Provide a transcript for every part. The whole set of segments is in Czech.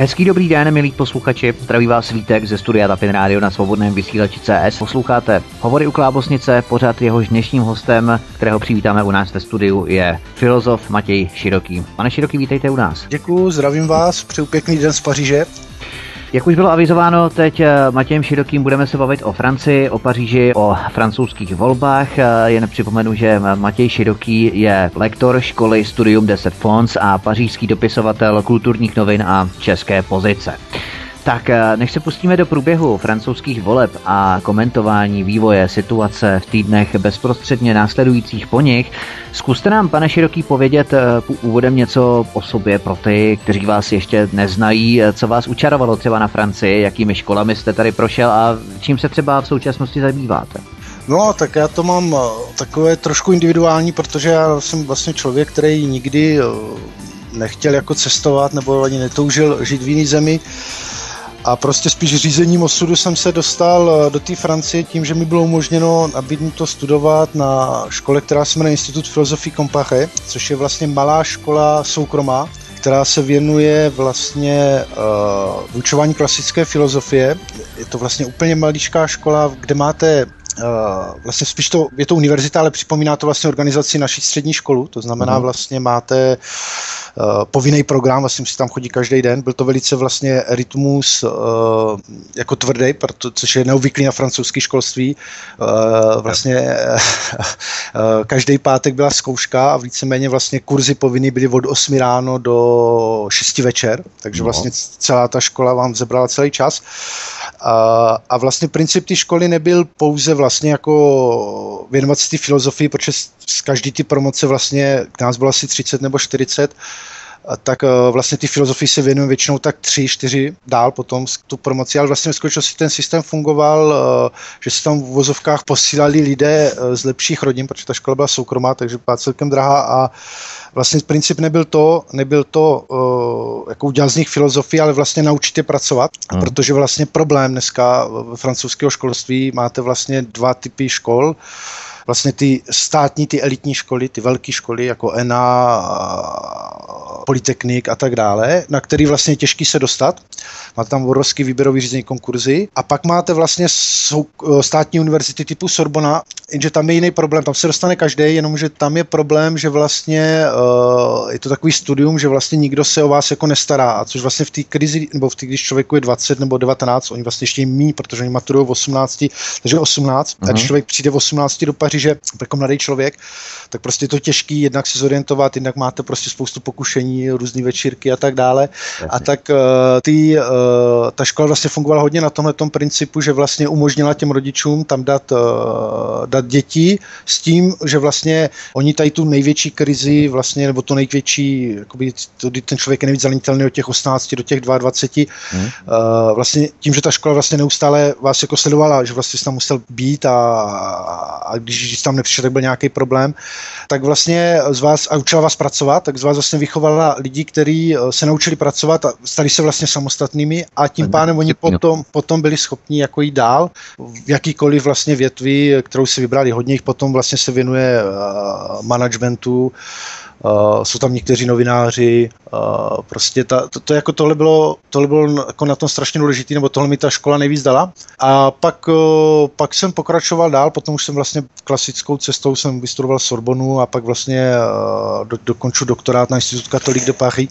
Hezký dobrý den, milí posluchači. Zdraví vás Vítek ze studia Tapin Radio na svobodném vysílači CS. Posloucháte Hovory u Klábosnice, pořád jehož dnešním hostem, kterého přivítáme u nás ve studiu, je filozof Matěj Široký. Pane Široký, vítejte u nás. Děkuji, zdravím vás, přeju pěkný den z Paříže. Jak už bylo avizováno, teď eh, Matějem Širokým budeme se bavit o Francii, o Paříži, o francouzských volbách. Eh, jen připomenu, že Matěj Široký je lektor školy Studium 10 Fons a pařížský dopisovatel kulturních novin a české pozice. Tak eh, než se pustíme do průběhu francouzských voleb a komentování vývoje situace v týdnech bezprostředně následujících po nich, zkuste nám, pane Široký, povědět eh, úvodem něco o sobě pro ty, kteří vás ještě neznají, eh, co vás učarovalo třeba na Francii, jakými školami jste tady prošel a čím se třeba v současnosti zabýváte. No, tak já to mám takové trošku individuální, protože já jsem vlastně člověk, který nikdy nechtěl jako cestovat nebo ani netoužil žít v jiné zemi. A prostě spíš řízením osudu jsem se dostal eh, do té Francie tím, že mi bylo umožněno to studovat na škole, která se jmenuje Institut filozofie Comparé, což je vlastně malá škola soukromá, která se věnuje vlastně uh, vyučování klasické filozofie. Je to vlastně úplně maličká škola, kde máte vlastně spíš to, je to univerzita, ale připomíná to vlastně organizaci naší střední školu, to znamená uh-huh. vlastně máte uh, povinný program, vlastně si tam chodí každý den, byl to velice vlastně rytmus uh, jako tvrdý, proto, což je neobvyklý na francouzské školství, uh, vlastně uh, každý pátek byla zkouška a víceméně vlastně kurzy povinný byly od 8 ráno do 6 večer, takže no. vlastně celá ta škola vám zebrala celý čas. A, a vlastně princip té školy nebyl pouze vlastně jako věnovat se té filozofii, protože z každý ty promoce vlastně, k nás bylo asi 30 nebo 40, tak eh, vlastně ty filozofii se věnují většinou tak tři, čtyři dál potom tu promoci, ale vlastně v skutečnosti ten systém fungoval, eh, že se tam v vozovkách posílali lidé eh, z lepších rodin, protože ta škola byla soukromá, takže byla celkem drahá. A vlastně princip nebyl to, nebyl to jako udělat z nich filozofii, ale vlastně naučit je pracovat, hmm. protože vlastně problém dneska v francouzského školství máte vlastně dva typy škol, vlastně ty státní, ty elitní školy, ty velké školy jako ENA, Polytechnik a tak dále, na který vlastně je těžký se dostat. Máte tam obrovský výběrový řízení konkurzy a pak máte vlastně státní univerzity typu Sorbona, jenže tam je jiný problém, tam se dostane každý, jenomže tam je problém, že vlastně uh, je to takový studium, že vlastně nikdo se o vás jako nestará, a což vlastně v té krizi, nebo v té, když člověku je 20 nebo 19, oni vlastně ještě mí, protože oni maturují v 18, takže 18, uh-huh. a když mhm. člověk přijde v 18 do Paříže jako mladý člověk, tak prostě je to těžký jednak se zorientovat, jednak máte prostě spoustu pokušení, různé večírky a tak dále. Jasně. A tak uh, ty, uh, ta škola vlastně fungovala hodně na tomhle principu, že vlastně umožnila těm rodičům tam dát, uh, dát děti s tím, že vlastně oni tady tu největší krizi vlastně, nebo to největší, jakoby, to, ten člověk je nejvíc zranitelný od těch 18 do těch 22, hmm. vlastně tím, že ta škola vlastně neustále vás jako sledovala, že vlastně jsi tam musel být a, a když tam nepřišel, tak byl nějaký problém, tak vlastně z vás, a učila vás pracovat, tak z vás vlastně vychovala lidi, kteří eh, se naučili pracovat a stali se vlastně samostatnými a tím pádem oni potom, potom byli schopni jako jít dál v jakýkoliv vlastně větvi, kterou si vybrali. Hodně jich potom vlastně se věnuje uh, managementu, Uh, jsou tam někteří novináři, uh, prostě ta, to, to, jako tohle bylo, tohle bylo jako na tom strašně důležité, nebo tohle mi ta škola nejvíc dala. A pak, uh, pak jsem pokračoval dál, potom už jsem vlastně klasickou cestou jsem vystudoval Sorbonu a pak vlastně uh, do, dokončil doktorát na Institut Catholique de Paris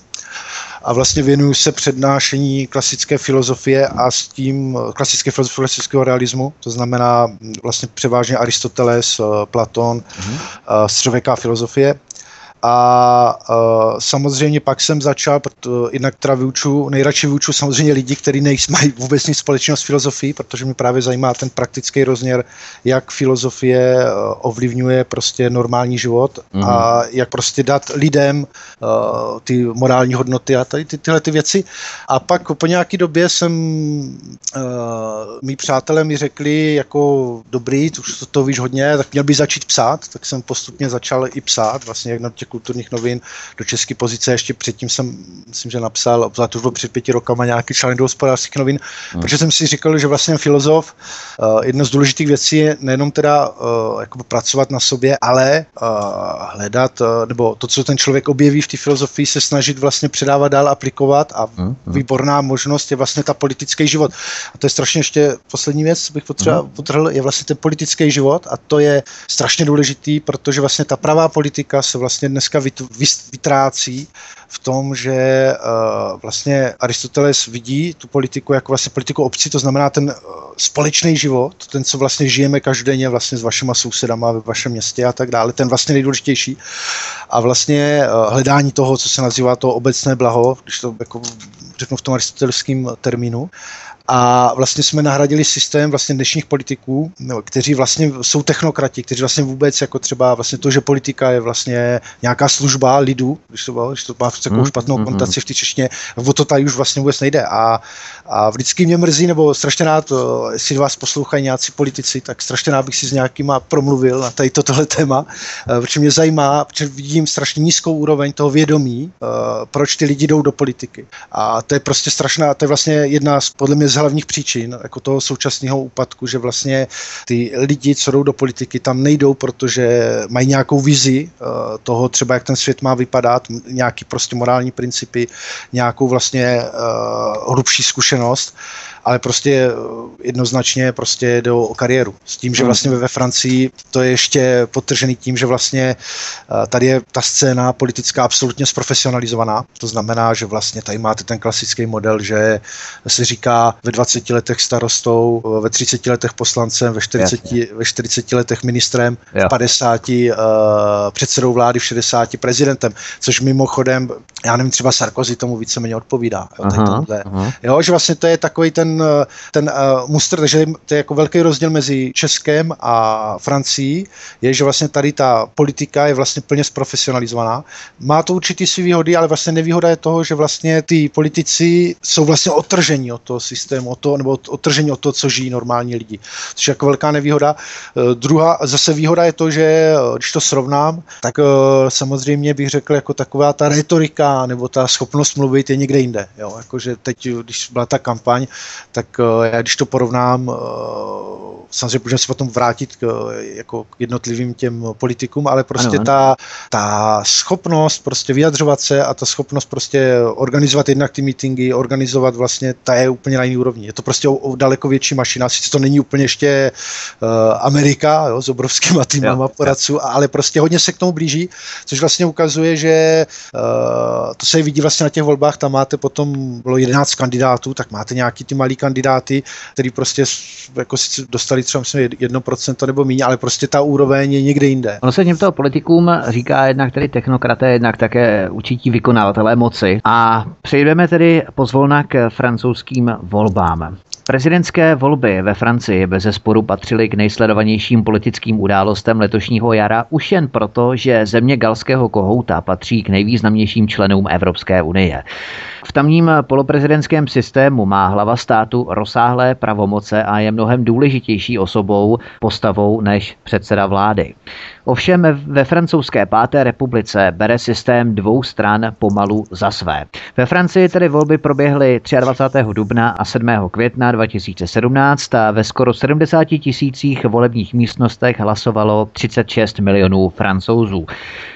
a vlastně věnuju se přednášení klasické filozofie a s tím klasické filozofie klasického realismu, to znamená vlastně převážně Aristoteles, Platon, mm-hmm. středověká filozofie a uh, samozřejmě pak jsem začal, proto, jinak teda vyuču, nejradši vyuču samozřejmě lidi, kteří mají vůbec nic společného s filozofií, protože mě právě zajímá ten praktický rozměr, jak filozofie uh, ovlivňuje prostě normální život mm-hmm. a jak prostě dát lidem uh, ty morální hodnoty a tady ty, tyhle ty věci. A pak po nějaké době jsem, uh, mý přátelé mi řekli, jako dobrý, už to, to víš hodně, tak měl by začít psát, tak jsem postupně začal i psát, vlastně jak na těch kulturních novin do české pozice. Ještě předtím jsem, myslím, že napsal, obzvlášť už před pěti rokama, nějaký článek do hospodářských novin, hmm. protože jsem si říkal, že vlastně filozof, uh, jedna z důležitých věcí je nejenom teda uh, jako pracovat na sobě, ale uh, hledat, uh, nebo to, co ten člověk objeví v té filozofii, se snažit vlastně předávat dál, aplikovat a hmm. výborná možnost je vlastně ta politický život. A to je strašně ještě poslední věc, co bych potřeba, hmm. potřeboval, je vlastně ten politický život a to je strašně důležitý, protože vlastně ta pravá politika se vlastně dneska vytrácí v tom, že uh, vlastně Aristoteles vidí tu politiku jako vlastně politiku obcí, to znamená ten uh, společný život, ten, co vlastně žijeme každodenně vlastně s vašima sousedama ve vašem městě a tak dále, ten vlastně nejdůležitější. A vlastně uh, hledání toho, co se nazývá to obecné blaho, když to jako řeknu v tom aristotelském termínu, a vlastně jsme nahradili systém vlastně dnešních politiků, no, kteří vlastně jsou technokrati, kteří vlastně vůbec jako třeba vlastně to, že politika je vlastně nějaká služba lidu, když to, když to má takovou mm, špatnou mm, kontaci v té češtině, o to tady už vlastně vůbec nejde. A, a vždycky mě mrzí, nebo strašně rád, jestli vás poslouchají nějací politici, tak strašně rád bych si s nějakýma promluvil na tady tohle téma, e, protože mě zajímá, protože vidím strašně nízkou úroveň toho vědomí, e, proč ty lidi jdou do politiky. A to je prostě strašná, to je vlastně jedna z podle mě hlavních příčin jako toho současného úpadku, že vlastně ty lidi, co jdou do politiky, tam nejdou, protože mají nějakou vizi uh, toho třeba, jak ten svět má vypadat, nějaký prostě morální principy, nějakou vlastně uh, hlubší zkušenost ale prostě eh, jednoznačně prostě jde o kariéru. S tím, že hmm. vlastně ve Francii to je ještě podtržený tím, že vlastně eh, tady je ta scéna politická absolutně zprofesionalizovaná. To znamená, že vlastně tady máte ten klasický model, že se říká ve 20 letech starostou, eh, ve 30 letech poslancem, ve 40, ve 40 letech ministrem, v 50 uh, předsedou vlády, v 60 prezidentem, což mimochodem, já nevím, třeba Sarkozy tomu víceméně odpovídá. Jo, aha, aha. jo, že vlastně to je takový ten ten, uh, mustr, takže to je jako velký rozdíl mezi Českem a Francií, je, že vlastně tady ta politika je vlastně plně zprofesionalizovaná. Má to určitý svý výhody, ale vlastně nevýhoda je toho, že vlastně ty politici jsou vlastně otržení od toho systému, od toho, nebo otržení od toho, co žijí normální lidi. Což je jako velká nevýhoda. Uh, druhá zase výhoda je to, že eh, když to srovnám, tak uh, samozřejmě bych řekl, jako taková ta retorika nebo ta schopnost mluvit je někde jinde. Jo? Jako, že teď, když byla ta kampaň, tak eh, já když to porovnám, eh, samozřejmě můžeme se potom vrátit k, jako k jednotlivým těm politikům, ale prostě ano, ta, ta schopnost prostě vyjadřovat se a ta schopnost prostě organizovat jednak ty meetingy, organizovat vlastně, ta je úplně na jiný úrovni. Je to prostě o, o daleko větší mašina, sice to není úplně ještě uh, Amerika jo, s obrovskýma týmama poradců, ale prostě hodně se k tomu blíží, což vlastně ukazuje, že uh, to se vidí vlastně na těch volbách, tam máte potom, bylo 11 kandidátů, tak máte nějaký ty malý kandidáty, který prostě jako dostali třeba myslím 1% nebo méně, ale prostě ta úroveň je někde jinde. Ono se těmto politikům říká jednak tedy technokraté, jednak také učití vykonavatelé moci. A přejdeme tedy pozvolna k francouzským volbám. Prezidentské volby ve Francii bez zesporu patřily k nejsledovanějším politickým událostem letošního jara už jen proto, že země galského kohouta patří k nejvýznamnějším členům Evropské unie. V tamním poloprezidentském systému má hlava státu rozsáhlé pravomoce a je mnohem důležitější osobou, postavou než předseda vlády. Ovšem ve francouzské páté republice bere systém dvou stran pomalu za své. Ve Francii tedy volby proběhly 23. dubna a 7. května 2017 a ve skoro 70 tisících volebních místnostech hlasovalo 36 milionů francouzů.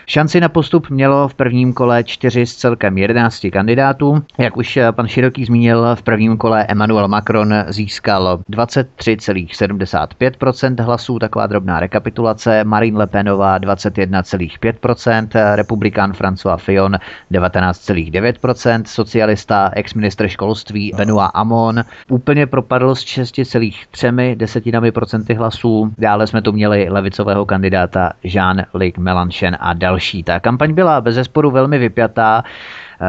Šanci na postup mělo v prvním kole čtyři z celkem 11 kandidátů. Jak už pan Široký zmínil, v prvním kole Emmanuel Macron získal 23,75% hlasů, taková drobná rekapitulace. Marine Le Penová 21,5%, republikán François Fillon 19,9%, socialista ex-ministr školství Benoit Amon úplně propadl s 6,3 desetinami procenty hlasů. Dále jsme tu měli levicového kandidáta Jean-Luc Mélenchon a další další. Ta kampaň byla bez zesporu velmi vypjatá.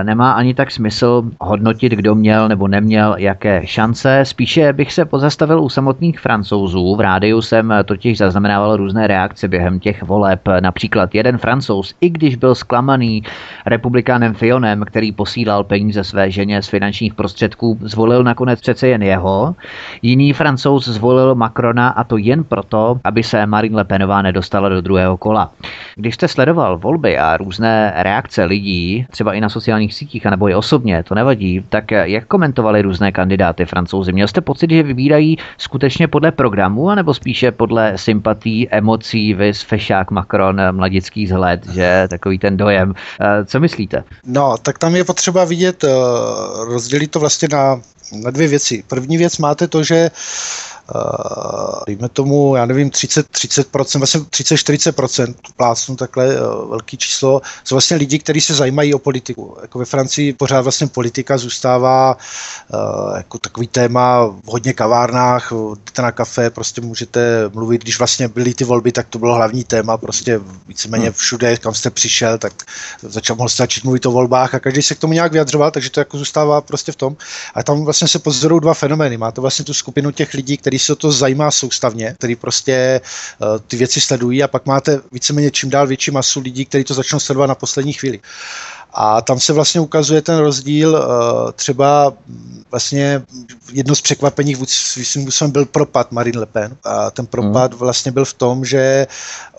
Nemá ani tak smysl hodnotit, kdo měl nebo neměl jaké šance. Spíše bych se pozastavil u samotných francouzů. V rádiu jsem totiž zaznamenával různé reakce během těch voleb. Například jeden francouz, i když byl zklamaný republikánem Fionem, který posílal peníze své ženě z finančních prostředků, zvolil nakonec přece jen jeho. Jiný francouz zvolil Macrona a to jen proto, aby se Marine Le Penová nedostala do druhého kola. Když jste sledoval volby a různé reakce lidí, třeba i na sociálních sítích, anebo i osobně, to nevadí, tak jak komentovali různé kandidáty francouzi? Měl jste pocit, že vybírají skutečně podle programu, anebo spíše podle sympatí, emocí, vys, fešák, Macron, mladický vzhled, že takový ten dojem. Eh, co myslíte? No, tak tam je potřeba vidět, eh, rozdělit to vlastně na, na dvě věci. První věc máte to, že Eh, dejme tomu, já nevím, 30, 30%, vlastně 30-40% plácnu takhle eh, velký číslo, jsou vlastně lidi, kteří se zajímají o politiku. Jako ve Francii pořád vlastně politika zůstává uh, jako takový téma v hodně kavárnách, jdete na kafe, prostě můžete mluvit, když vlastně byly ty volby, tak to bylo hlavní téma, prostě víceméně hmm. všude, kam jste přišel, tak začal mohl začít mluvit o volbách a každý se k tomu nějak vyjadřoval, takže to jako zůstává prostě v tom. A tam vlastně se pozorují dva fenomény. Máte vlastně tu skupinu těch lidí, kteří se to zajímá soustavně, který prostě uh, ty věci sledují a pak máte víceméně čím dál větší masu lidí, kteří to začnou sledovat na poslední chvíli. A tam se vlastně ukazuje ten rozdíl, uh, třeba vlastně jedno z překvapení svým způsobem byl propad Marine Le Pen. A ten propad hmm. vlastně byl v tom, že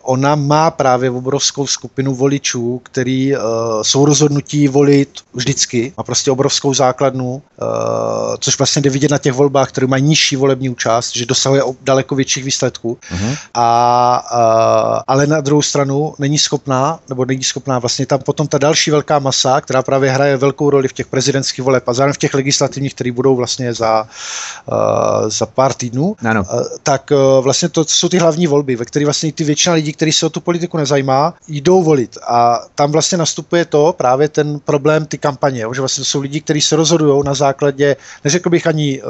ona má právě obrovskou skupinu voličů, který uh, jsou rozhodnutí volit vždycky. Má prostě obrovskou základnu, uh, což vlastně jde vidět na těch volbách, které mají nižší volební účast, že dosahuje daleko větších výsledků. Uh-huh. A, uh, ale na druhou stranu není schopná, nebo není schopná vlastně tam potom ta další velká masa, která právě hraje velkou roli v těch prezidentských voleb a zároveň v těch legislativních, které budou vlastně za, uh, za pár týdnů, ano. Uh, tak uh, vlastně to jsou ty hlavní volby, ve kterých vlastně ty většina lidí, kteří se o tu politiku nezajímá, jdou volit. A tam vlastně nastupuje to, právě ten problém ty kampaně, že vlastně to jsou lidi, kteří se rozhodují na základě, neřekl bych ani uh,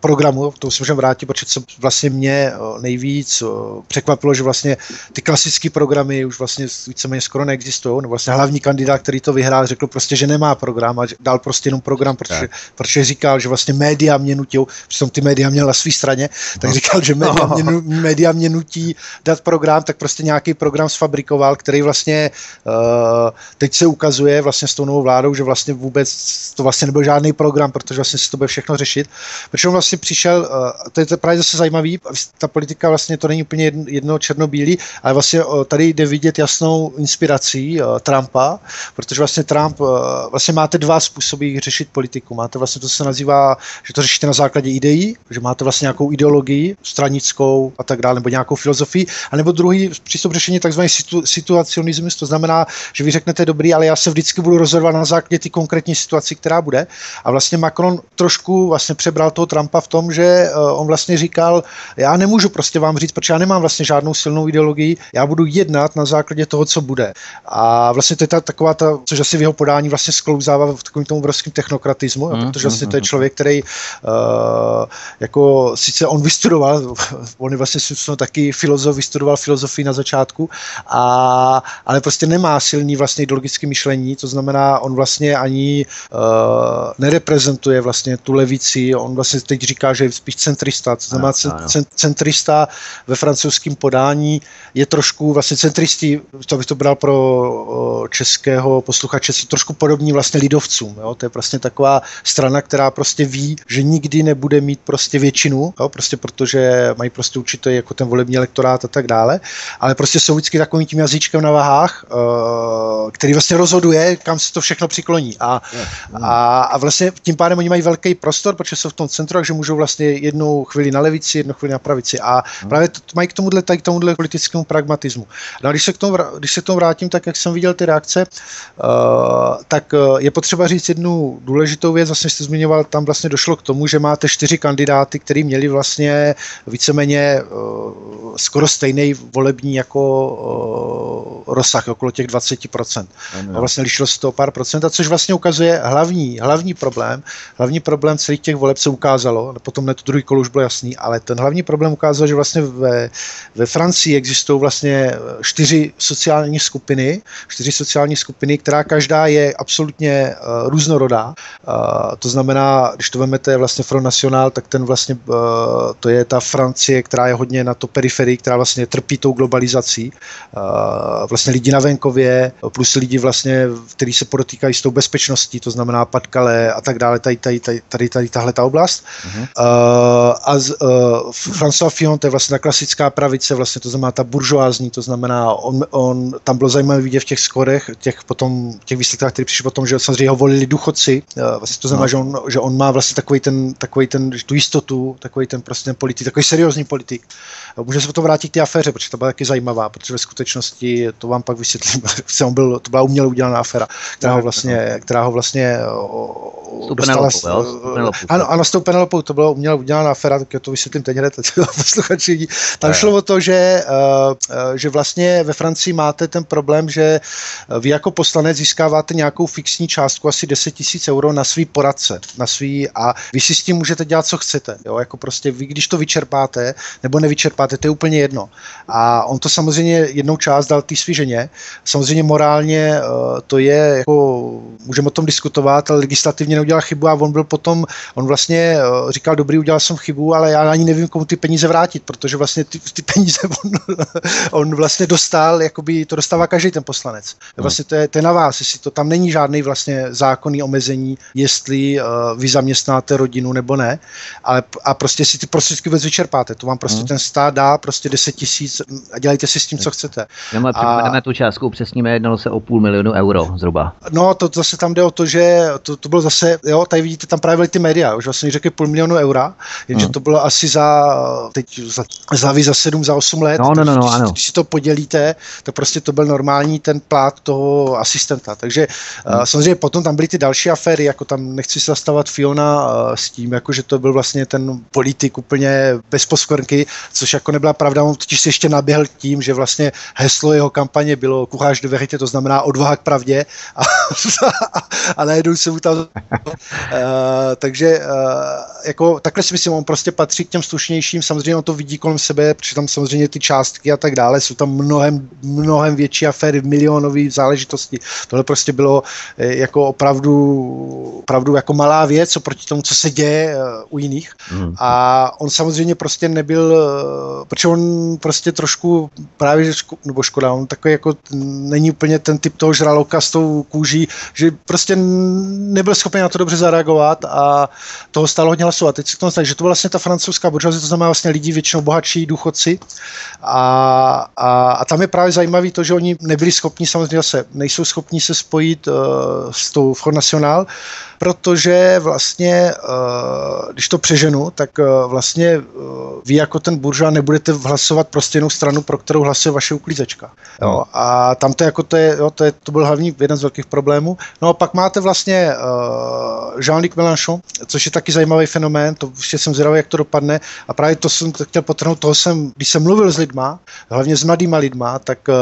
programu, to si můžeme vrátit, protože co vlastně mě nejvíc uh, překvapilo, že vlastně ty klasické programy už vlastně víceméně skoro neexistují, nebo vlastně hlavní kandidát, který to vyhrál, řekl prostě, že nemá program a dal prostě jenom program, protože, protože říkal, že vlastně média mě nutí, přitom ty média měl na své straně, tak no. říkal, že média mě, média mě nutí dát program, tak prostě nějaký program sfabrikoval, který vlastně uh, teď se ukazuje vlastně s tou novou vládou, že vlastně vůbec to vlastně nebyl žádný program, protože vlastně se to bude všechno řešit. Protože on vlastně přišel, uh, to je to právě zase zajímavý, ta politika vlastně to není úplně jedno, jedno černobílý, ale vlastně uh, tady jde vidět jasnou inspirací uh, Trumpa, protože vlastně Trump, uh, vlastně máte dva způsoby, jak řešit politiku. Máte vlastně to, co se nazývá, že to řešíte na základě ideí, že máte vlastně nějakou ideologii stranickou a tak dále, nebo nějakou filozofii, anebo druhý přístup řešení takzvaný situ, situacionismus, to znamená, že vy řeknete dobrý, ale já se vždycky budu rozhodovat na základě ty konkrétní situaci, která bude. A vlastně Macron trošku vlastně přebral toho Trumpa v tom, že uh, on vlastně říkal, já nemůžu prostě vám říct, protože já nemám vlastně žádnou silnou ideologii, já budu jednat na základě toho, co bude. A vlastně to je ta, taková ta, což asi v jeho podání vlastně sklouzává v takovém tom obrovském technokratismu, mm, protože vlastně mm, to je člověk, který uh, jako sice on vystudoval, on je vlastně taky filozof, vystudoval filozofii na začátku, a, ale prostě nemá silný vlastně ideologické myšlení, to znamená, on vlastně ani uh, nereprezentuje vlastně tu levici, on vlastně teď říká, že je spíš centrista, to znamená ano, ano. centrista ve francouzském podání je trošku vlastně centristi, to bych to bral pro uh, českého posluchače, jsou trošku podobní vlastně lidovcům, jo? to je prostě taková strana, která prostě ví, že nikdy nebude mít prostě většinu, jo? prostě protože mají prostě určitě jako ten volební elektorát a tak dále, ale prostě jsou vždycky takovým tím jazyčkem na vahách, uh, který vlastně rozhoduje, kam se to všechno přikloní. A, a, a vlastně tím pádem oni mají velký prostor, protože jsou v tom centru, takže můžou vlastně jednou chvíli na levici, jednu chvíli na pravici. A právě to, mají k tomuhle, k tomuhle politickému pragmatismu. No a když se, k tomu, když se k tomu vrátím, tak jak jsem viděl ty reakce, uh, tak uh, je potřeba říct jednu důležitou věc, vlastně jste zmiňoval, tam vlastně došlo k tomu, že máte čtyři kandidáty, kteří měli vlastně víceméně skoro stejný volební jako rozsah, okolo těch 20%. Ano. A vlastně lišilo se to o pár procent, a což vlastně ukazuje hlavní, hlavní problém. Hlavní problém celých těch voleb se ukázalo, potom ne to druhý kolo už bylo jasný, ale ten hlavní problém ukázal, že vlastně ve, ve Francii existují vlastně čtyři sociální skupiny, čtyři sociální skupiny, která každá je absolutně uh, různorodá. Uh, to znamená, když to vezmete vlastně Front National, tak ten vlastně, uh, to je ta Francie, která je hodně na to periferii, která vlastně trpí tou globalizací. Uh, vlastně lidi na venkově, plus lidi vlastně, kteří se podotýkají s tou bezpečností, to znamená Patkale a tak dále, tady, tady, tady, tady, tady tahle ta oblast. Uh-huh. Uh, a z, uh, François Fillon, to je vlastně ta klasická pravice, vlastně to znamená ta buržoázní, to znamená, on, on tam bylo zajímavé vidět v těch skorech, těch potom, těch výsledkách, které přišly potom, že samozřejmě ho volili důchodci, uh, vlastně to znamená, no. že, on, že on má vlastně takový ten, takový ten, tu jistotu, takový ten prostě ten politik, takový seriózní politik. Může se potom vrátit k té aféře, protože to byla taky zajímavá, protože ve skutečnosti to vám pak vysvětlím, on byl, to byla uměle udělaná aféra, která ho vlastně, která ho vlastně dostala, ano, ano, s tou Penelopou to bylo uměle udělaná aféra, tak já to vysvětlím teď hned, posluchači. Tam šlo o to, že, že vlastně ve Francii máte ten problém, že vy jako poslanec získáváte nějakou fixní částku, asi 10 tisíc euro na svý poradce, na svý a vy si s tím můžete dělat, co chcete. Jo? Jako prostě vy, když to vyčerpáte nebo nevyčerpáte, to je úplně jedno. A on to samozřejmě jednou část dal té svý ženě. Samozřejmě morálně eh, to je, jako, můžeme o tom diskutovat, ale legislativně neudělal chybu a on byl potom, on vlastně eh, říkal, dobrý, udělal jsem chybu, ale já ani nevím, komu ty peníze vrátit, protože vlastně ty, ty peníze on, on vlastně dostal, jakoby to dostává každý ten poslanec. Hmm. Vlastně to je, to je na vás, jestli to tam není žádný vlastně zákonný omezení, jestli uh, vy zaměstnáte rodinu nebo ne, ale a prostě si ty prostředky vůbec vyčerpáte, to vám prostě hmm. ten stát dá prostě 10 tisíc a dělejte si s tím, co chcete. No, a tu částku, upřesníme, jednalo se o půl milionu euro zhruba. No, to zase tam jde o to, že to, to bylo zase, jo, tady vidíte, tam právě byly ty média, už vlastně řekli půl milionu eura, jenže hmm. to bylo asi za, teď za, za, za 7, za 8 let. No, no, no, no, když, ano. když si to podělíte, tak prostě to byl normální ten plát toho asistenta. Takže hmm. samozřejmě potom tam byly ty další aféry, jako tam nechci se zastavovat Fiona uh, s tím, jako že to byl vlastně ten politik úplně bez poskvrnky, což jako nebyla pravda, on totiž si ještě naběhl tím, že vlastně heslo jeho kampaně bylo kuchář do veritě, to znamená odvaha k pravdě a, a, a najednou se mu tam... uh, takže uh, jako takhle si myslím, on prostě patří k těm slušnějším, samozřejmě on to vidí kolem sebe, protože tam samozřejmě ty částky a tak dále, jsou tam mnohem, mnohem větší aféry, milionové záležitosti. Tohle prostě bylo eh, jako opravdu, opravdu jako malá věc oproti tomu, co se děje u jiných. Hmm. A on samozřejmě prostě nebyl, protože on prostě trošku právě, že ško, nebo škoda, on takový jako není úplně ten typ toho žraloka s tou kůží, že prostě nebyl schopný na to dobře zareagovat a toho stalo hodně hlasů. A teď se k tomu že to byla vlastně ta francouzská buržoazie, to znamená vlastně lidi většinou bohatší důchodci. A, a, a tam je právě zajímavý to, že oni nebyli schopni, samozřejmě se nejsou schopni se spojit uh, s tou Front National, protože vlastně, eh, když to přeženu, tak eh, vlastně eh, vy jako ten burža nebudete hlasovat pro stejnou stranu, pro kterou hlasuje vaše uklízečka. Jo. No. A tam to, jako to, je, jo, to, je, to byl hlavní jeden z velkých problémů. No a pak máte vlastně uh, Jean-Luc Mélenchon, což je taky zajímavý fenomén, to ještě jsem zvědavý, jak to dopadne. A právě to jsem chtěl potrhnout, toho jsem, když jsem mluvil s lidma, hlavně s mladýma lidma, tak uh,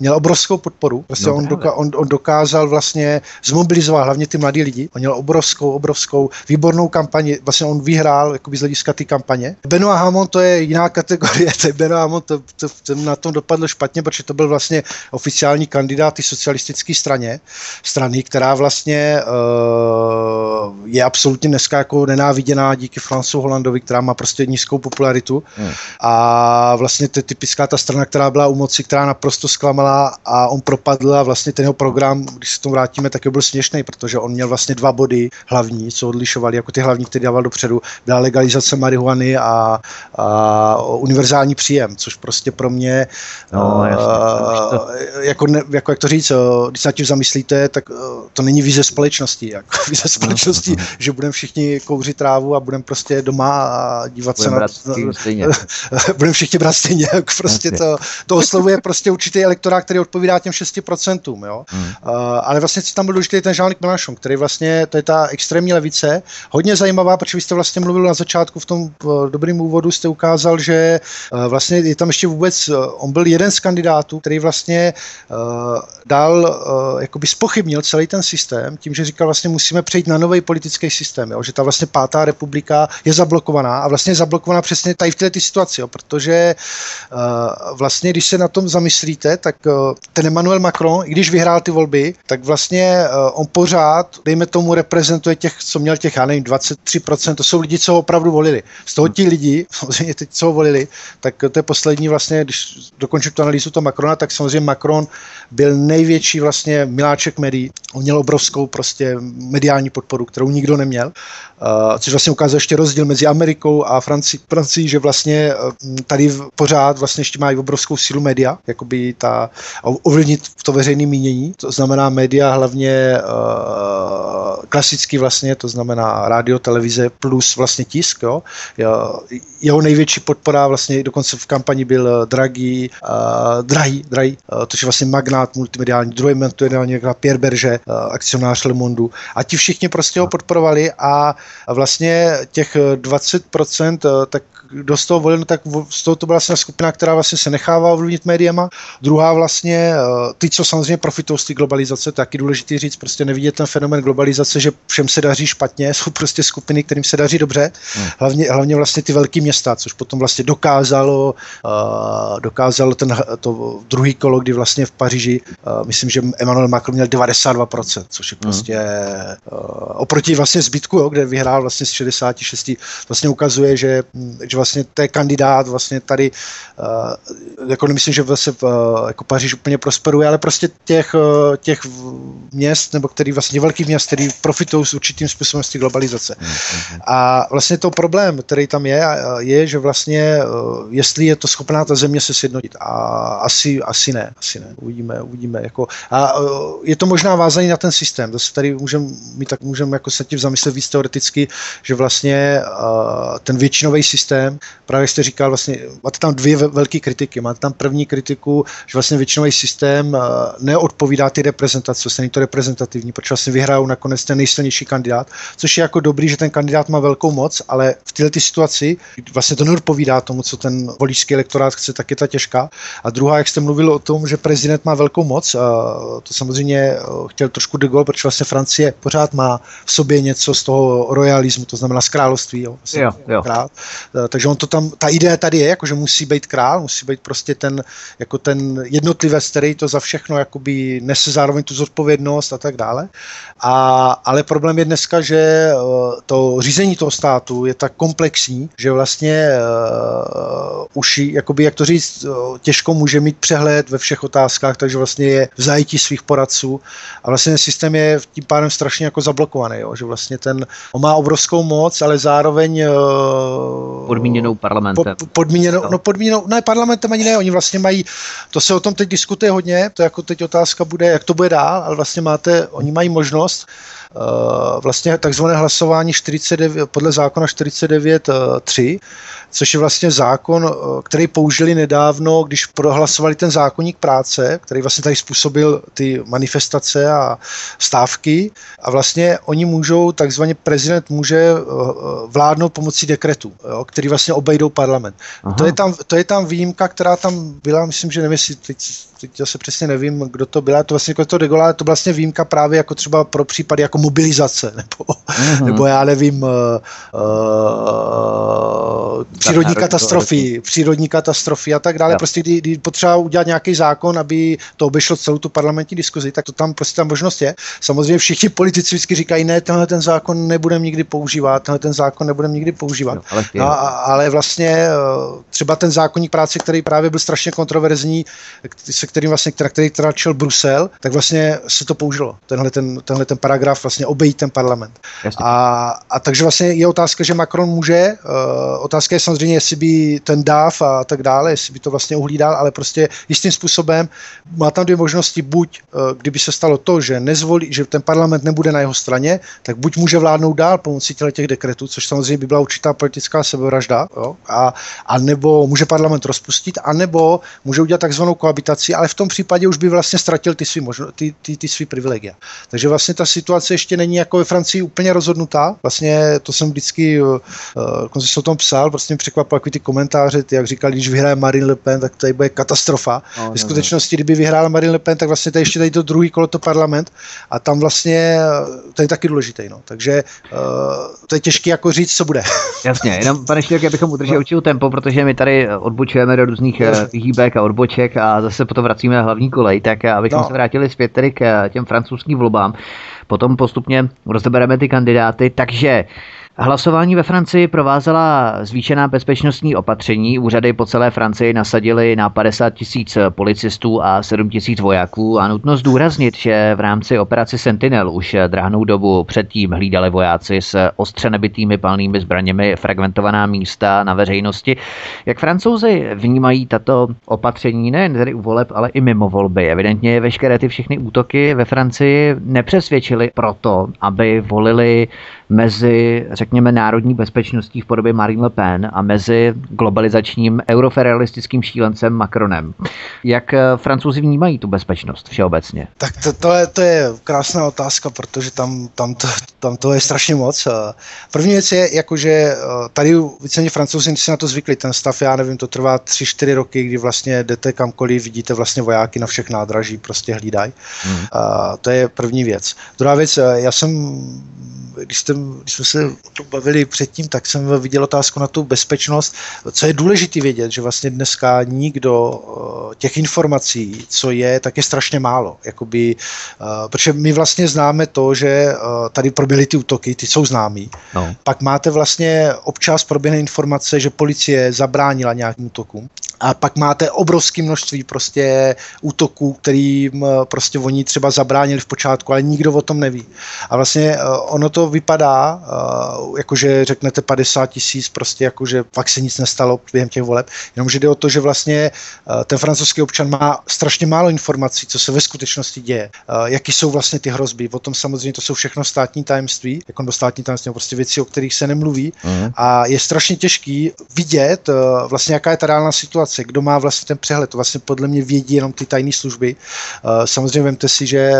měl obrovskou podporu. Prostě no, on, doka- on, on dokázal vlastně zmobilizovat hlavně ty mladí lidi. On měl obrovskou, obrovskou výbornou kampani. Vlastně on vyhrál jakoby z hlediska té kampaně. Benoit Hamon to je jiná kategorie. Benoit Hamon to, to, to, na tom dopadlo špatně, protože to byl vlastně oficiální kandidát i socialistické straně, strany, která vlastně uh, je absolutně dneska jako nenáviděná díky Francu Holandovi, která má prostě nízkou popularitu. Hmm. A vlastně to je typická ta strana, která byla u moci, která naprosto zklamala a on propadl a vlastně ten jeho program, když se tomu vrátíme, tak byl směšný, protože on měl vlastně dva body hlavní, co odlišovali, jako ty hlavní, které dával dopředu, byla legalizace marihuany a, a univerzální příjem, což prostě pro mě, no, jasně, uh, jako, ne, jako jak to říct, když se na tím zamyslíte, tak uh, to není vize společnosti. Jako vize no, společnosti, no, no, že budeme všichni kouřit trávu a budeme prostě doma a dívat budem se na... budeme všichni brát stejně. Jako prostě to, to oslovuje prostě určitý elektorát, který odpovídá těm 6%. Jo? Hmm. Uh, ale vlastně co tam byl důležitý ten Jean-Luc Mélenchon, který vlastně to je ta extrémní levice. hodně zajímavá, protože vy jste vlastně mluvil na začátku v tom dobrém úvodu, jste ukázal, že vlastně je tam ještě vůbec, on byl jeden z kandidátů, který vlastně dal, jakoby spochybnil celý ten systém tím, že říkal vlastně musíme přejít na nový politický systém, jo? že ta vlastně pátá republika je zablokovaná a vlastně je zablokovaná přesně tady v této situaci, jo? protože vlastně, když se na tom zamyslíte, tak ten Emmanuel Macron, i když vyhrál ty volby, tak vlastně on pořád, dejme tomu, reprezentuje těch, co měl těch, já nevím, 23%, to jsou lidi, co ho opravdu volili. Z toho ti lidi, co ho volili, tak to je poslední vlastně, když dokončím tu analýzu toho Macrona, tak samozřejmě Macron byl největší vlastně miláček médií. On měl obrovskou prostě mediální podporu, kterou nikdo neměl, uh, což vlastně ukázal ještě rozdíl mezi Amerikou a Francií, Francií že vlastně uh, tady pořád vlastně ještě mají obrovskou sílu média, jakoby ta ovlivnit to veřejné mínění, to znamená média hlavně uh, klasicky vlastně, to znamená rádio, televize plus vlastně tisk, jo. Jeho největší podpora vlastně dokonce v kampani byl Draghi, uh, Draghi, Draghi, uh, to je vlastně magnát multimediální, druhý multimediální Pierre Berger, uh, akcionář Le Monde. A ti všichni prostě ho podporovali a vlastně těch 20% tak kdo z toho volil, no tak z toho to byla vlastně skupina, která vlastně se nechává ovlivnit médiama. Druhá vlastně, eh, ty, co samozřejmě profitují z té globalizace, taky důležitý říct, prostě nevidět ten fenomen globalizace, že všem se daří špatně, jsou prostě skupiny, kterým se daří dobře. Hmm. Hlavně, hlavně vlastně ty velké města, což potom vlastně dokázalo, uh, dokázalo ten, to druhý kolo, kdy vlastně v Paříži, uh, myslím, že Emmanuel Macron měl 92%, což je hmm. prostě uh, oproti vlastně zbytku, jo, kde vyhrál vlastně z 66, vlastně ukazuje, že, že vlastně to je kandidát vlastně tady, uh, jako nemyslím, že vlastně uh, jako Paříž úplně prosperuje, ale prostě těch, uh, těch měst, nebo který vlastně velkých měst, který profitují s určitým způsobem z té globalizace. Mm-hmm. A vlastně to problém, který tam je, je, že vlastně, uh, jestli je to schopná ta země se sjednotit. A asi, asi ne, asi ne. Uvidíme, uvidíme. Jako, a uh, je to možná vázaný na ten systém. Zase tady můžeme tak můžeme jako se tím zamyslet víc teoreticky, že vlastně uh, ten většinový systém systém. Právě jste říkal, vlastně, máte tam dvě velké kritiky. Máte tam první kritiku, že vlastně většinový systém eh, neodpovídá ty reprezentace, vlastně není to reprezentativní, protože vlastně vyhrajou nakonec ten nejsilnější kandidát, což je jako dobrý, že ten kandidát má velkou moc, ale v této situaci vlastně to neodpovídá tomu, co ten voličský elektorát chce, tak je ta těžká. A druhá, jak jste mluvil o tom, že prezident má velkou moc, to samozřejmě eh, chtěl trošku de Gaulle, protože vlastně Francie pořád má v sobě něco z toho royalismu, to znamená z království. Jo, vlastně jo, jo. Král. Eh, takže on to tam, ta idea tady je, jako že musí být král, musí být prostě ten, jako ten jednotlivec, který to za všechno jakoby nese zároveň tu zodpovědnost a tak dále. A, ale problém je dneska, že eh, to řízení toho státu je tak komplexní, že vlastně uh, už, jakoby, jak to říct, těžko může mít přehled ve všech otázkách, takže vlastně je v zajetí svých poradců a vlastně ten systém je tím pádem strašně jako zablokovaný, jo? že vlastně ten, on má obrovskou moc, ale zároveň uh, podmíněnou parlamentem. Po, podmíněnou, no podmíněnou, ne parlamentem ani ne, oni vlastně mají, to se o tom teď diskutuje hodně, to jako teď otázka bude, jak to bude dál, ale vlastně máte, oni mají možnost uh, vlastně takzvané hlasování 49, podle zákona 49.3, což je vlastně zákon, eh, který použili nedávno, když prohlasovali ten zákonník práce, který vlastně tady způsobil ty manifestace a stávky. A vlastně oni můžou, takzvaně prezident může eh, vládnout pomocí dekretu, jo, který vlastně obejdou parlament. To je, tam, to je tam výjimka, která tam byla, myslím, že nevím, jestli teď, teď se přesně nevím, kdo to byla, to vlastně jako to degola, to vlastně výjimka právě jako třeba pro případy jako mobilizace, nebo, uh-huh. nebo já nevím, uh, uh, přírodní katastrofy, přírodní katastrofy a tak dále. Ja. Prostě kdy, kdy potřeba udělat nějaký zákon, aby to obešlo celou tu parlamentní diskuzi, tak to tam prostě ta možnost je. Samozřejmě všichni politici vždycky říkají, ne, tenhle ten zákon nebudeme nikdy používat, tenhle ten zákon nebudeme nikdy používat. No, ale, no, ale vlastně eh, třeba ten zákonník práce, který právě byl strašně kontroverzní, se kterým vlastně, který, který tlačil Brusel, tak vlastně se to použilo. Tenhle ten, tenhle ten paragraf vlastně obejít ten parlament. A, a takže vlastně je otázka, že Macron může, uh, otázka je samozřejmě, jestli by ten DAF a tak dále, jestli by to vlastně uhlídal, ale prostě jistým způsobem má tam dvě možnosti, buď eh, kdyby se stalo to, že nezvolí, že ten parlament nebude na jeho straně, tak buď může vládnout dál pomocí těch dekretů, což samozřejmě by byla určitá politická sebevražda, jo, a, a nebo může parlament rozpustit, a nebo může udělat takzvanou koabitaci, ale v tom případě už by vlastně ztratil ty svý, možno, ty, ty, ty svý privilegia. Takže vlastně ta situace ještě není jako ve Francii úplně rozhodnutá. Vlastně to jsem vždycky, uh, jsem se o tom psal, prostě mě překvapilo jako ty komentáře, ty, jak říkali, když vyhraje Marine Le Pen, tak tady bude katastrofa. No, v skutečnosti, kdyby vyhrála Marine Le Pen, tak vlastně tady ještě tady to druhý kolo to parlament a tam vlastně to je taky důležité. No. Takže uh, to je těžké jako říct, co bude. Jasně, jenom pane Štěk, abychom udrželi no. určitou tempo, protože my tady odbočujeme do různých hýbek a odboček a zase potom vracíme na hlavní kolej, tak abychom no. se vrátili zpět tedy k těm francouzským volbám. Potom postupně rozebereme ty kandidáty, takže Hlasování ve Francii provázela zvýšená bezpečnostní opatření. Úřady po celé Francii nasadili na 50 tisíc policistů a 7 tisíc vojáků a nutno zdůraznit, že v rámci operace Sentinel už drahnou dobu předtím hlídali vojáci s ostře nebitými palnými zbraněmi fragmentovaná místa na veřejnosti. Jak francouzi vnímají tato opatření nejen tedy u voleb, ale i mimo volby? Evidentně veškeré ty všechny útoky ve Francii nepřesvědčili proto, aby volili mezi, řekněme, národní bezpečností v podobě Marine Le Pen a mezi globalizačním eurofederalistickým šílencem Macronem. Jak eh, francouzi vnímají tu bezpečnost všeobecně? Tak to, to, je, to je krásná otázka, protože tam, tam, to, tam to je strašně moc. První věc je, jakože eh, tady víceméně francouzi si na to zvykli, ten stav, já nevím, to trvá 3-4 roky, kdy vlastně jdete kamkoliv, vidíte vlastně vojáky na všech nádraží, prostě hlídají. Hmm. to je první věc. Druhá věc, eh, já jsem když, jsem, když jsme se tom bavili předtím, tak jsem viděl otázku na tu bezpečnost. Co je důležité vědět, že vlastně dneska nikdo eh, těch informací, co je, tak je strašně málo. Jakoby, eh, protože my vlastně známe to, že eh, tady proběhly ty útoky, ty jsou známí. No. Pak máte vlastně občas proběhne informace, že policie zabránila nějakým útokům. A pak máte obrovské množství prostě útoků, kterým prostě oni třeba zabránili v počátku, ale nikdo o tom neví. A vlastně ono to vypadá, jakože řeknete 50 tisíc, prostě jakože fakt se nic nestalo během těch voleb, jenomže jde o to, že vlastně uh, ten francouzský občan má strašně málo informací, co se ve skutečnosti děje, uh, jaký jsou vlastně ty hrozby. O tom samozřejmě to jsou všechno státní tajemství, jako do státní tajemství, prostě věci, o kterých se nemluví. Uh-huh. A je strašně těžký vidět uh, vlastně, jaká je ta reálná situace, kdo má vlastně ten přehled. To vlastně podle mě vědí jenom ty tajné služby. Samozřejmě vemte si, že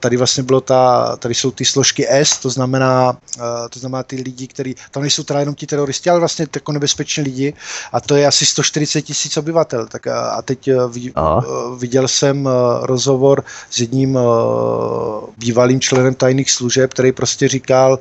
tady vlastně bylo ta, tady jsou ty složky S, to znamená to znamená ty lidi, kteří, tam nejsou teda jenom ti teroristi, ale vlastně jako nebezpeční lidi a to je asi 140 tisíc obyvatel. Tak a, a teď uh, vid, uh, viděl jsem uh, rozhovor s jedním bývalým členem tajných služeb, který prostě říkal,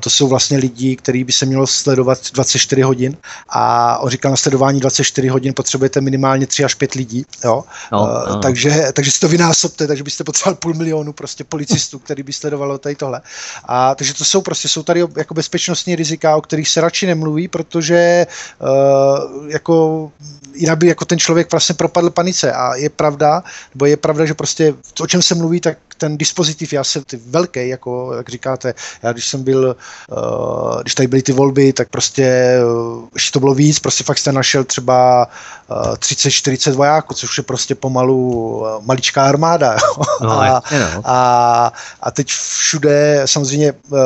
to jsou vlastně lidi, který by se mělo sledovat 24 hodin a on říkal, na sledování 24 hodin potřebujete minimálně 3 až 5 lidí, jo? No, no. Takže, takže si to vynásobte, takže byste potřebovali půl milionu prostě policistů, který by sledovalo tady tohle. A takže to jsou prostě, jsou tady jako bezpečnostní rizika, o kterých se radši nemluví, protože uh, jako jinak by jako ten člověk vlastně propadl panice a je pravda, nebo je pravda, že prostě o čem se mluví, tak ten dispozitiv, já jsem ty velký, jako jak říkáte, já když jsem byl, uh, když tady byly ty volby, tak prostě, uh, ještě to bylo víc, prostě fakt jste našel třeba uh, 30-40 vojáků, což je prostě pomalu uh, maličká armáda. No, a, no. a, a teď všude, samozřejmě, uh,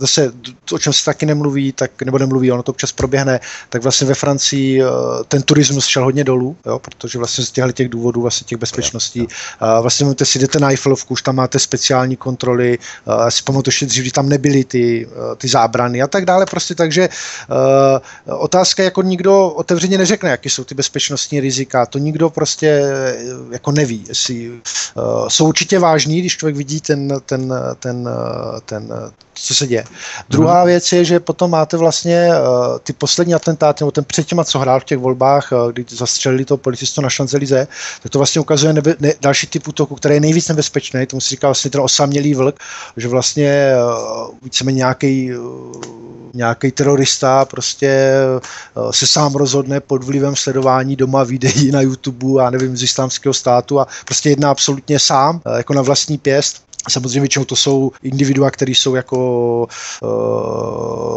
zase, o čem se taky nemluví, tak, nebo nemluví, ono to občas proběhne, tak vlastně ve Francii uh, ten turismus šel hodně dolů, jo, protože vlastně z těchto těch důvodů, vlastně těch bezpečností, uh, vlastně můžete si jdete na Eiffelovku, už tam máte speciální kontroly, uh, si pamatuju ještě dřív, tam nebyly ty, uh, ty zábrany a tak dále, prostě takže otázka, jako nikdo otevřeně neřekne, jaké jsou ty bezpečnostní rizika, to nikdo prostě jako neví, jestli jsou určitě vážní, když člověk vidí ten, ten, ten, ten, co se děje. Druhá hmm. věc je, že potom máte vlastně uh, ty poslední atentáty, nebo ten předtím, co hrál v těch volbách, uh, kdy zastřelili toho policistu na Šanzelize, tak to vlastně ukazuje nebe, ne, další typ útoku, který je nejvíc nebezpečný, tomu se říká vlastně ten osamělý vlk, že vlastně uh, víceméně nějaký uh, nějaký terorista prostě se sám rozhodne pod vlivem sledování doma videí na YouTube a nevím, z islámského státu a prostě jedná absolutně sám, jako na vlastní pěst Samozřejmě většinou to jsou individua, které jsou jako uh,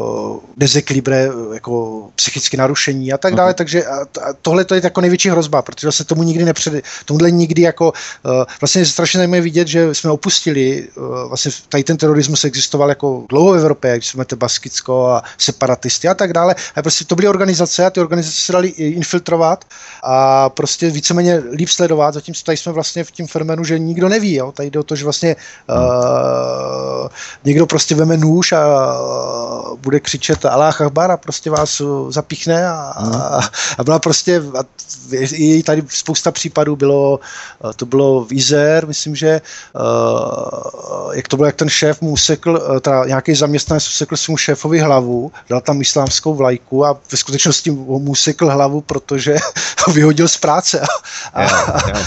dezeklibre, jako psychické narušení a tak dále, uh-huh. takže a, a tohle to je jako největší hrozba, protože se tomu nikdy nepřed, tomuhle nikdy jako, uh, vlastně je strašně zajímavé vidět, že jsme opustili, uh, vlastně tady ten terorismus existoval jako dlouho v Evropě, když jsme to Baskicko a separatisty a tak dále, a prostě to byly organizace a ty organizace se dali infiltrovat a prostě víceméně líp sledovat, zatímco tady jsme vlastně v tím fenomenu, že nikdo neví, jo? tady jde o to, že vlastně uh, někdo prostě veme nůž a uh, bude křičet Allah Akbar a prostě vás zapíchne a, a, a byla prostě, a je tady spousta případů bylo, to bylo v Izer, myslím, že uh, jak to bylo, jak ten šéf mu usekl, teda nějaký zaměstnanec usekl svému šéfovi hlavu, dal tam islámskou vlajku a ve skutečnosti mu usekl hlavu, protože ho vyhodil z práce. A, a,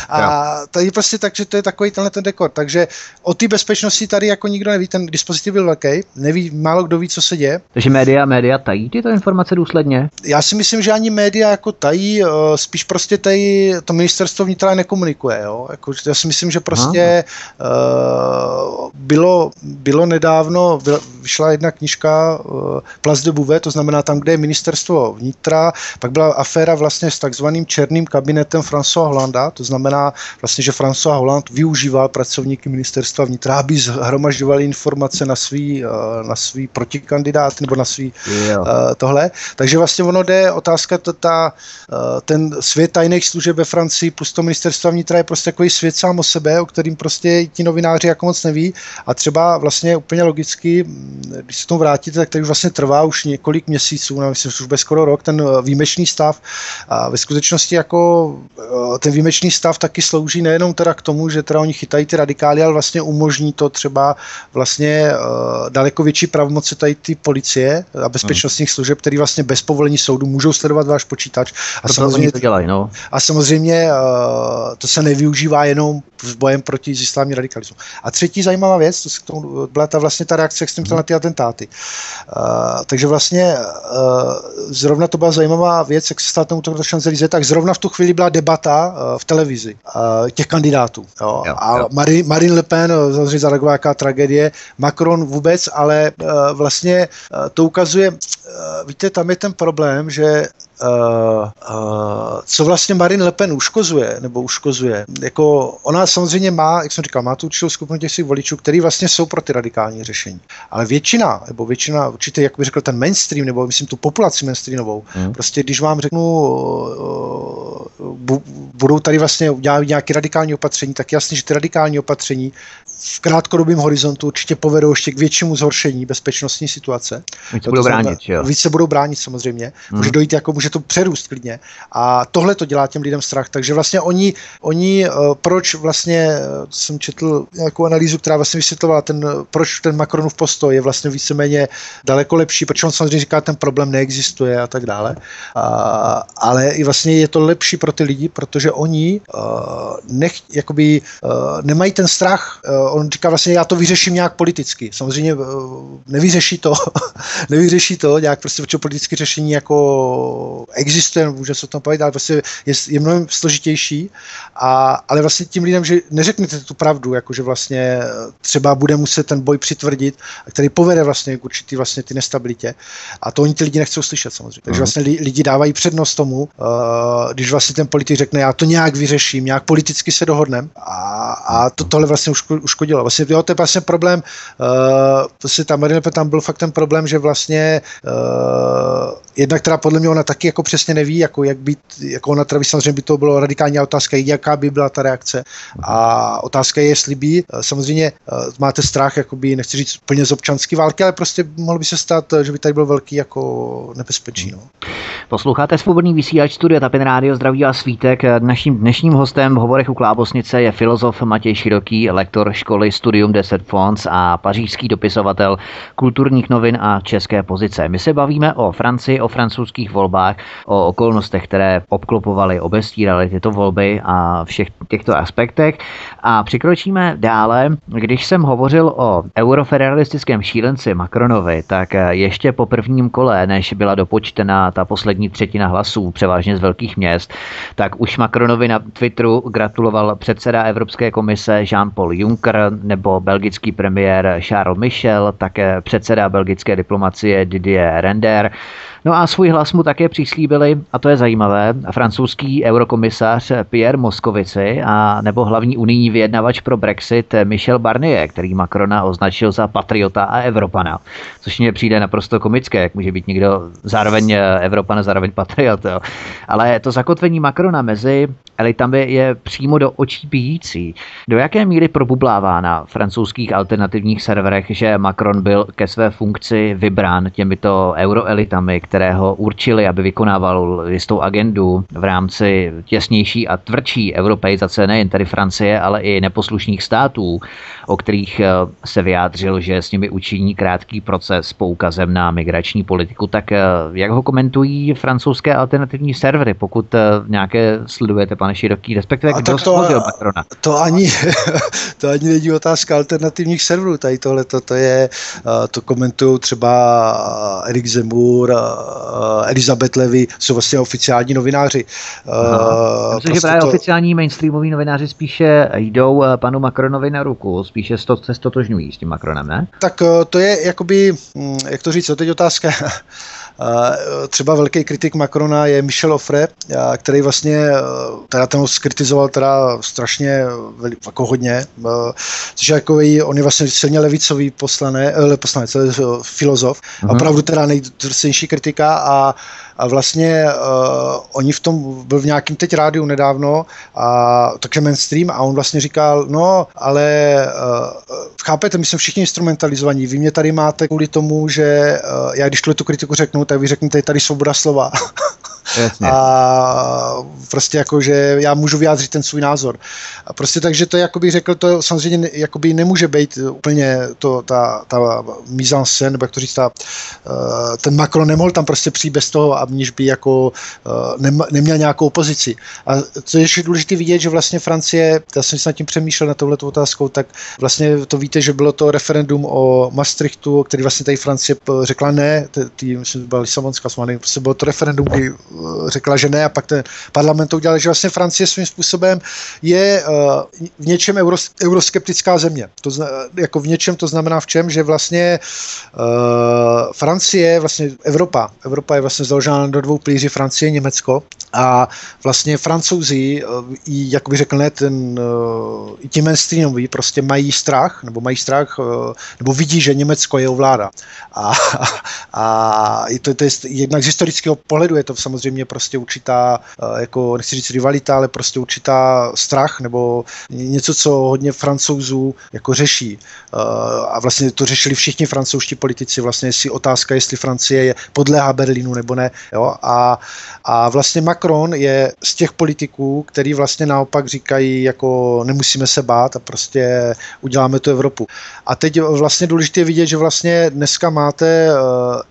a tady prostě tak, že to je takový tenhle ten dekor. Takže o té bezpečnosti tady jako nikdo neví, ten dispozitiv byl velký, neví, málo kdo ví, co se děje. Takže média, média tají tyto informace důsledně? Já si myslím, že ani média jako tají, eh, spíš prostě tady to ministerstvo vnitra nekomunikuje. Jo? Jako, já si myslím, že prostě uh, bylo, bylo nedávno, vyšla jedna knižka uh, Place de Bouvet, to znamená tam, kde je ministerstvo vnitra, pak byla aféra vlastně s takzvaným černým kabinetem François Hollanda, to znamená vlastně, že François Hollande využíval pracovníky ministerstva vnitra, aby zhromažďovali informace na svý, uh, na svý protikandidáty nebo na svý uh, tohle. Takže vlastně ono jde, otázka to, ta, uh, ten svět tajných služeb ve Francii plus to ministerstva vnitra je prostě takový svět sám o sebe, o kterým prostě ti novináři jako moc neví. A třeba vlastně úplně logicky, když se tomu vrátíte, tak to už vlastně trvá už několik měsíců, no, myslím, že už bude skoro rok, ten výjimečný stav. A ve skutečnosti jako ten výjimečný stav taky slouží nejenom teda k tomu, že teda oni chytají ty radikály, ale vlastně umožní to třeba vlastně daleko větší pravomoci tady ty policie a bezpečnostních služeb, který vlastně bez povolení soudu můžou sledovat váš počítač. A to samozřejmě, to dělají, no. A samozřejmě to se nevyužívá jenom s bojem proti islámní radikalismu. A třetí zajímavá věc, to, to byla ta vlastně ta reakce, jak jsem na ty atentáty. Uh, takže vlastně uh, zrovna to byla zajímavá věc, jak se stát tomu to šanzelize, tak zrovna v tu chvíli byla debata uh, v televizi uh, těch kandidátů. Jo. Jo, a jo. Marine, Marine Le Pen, samozřejmě zareagovala jaká tragédie, Macron vůbec, ale uh, vlastně uh, to ukazuje, uh, víte, tam je ten problém, že Uh, uh, co vlastně Marine Le Pen uškozuje, nebo uškozuje. Jako ona samozřejmě má, jak jsem říkal, má tu určitou skupinu těch svých voličů, který vlastně jsou pro ty radikální řešení. Ale většina, nebo většina, určitě, jak bych řekl, ten mainstream, nebo myslím tu populaci mainstreamovou, hmm. prostě když vám řeknu, uh, bu, budou tady vlastně udělat nějaké radikální opatření, tak jasně, že ty radikální opatření v krátkodobém horizontu určitě povedou ještě k většímu zhoršení bezpečnostní situace. Více budou bránit, jo. Více budou bránit samozřejmě. Hmm. Může dojít jako, může to přerůst klidně. A tohle to dělá těm lidem strach. Takže vlastně oni, oni uh, proč vlastně, uh, jsem četl nějakou analýzu, která vlastně vysvětlovala ten, proč ten Macronův postoj je vlastně víceméně daleko lepší, protože on samozřejmě říká, ten problém neexistuje a tak dále. Uh, ale i vlastně je to lepší pro ty lidi, protože oni uh, nech, jakoby, uh, nemají ten strach, uh, on říká vlastně, já to vyřeším nějak politicky. Samozřejmě uh, nevyřeší to, nevyřeší to nějak prostě, protože politické řešení jako existuje, může se o tom povědět, ale prostě je, je mnohem složitější, a, ale vlastně tím lidem, že neřeknete tu pravdu, jako že vlastně třeba bude muset ten boj přitvrdit, který povede vlastně k určitý vlastně ty nestabilitě a to oni ty lidi nechcou slyšet samozřejmě. Takže mhm. vlastně lidi dávají přednost tomu, uh, když vlastně ten politik řekne, já to nějak vyřeším, nějak politicky se dohodnem a, a to, tohle vlastně uškodilo. Vlastně, jo, to je vlastně problém, uh, vlastně tam, tam byl fakt ten problém, že vlastně uh, jedna, která podle mě ona taky jako přesně neví, jako jak být, jako ona teda samozřejmě by to bylo radikální otázka, jaká by byla ta reakce. A otázka je, jestli by, eh, samozřejmě eh, máte strach, jakoby, nechci říct úplně z občanské války, ale prostě mohlo by se stát, že by tady byl velký jako nebezpečí. No. Posloucháte svobodný vysílač Studia Tapin Rádio, zdraví a svítek. Naším dnešním hostem v hovorech u Klábosnice je filozof Matěj Široký, lektor školy Studium 10 Fons a pařížský dopisovatel kulturních novin a české pozice. My se bavíme o Francii, o francouzských volbách, o okolnostech, které obklopovaly, obestíraly tyto volby a všech těchto aspektech. A přikročíme dále. Když jsem hovořil o eurofederalistickém šílenci Macronovi, tak ještě po prvním kole, než byla dopočtena ta poslední poslední třetina hlasů, převážně z velkých měst, tak už Macronovi na Twitteru gratuloval předseda Evropské komise Jean-Paul Juncker nebo belgický premiér Charles Michel, také předseda belgické diplomacie Didier Render. No a svůj hlas mu také přislíbili, a to je zajímavé, francouzský eurokomisař Pierre Moskovici a nebo hlavní unijní vyjednavač pro Brexit Michel Barnier, který Macrona označil za patriota a Evropana. Což mně přijde naprosto komické, jak může být někdo zároveň Evropan a zároveň patriot. Jo. Ale to zakotvení Macrona mezi elitami je přímo do očí bíjící. Do jaké míry probublává na francouzských alternativních serverech, že Macron byl ke své funkci vybrán těmito euroelitami, které ho určili, aby vykonával jistou agendu v rámci těsnější a tvrdší europeizace nejen tedy Francie, ale i neposlušných států, o kterých eh, se vyjádřil, že s nimi učiní krátký proces poukazem na migrační politiku. Tak eh, jak ho komentují francouzské alternativní servery, pokud eh, nějaké sledujete, pane Široký, respektive kdo to, Macrona? To ani, to ani není otázka alternativních serverů. Tady tohle to, to je, to komentují třeba Erik Zemur, Elizabeth Levy, jsou vlastně oficiální novináři. Aha. Myslím, prostě že právě to... oficiální mainstreamoví novináři spíše jdou panu Macronovi na ruku spíše se stotožňují s tím Macronem, ne? Tak eh, to je jakoby, hm, jak to říct, co teď otázka. Eh, třeba velký kritik Macrona je Michel Offre, eh, který vlastně, teda ten ho skritizoval teda strašně jako hodně, což je jako on je vlastně silně levicový poslane, poslanec, filozof, uh-huh. opravdu teda nejdrsnější kritika a a vlastně uh, oni v tom, byl v nějakým teď rádiu nedávno, a také mainstream a on vlastně říkal, no, ale uh, chápete, my jsme všichni instrumentalizovaní, vy mě tady máte kvůli tomu, že uh, já když tuhle tu kritiku řeknu, tak vy řeknete, tady svoboda slova. Jasně. A prostě jako, že já můžu vyjádřit ten svůj názor. A prostě takže to, jakoby řekl, to samozřejmě jakoby nemůže být úplně to, ta, ta mise en scène, nebo jak to říct, ta, ten Macron nemohl tam prostě přijít bez toho, aniž by jako nem, neměl nějakou opozici. A co je ještě důležité vidět, že vlastně Francie, já jsem se nad tím přemýšlel na touhle otázkou, tak vlastně to víte, že bylo to referendum o Maastrichtu, který vlastně tady Francie řekla ne, tý, myslím, byla Lisabonská smlouva, prostě bylo to referendum, kdy řekla, že ne a pak ten parlament to udělal, že vlastně Francie svým způsobem je v něčem euro, euroskeptická země. To zna, jako v něčem to znamená v čem, že vlastně uh, Francie, vlastně Evropa, Evropa je vlastně založena do dvou plíří Francie, Německo a vlastně francouzi, eh, jak bych řekl, ne, ten, eh, i ti mainstreamoví prostě mají strach, nebo mají strach, eh, nebo vidí, že Německo je ovládá. A, a to, to je, jednak z historického pohledu je to samozřejmě prostě určitá, jako nechci říct rivalita, ale prostě určitá strach, nebo něco, co hodně francouzů jako řeší. A vlastně to řešili všichni francouzští politici, vlastně jestli otázka, jestli Francie je podléhá Berlínu nebo ne. Jo? A, a vlastně Macron je z těch politiků, který vlastně naopak říkají, jako nemusíme se bát a prostě uděláme tu Evropu. A teď vlastně důležité je vidět, že vlastně dneska máte uh,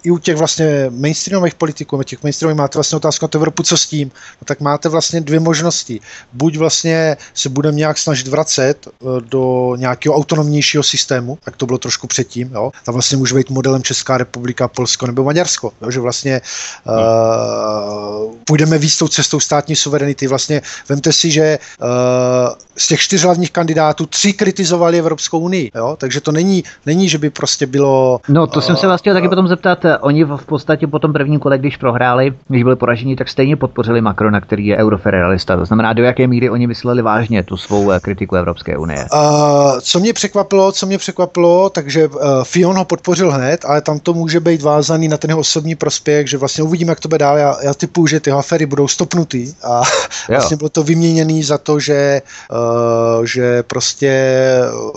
i u těch vlastně mainstreamových politiků, u těch mainstreamových máte vlastně otázku na tu Evropu, co s tím, no tak máte vlastně dvě možnosti. Buď vlastně se budeme nějak snažit vracet uh, do nějakého autonomnějšího systému, tak to bylo trošku předtím, jo. Tam vlastně může být modelem Česká republika, Polsko nebo Maďarsko, jo, že vlastně uh, půjdeme víc tou cestou státní suverenity. Vlastně vemte si, že uh, z těch čtyř hlavních kandidátů tři kritizovali Evropskou unii, jo? takže to není, není, že by prostě bylo... No to uh, jsem se vás chtěl taky potom zeptat, oni v podstatě po tom prvním kole, když prohráli, když byli poraženi, tak stejně podpořili Macrona, který je eurofederalista. To znamená, do jaké míry oni mysleli vážně tu svou eh, kritiku Evropské unie? Uh, co mě překvapilo, co mě překvapilo, takže uh, Fion ho podpořil hned, ale tam to může být vázaný na ten jeho osobní prospěch, že vlastně uvidíme, jak to bude dál. Já, já typu, že ty afery budou stopnutý a jo. vlastně bylo to vyměněný za to, že, uh, že prostě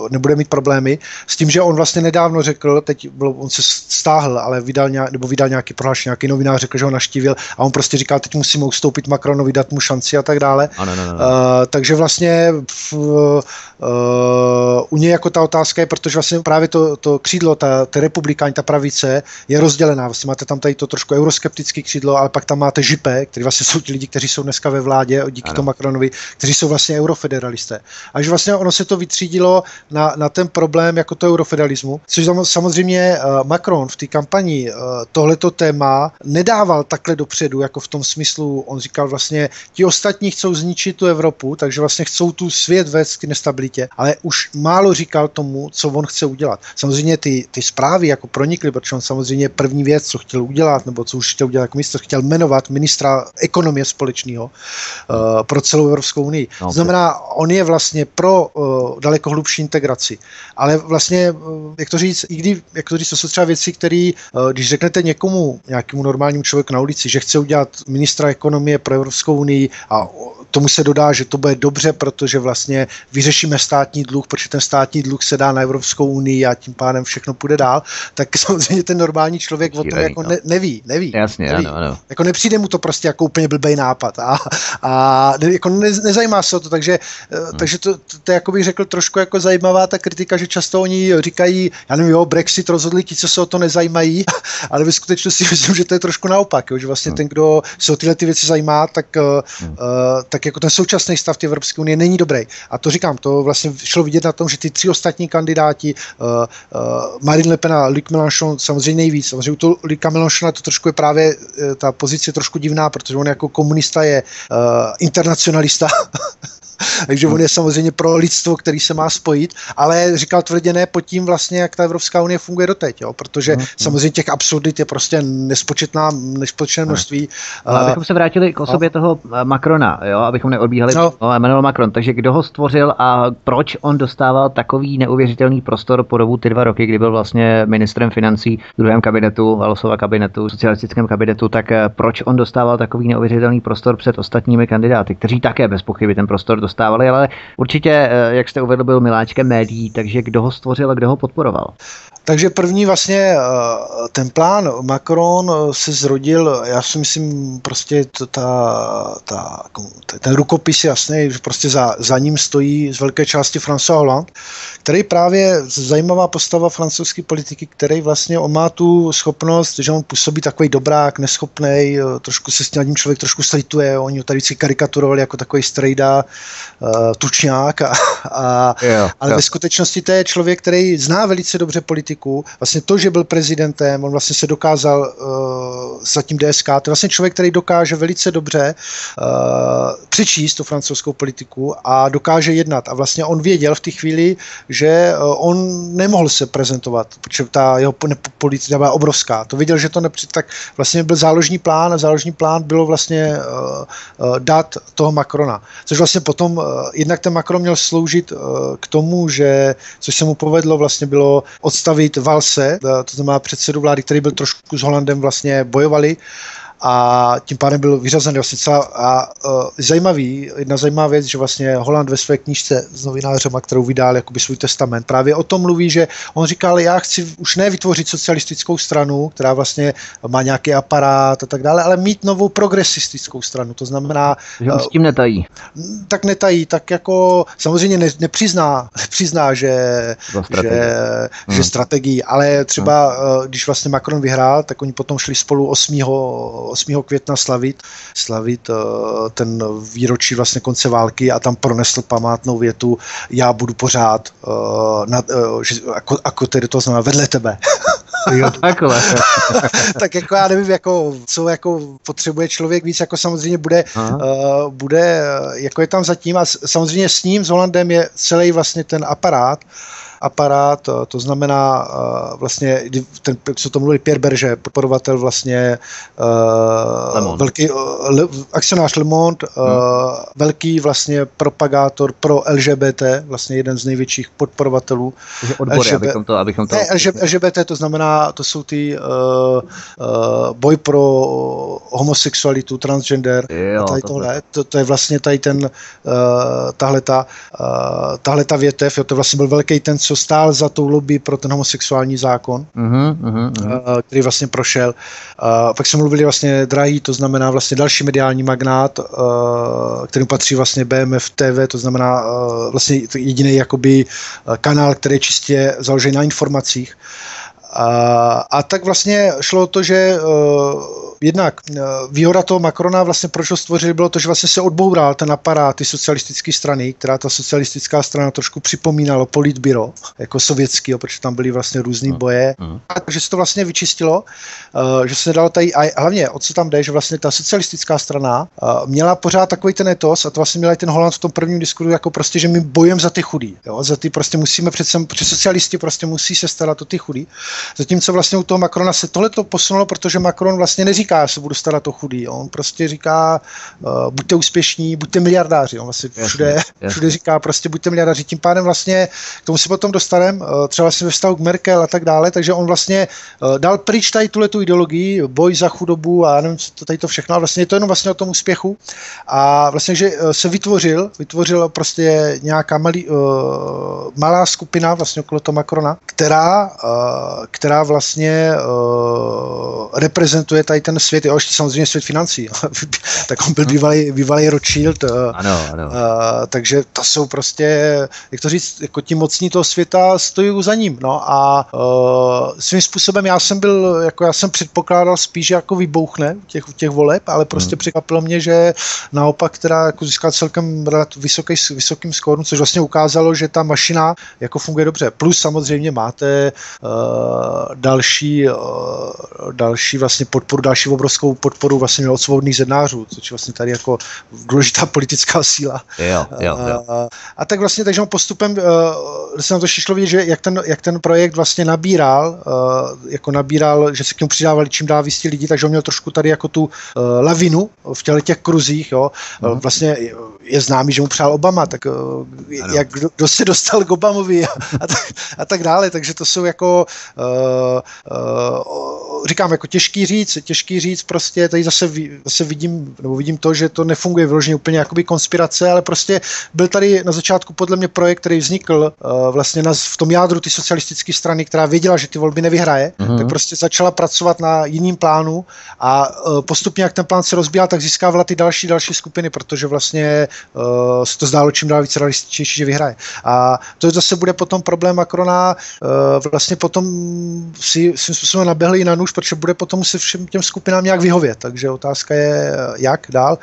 nebude mít problémy. S tím, že on vlastně nedávno řekl, teď bylo, on se stáhl, ale vydal, nějak, nebo vydal nějaký prohlášení, nějaký novinář řekl, že ho naštívil a on prostě říkal, teď musíme ustoupit Macronovi, dát mu šanci a tak dále. Ano, no, no, no. Uh, takže vlastně v, uh, u něj jako ta otázka je, protože vlastně právě to, to křídlo, ta, ta republikáň, ta pravice je rozdělená. Vlastně máte tam tady to trošku euroskeptické křídlo, ale pak tam máte žipe, který vlastně jsou ti lidi, kteří jsou dneska ve vládě, díky ano. tomu Macronovi, kteří jsou vlastně eurofederalisté. Až vlastně ono se to vytřídilo na, na ten problém jako to eurofederalismu, což samozřejmě uh, Macron v té kampani uh, tohleto téma nedával takhle dopředu, jako v tom smyslu, on říkal vlastně, ti ostatní chcou zničit tu Evropu, takže vlastně chcou tu svět vést k nestabilitě, ale už málo říkal tomu, co on chce udělat. Samozřejmě ty, ty zprávy jako pronikly, protože on samozřejmě první věc, co chtěl udělat, nebo co už chtěl udělat jako ministr, chtěl jmenovat ministra ekonomie společného uh, pro celou Evropskou unii. Okay. To znamená, on je vlastně pro uh, daleko hlubší integraci. Ale vlastně, uh, jak to říct, i kdy, jak to říct, to jsou třeba věci, které, uh, když řeknete někomu, nějakému normálnímu člověku na ulici, že chce udělat ministra ekonomie pro Evropskou unii a tomu se dodá, že to bude dobře, protože vlastně vyřešíme státní dluh, protože ten státní dluh se dá na Evropskou unii a tím pádem všechno půjde dál, tak samozřejmě ten normální člověk o tom jako no. ne, neví, neví. Jasně, neví. ano, ano. Jako nepřijde mu to prostě jako úplně blbej nápad a, a ne, jako ne, nezajímá se o to, takže, eh, hmm. takže to, to, to, jako bych řekl trošku jako zajímavá ta kritika, že často oni říkají, já nevím, jo, Brexit rozhodli ti, co se o to nezajímají, ale ve skutečnosti myslím, že to je trošku naopak, jo, že vlastně hmm. ten, kdo se o tyhle ty věci zajímá, tak, hmm. uh, tak jako ten současný stav Evropské unie není dobrý. A to říkám, to vlastně šlo vidět na tom, že ty tři ostatní kandidáti, uh, uh, Marine Le Pen a Luc Mélenchon, samozřejmě nejvíc. Samozřejmě u toho Luca Mélenchona to trošku je právě, uh, ta pozice trošku divná, protože on jako komunista je uh, internacionalista. takže on je samozřejmě pro lidstvo, který se má spojit, ale říkal tvrdě ne pod tím vlastně, jak ta Evropská unie funguje doteď, jo, protože hmm. samozřejmě těch absurdit je prostě nespočetná, nespočetné množství. No, abychom se vrátili k osobě no. toho eh, Macrona, jo, abychom neodbíhali no. no. Emmanuel Macron, takže kdo ho stvořil a proč on dostával takový neuvěřitelný prostor po dobu ty dva roky, kdy byl vlastně ministrem financí v druhém kabinetu, Valosova kabinetu, socialistickém kabinetu, tak eh, proč on dostával takový neuvěřitelný prostor před ostatními kandidáty, kteří také bez pochyby ten prostor dostávali, ale určitě, eh, jak jste uvedl, byl miláčkem médií, takže kdo ho stvořil a kdo ho podporoval? Takže první vlastně eh, ten plán Macron eh, se zrodil, já si myslím, prostě to, ta, ta, ten rukopis je jasný, že prostě za, za ním stojí z velké části François Hollande, který právě zajímavá postava francouzské politiky, který vlastně on má tu schopnost, že on působí takový dobrák, neschopný, trošku se s tím člověk trošku slituje, oni ho tady vždycky karikaturovali jako takový strejda, uh, tučňák, a, a, yeah, ale yeah. ve skutečnosti to je člověk, který zná velice dobře politiku. Vlastně to, že byl prezidentem, on vlastně se dokázal uh, za tím DSK, to je vlastně člověk, který dokáže velice dobře uh, přečíst tu francouzskou politiku a dokáže jednat. A vlastně on věděl v té chvíli, že uh, on nemohl se prezentovat, protože ta jeho politika byla obrovská. To viděl, že to nepři... tak vlastně byl záložní plán a záložní plán bylo vlastně uh, uh, dát toho Macrona. Což vlastně potom Eh, jednak ten Macron měl sloužit eh, k tomu, že, což se mu povedlo, vlastně bylo odstavit Valse, eh, to znamená předsedu vlády, který byl trošku s Holandem vlastně bojovali a tím pádem byl vyřazen vlastně celá a uh, zajímavý, jedna zajímavá věc, že vlastně Holand ve své knížce s novinářem, kterou vydal jakoby svůj testament, právě o tom mluví, že on říkal, já chci už ne vytvořit socialistickou stranu, která vlastně má nějaký aparát a tak dále, ale mít novou progresistickou stranu, to znamená... Že on s tím netají. Tak netají, tak jako samozřejmě ne, nepřizná, nepřizná, že, že, hmm. že strategii, ale třeba hmm. když vlastně Macron vyhrál, tak oni potom šli spolu 8 8. května slavit, slavit eh, ten výročí vlastně konce války a tam pronesl památnou větu já budu pořád, uh, nad, uh, že, jako, jako tedy to znamená vedle tebe. Jo, takhle. tak jako já nevím, jako, co jako potřebuje člověk víc, jako samozřejmě bude, uh, bude, jako je tam zatím a samozřejmě s ním, s Holandem je celý vlastně ten aparát, uh, aparát, to znamená vlastně, ten, jak se to mluví, Pierre Berger, podporovatel vlastně uh, velký uh, le, akcionář Le Monde, hmm. velký vlastně propagátor pro LGBT, vlastně jeden z největších podporovatelů. odbory, LGBT, abychom to, abychom to... Ne, LGBT to znamená, to jsou ty uh, uh, boj pro homosexualitu, transgender, jo, a tady to tohle, to, to je vlastně tady ten, uh, tahle ta, uh, tahle ta větev, jo, to vlastně byl velký ten co stál za tou lobby pro ten homosexuální zákon, uh-huh, který vlastně prošel. Uh, pak jsme mluvili vlastně drahý, to znamená vlastně další mediální magnát, uh, který patří vlastně BMF TV, to znamená vlastně jediný jakoby kanál, který je čistě založený na informacích. A, a tak vlastně šlo o to, že uh, jednak výhoda toho Macrona vlastně proč ho stvořili, bylo to, že vlastně se odboural ten aparát ty socialistické strany, která ta socialistická strana trošku připomínalo politbyro, jako sovětský, protože tam byly vlastně různé mm. boje. Mm. Takže se to vlastně vyčistilo, že se nedalo tady, a hlavně o co tam jde, že vlastně ta socialistická strana měla pořád takový ten etos, a to vlastně měla i ten Holand v tom prvním diskurzu, jako prostě, že my bojujeme za ty chudí, jo? za ty prostě musíme přece, protože socialisti prostě musí se starat o ty chudí. Zatímco vlastně u toho Macrona se tohle to posunulo, protože Macron vlastně neříká, že se budu starat o chudí. On prostě říká, uh, buďte úspěšní, buďte miliardáři. On vlastně všude, jasně, všude říká, prostě buďte miliardáři. Tím pádem vlastně, k tomu si potom dostaneme, uh, třeba vlastně ve vztahu k Merkel a tak dále, takže on vlastně uh, dal pryč tady tuhle tu ideologii, boj za chudobu a já nevím, co tady to všechno, a vlastně je to jenom vlastně o tom úspěchu. A vlastně, že se vytvořil, vytvořil prostě nějaká malý, uh, malá skupina vlastně okolo toho Macrona, která, uh, která vlastně uh, reprezentuje tady ten svět, jo, ještě samozřejmě svět financí, tak on byl bývalý, bývalý Rothschild, uh, ano, ano. Uh, takže to jsou prostě, jak to říct, jako ti mocní toho světa stojí za ním, no a uh, svým způsobem já jsem byl, jako já jsem předpokládal spíš, jako vybouchne těch, těch voleb, ale prostě hmm. překvapilo mě, že naopak, která jako získala celkem vysoký, vysokým skórem, což vlastně ukázalo, že ta mašina jako funguje dobře. Plus samozřejmě máte uh, další, uh, další vlastně podporu, další obrovskou podporu vlastně od svobodných zednářů, což vlastně tady jako důležitá politická síla. Jo, jo, jo. Uh, a tak vlastně, takže postupem uh, se nám to šlo vidět, že jak ten, jak ten projekt vlastně nabíral, uh, jako nabíral, že se k němu přidávali čím dál víc lidí, takže on měl trošku tady jako tu uh, lavinu v těle těch kruzích, jo. Uh, vlastně je známý, že mu přál Obama, tak uh, jak kdo, kdo se dostal k Obamovi a, a, tak, a tak dále, takže to jsou jako uh, uh, říkám, jako těžký říct, těžký říct prostě, tady zase, zase vidím, nebo vidím to, že to nefunguje vyloženě úplně jakoby konspirace, ale prostě byl tady na začátku podle mě projekt, který vznikl uh, vlastně na, v tom jádru ty socialistické strany, která věděla, že ty volby nevyhraje, mm-hmm. tak prostě začala pracovat na jiným plánu a uh, postupně, jak ten plán se rozbíjal, tak získávala ty další, další skupiny, protože vlastně uh, se to zdálo čím dál víc realističnější, že vyhraje. A to zase bude potom problém Macrona, uh, vlastně potom si svým způsobem naběhli na nůž, protože bude potom se všem těm skupinám nějak vyhovět. Takže otázka je, jak dál.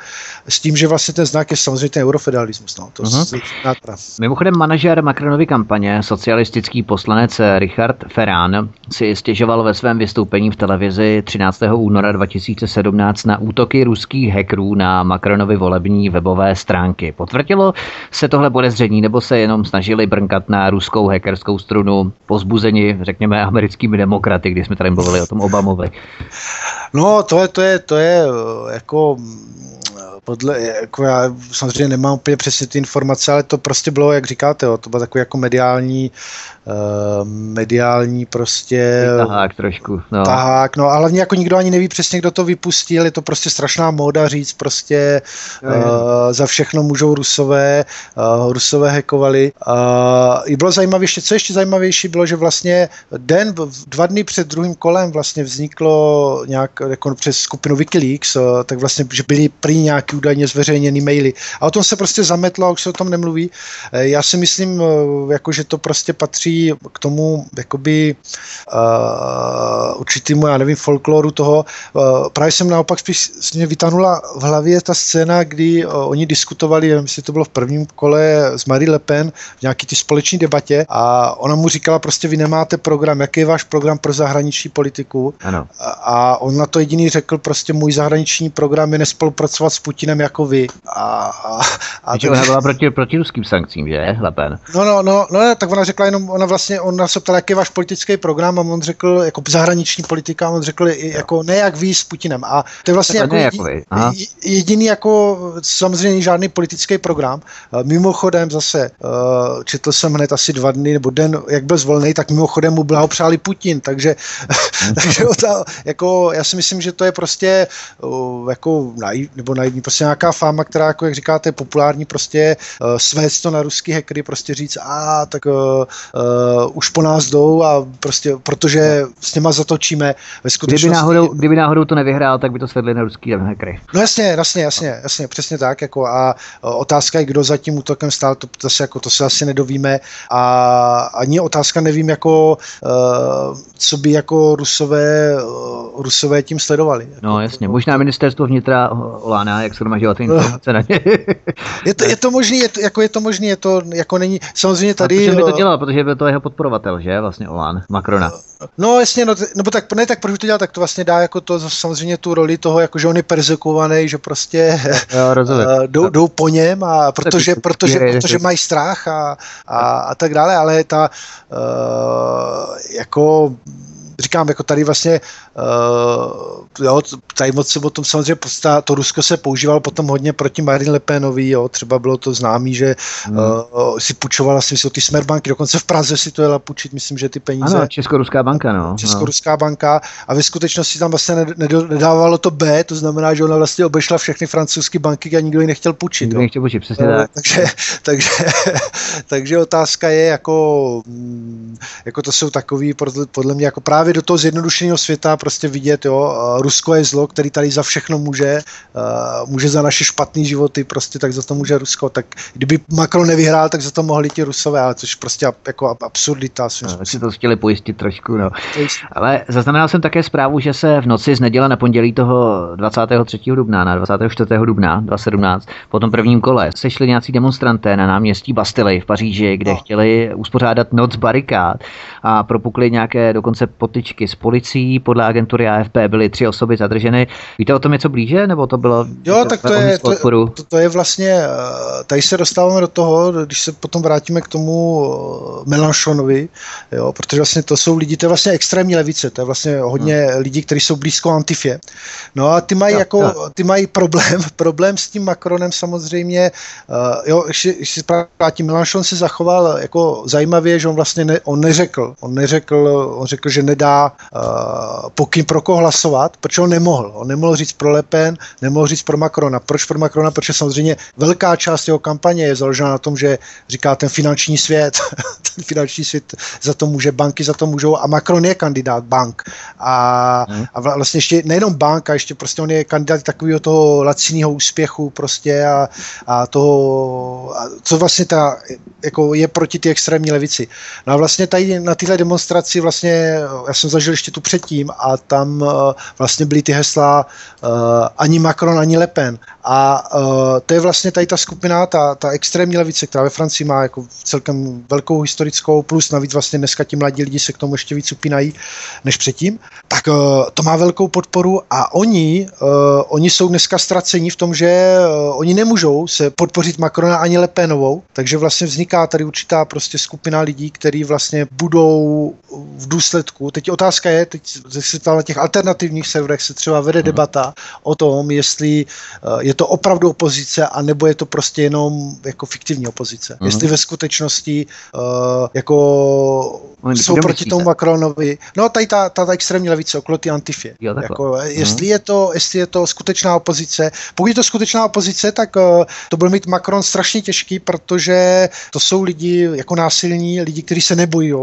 S tím, že vlastně ten znak je samozřejmě ten eurofederalismus. No. To uh-huh. Mimochodem manažer Macronovy kampaně, socialistický poslanec Richard Ferán, si stěžoval ve svém vystoupení v televizi 13. února 2017 na útoky ruských hackerů na Macronovy volební webové stránky. Potvrdilo se tohle podezření, nebo se jenom snažili brnkat na ruskou hackerskou strunu pozbuzení, řekněme, americkými demokraty, když jsme tady mluvili o tom Obamovi? No, to je, to je, to je jako podle, jako já samozřejmě nemám úplně přesně ty informace, ale to prostě bylo, jak říkáte, jo, to bylo takový jako mediální, uh, mediální prostě... Tahák trošku, no. Tahák, no a hlavně jako nikdo ani neví přesně, kdo to vypustil, je to prostě strašná móda říct prostě uh, za všechno můžou rusové, uh, rusové hekovali. Uh, I bylo zajímavé, ještě, co ještě zajímavější bylo, že vlastně den, dva dny před druhým kolem vlastně vzniklo nějak jako přes skupinu Wikileaks, uh, tak vlastně, že byly prý nějaký údajně zveřejněný maily. A o tom se prostě zametlo a už se o tom nemluví. Eh, já si myslím, eh, jako, že to prostě patří k tomu jakoby uh, určitýmu, já nevím, folkloru toho. Uh, právě jsem naopak spíš mě vytanula v hlavě ta scéna, kdy uh, oni diskutovali, nevím, jestli to bylo v prvním kole s Marie Le Pen v nějaký ty společní debatě a ona mu říkala prostě, vy nemáte program, jaký je váš program pro zahraniční politiku? Ano. A, a on na to jediný řekl, prostě můj zahraniční program je nespolupracovat s Putinem jako vy. A, a, a ona byla proti, proti ruským sankcím, že, Lepen? No, no, no, no, tak ona řekla jenom, ona vlastně, ona se ptala, jaký je váš politický program a on řekl, jako zahraniční politika, on řekl, jako ne jak vy s Putinem. A to je vlastně jako, jako jediný jako, samozřejmě žádný politický program. Mimochodem zase, uh, četl jsem hned asi dva dny, nebo den, jak byl zvolený, tak mimochodem mu blahopřáli Putin, takže, takže ta, jako, já si myslím, že to je prostě uh, jako naiv, nebo naiv, naivní. Prostě nějaká fáma, která, jako jak říkáte, je populární, prostě uh, svést to na ruský hackery, prostě říct, a tak uh, uh, už po nás jdou a prostě, protože s něma zatočíme. Ve skutečnosti... kdyby, náhodou, kdyby náhodou to nevyhrál, tak by to svedli na ruský hackery. No jasně, jasně, jasně, jasně, přesně tak. Jako a otázka je, kdo za tím útokem stál, to, to, se, jako, to se asi nedovíme. A ani otázka nevím, jako, uh, co by jako rusové, uh, rusové tím sledovali. No jako, jasně, možná ministerstvo vnitra Olána, jak se domažovat informace na ně. je, to, je to možný, je to, jako je to možný, je to, jako není, samozřejmě tady... A by to dělal, protože by to jeho podporovatel, že, vlastně Olán, Macrona. No jasně, no, no tak, ne, tak proč to dělá, tak to vlastně dá jako to samozřejmě tu roli toho, jako že on je persekovaný, že prostě jo, jdou, jdou, po něm a protože, protože, protože mají strach a, a, a tak dále, ale ta uh, jako říkám, jako tady vlastně, uh, jo, tady moc se o tom samozřejmě, to Rusko se používalo potom hodně proti Marine Le Penovi, jo, třeba bylo to známý, že hmm. uh, si půjčovala si ty Smerbanky, dokonce v Praze si to jela půjčit, myslím, že ty peníze. Ano, Českoruská banka, no. Českoruská no. banka a ve skutečnosti tam vlastně nedávalo to B, to znamená, že ona vlastně obešla všechny francouzské banky a nikdo ji nechtěl půjčit. Nikdo nechtěl půjčit, přesně tak. Takže, takže, takže otázka je jako, mm, jako to jsou takový podle, podle mě jako právě právě do toho zjednodušeného světa prostě vidět, jo, Rusko je zlo, který tady za všechno může, může za naše špatné životy, prostě tak za to může Rusko, tak kdyby Macron nevyhrál, tak za to mohli ti Rusové, ale což prostě jako absurdita. No, si to chtěli pojistit trošku, no. Ale zaznamenal jsem také zprávu, že se v noci z neděle na pondělí toho 23. dubna na 24. dubna 2017 po tom prvním kole sešli nějací demonstranté na náměstí Bastily v Paříži, kde no. chtěli uspořádat noc barikád a propukli nějaké dokonce pod potyčky s policií. Podle agentury AFP byly tři osoby zadrženy. Víte o tom něco blíže, nebo to bylo? Jo, tak to je, to, to, to je vlastně, eh, tady se dostáváme do toho, když se potom vrátíme k tomu eh, Melanchonovi, jo, protože vlastně to jsou lidi, to je vlastně extrémní levice, to je vlastně hodně hmm. lidí, kteří jsou blízko Antifě. No a ty mají jo, jako, jo. ty mají problém, problém s tím Macronem samozřejmě, uh, jo, ještě, ještě vrátím, Melanchon se zachoval jako zajímavě, že on vlastně ne, on neřekl, on neřekl, on řekl, že nedá dá uh, pokyn pro koho hlasovat, protože on nemohl. On nemohl říct pro Le Pen, nemohl říct pro Macrona. Proč pro Macrona? Protože samozřejmě velká část jeho kampaně je založena na tom, že říká ten finanční svět, ten finanční svět za to může, banky za to můžou a Macron je kandidát bank. A, hmm. a vlastně ještě nejenom banka, ještě prostě on je kandidát takového toho laciného úspěchu prostě a, a toho, a co vlastně ta, jako je proti ty extrémní levici. No a vlastně tady na téhle demonstraci vlastně jsem zažil ještě tu předtím a tam uh, vlastně byly ty hesla uh, ani Macron, ani Le Pen. A uh, to je vlastně tady ta skupina, ta, ta extrémní levice, která ve Francii má jako celkem velkou historickou, plus. Navíc vlastně dneska ti mladí lidi se k tomu ještě víc upínají než předtím, tak uh, to má velkou podporu a oni, uh, oni jsou dneska ztracení v tom, že uh, oni nemůžou se podpořit Macrona ani Le Penovou, takže vlastně vzniká tady určitá prostě skupina lidí, kteří vlastně budou v důsledku Teď otázka je, teď se na těch alternativních serverech se třeba vede mhm. debata o tom, jestli eh, je to opravdu opozice, anebo je to prostě jenom jako fiktivní opozice. Uh-huh. Jestli ve skutečnosti uh, jako Oni jsou proti tomu Macronovi. No, tady ta, ta, ta extrémní levice okolo ty antifě. Jo, jako, uh-huh. jestli, je to, jestli je to skutečná opozice. Pokud je to skutečná opozice, tak uh, to bude mít Macron strašně těžký, protože to jsou lidi jako násilní, lidi, kteří se nebojí,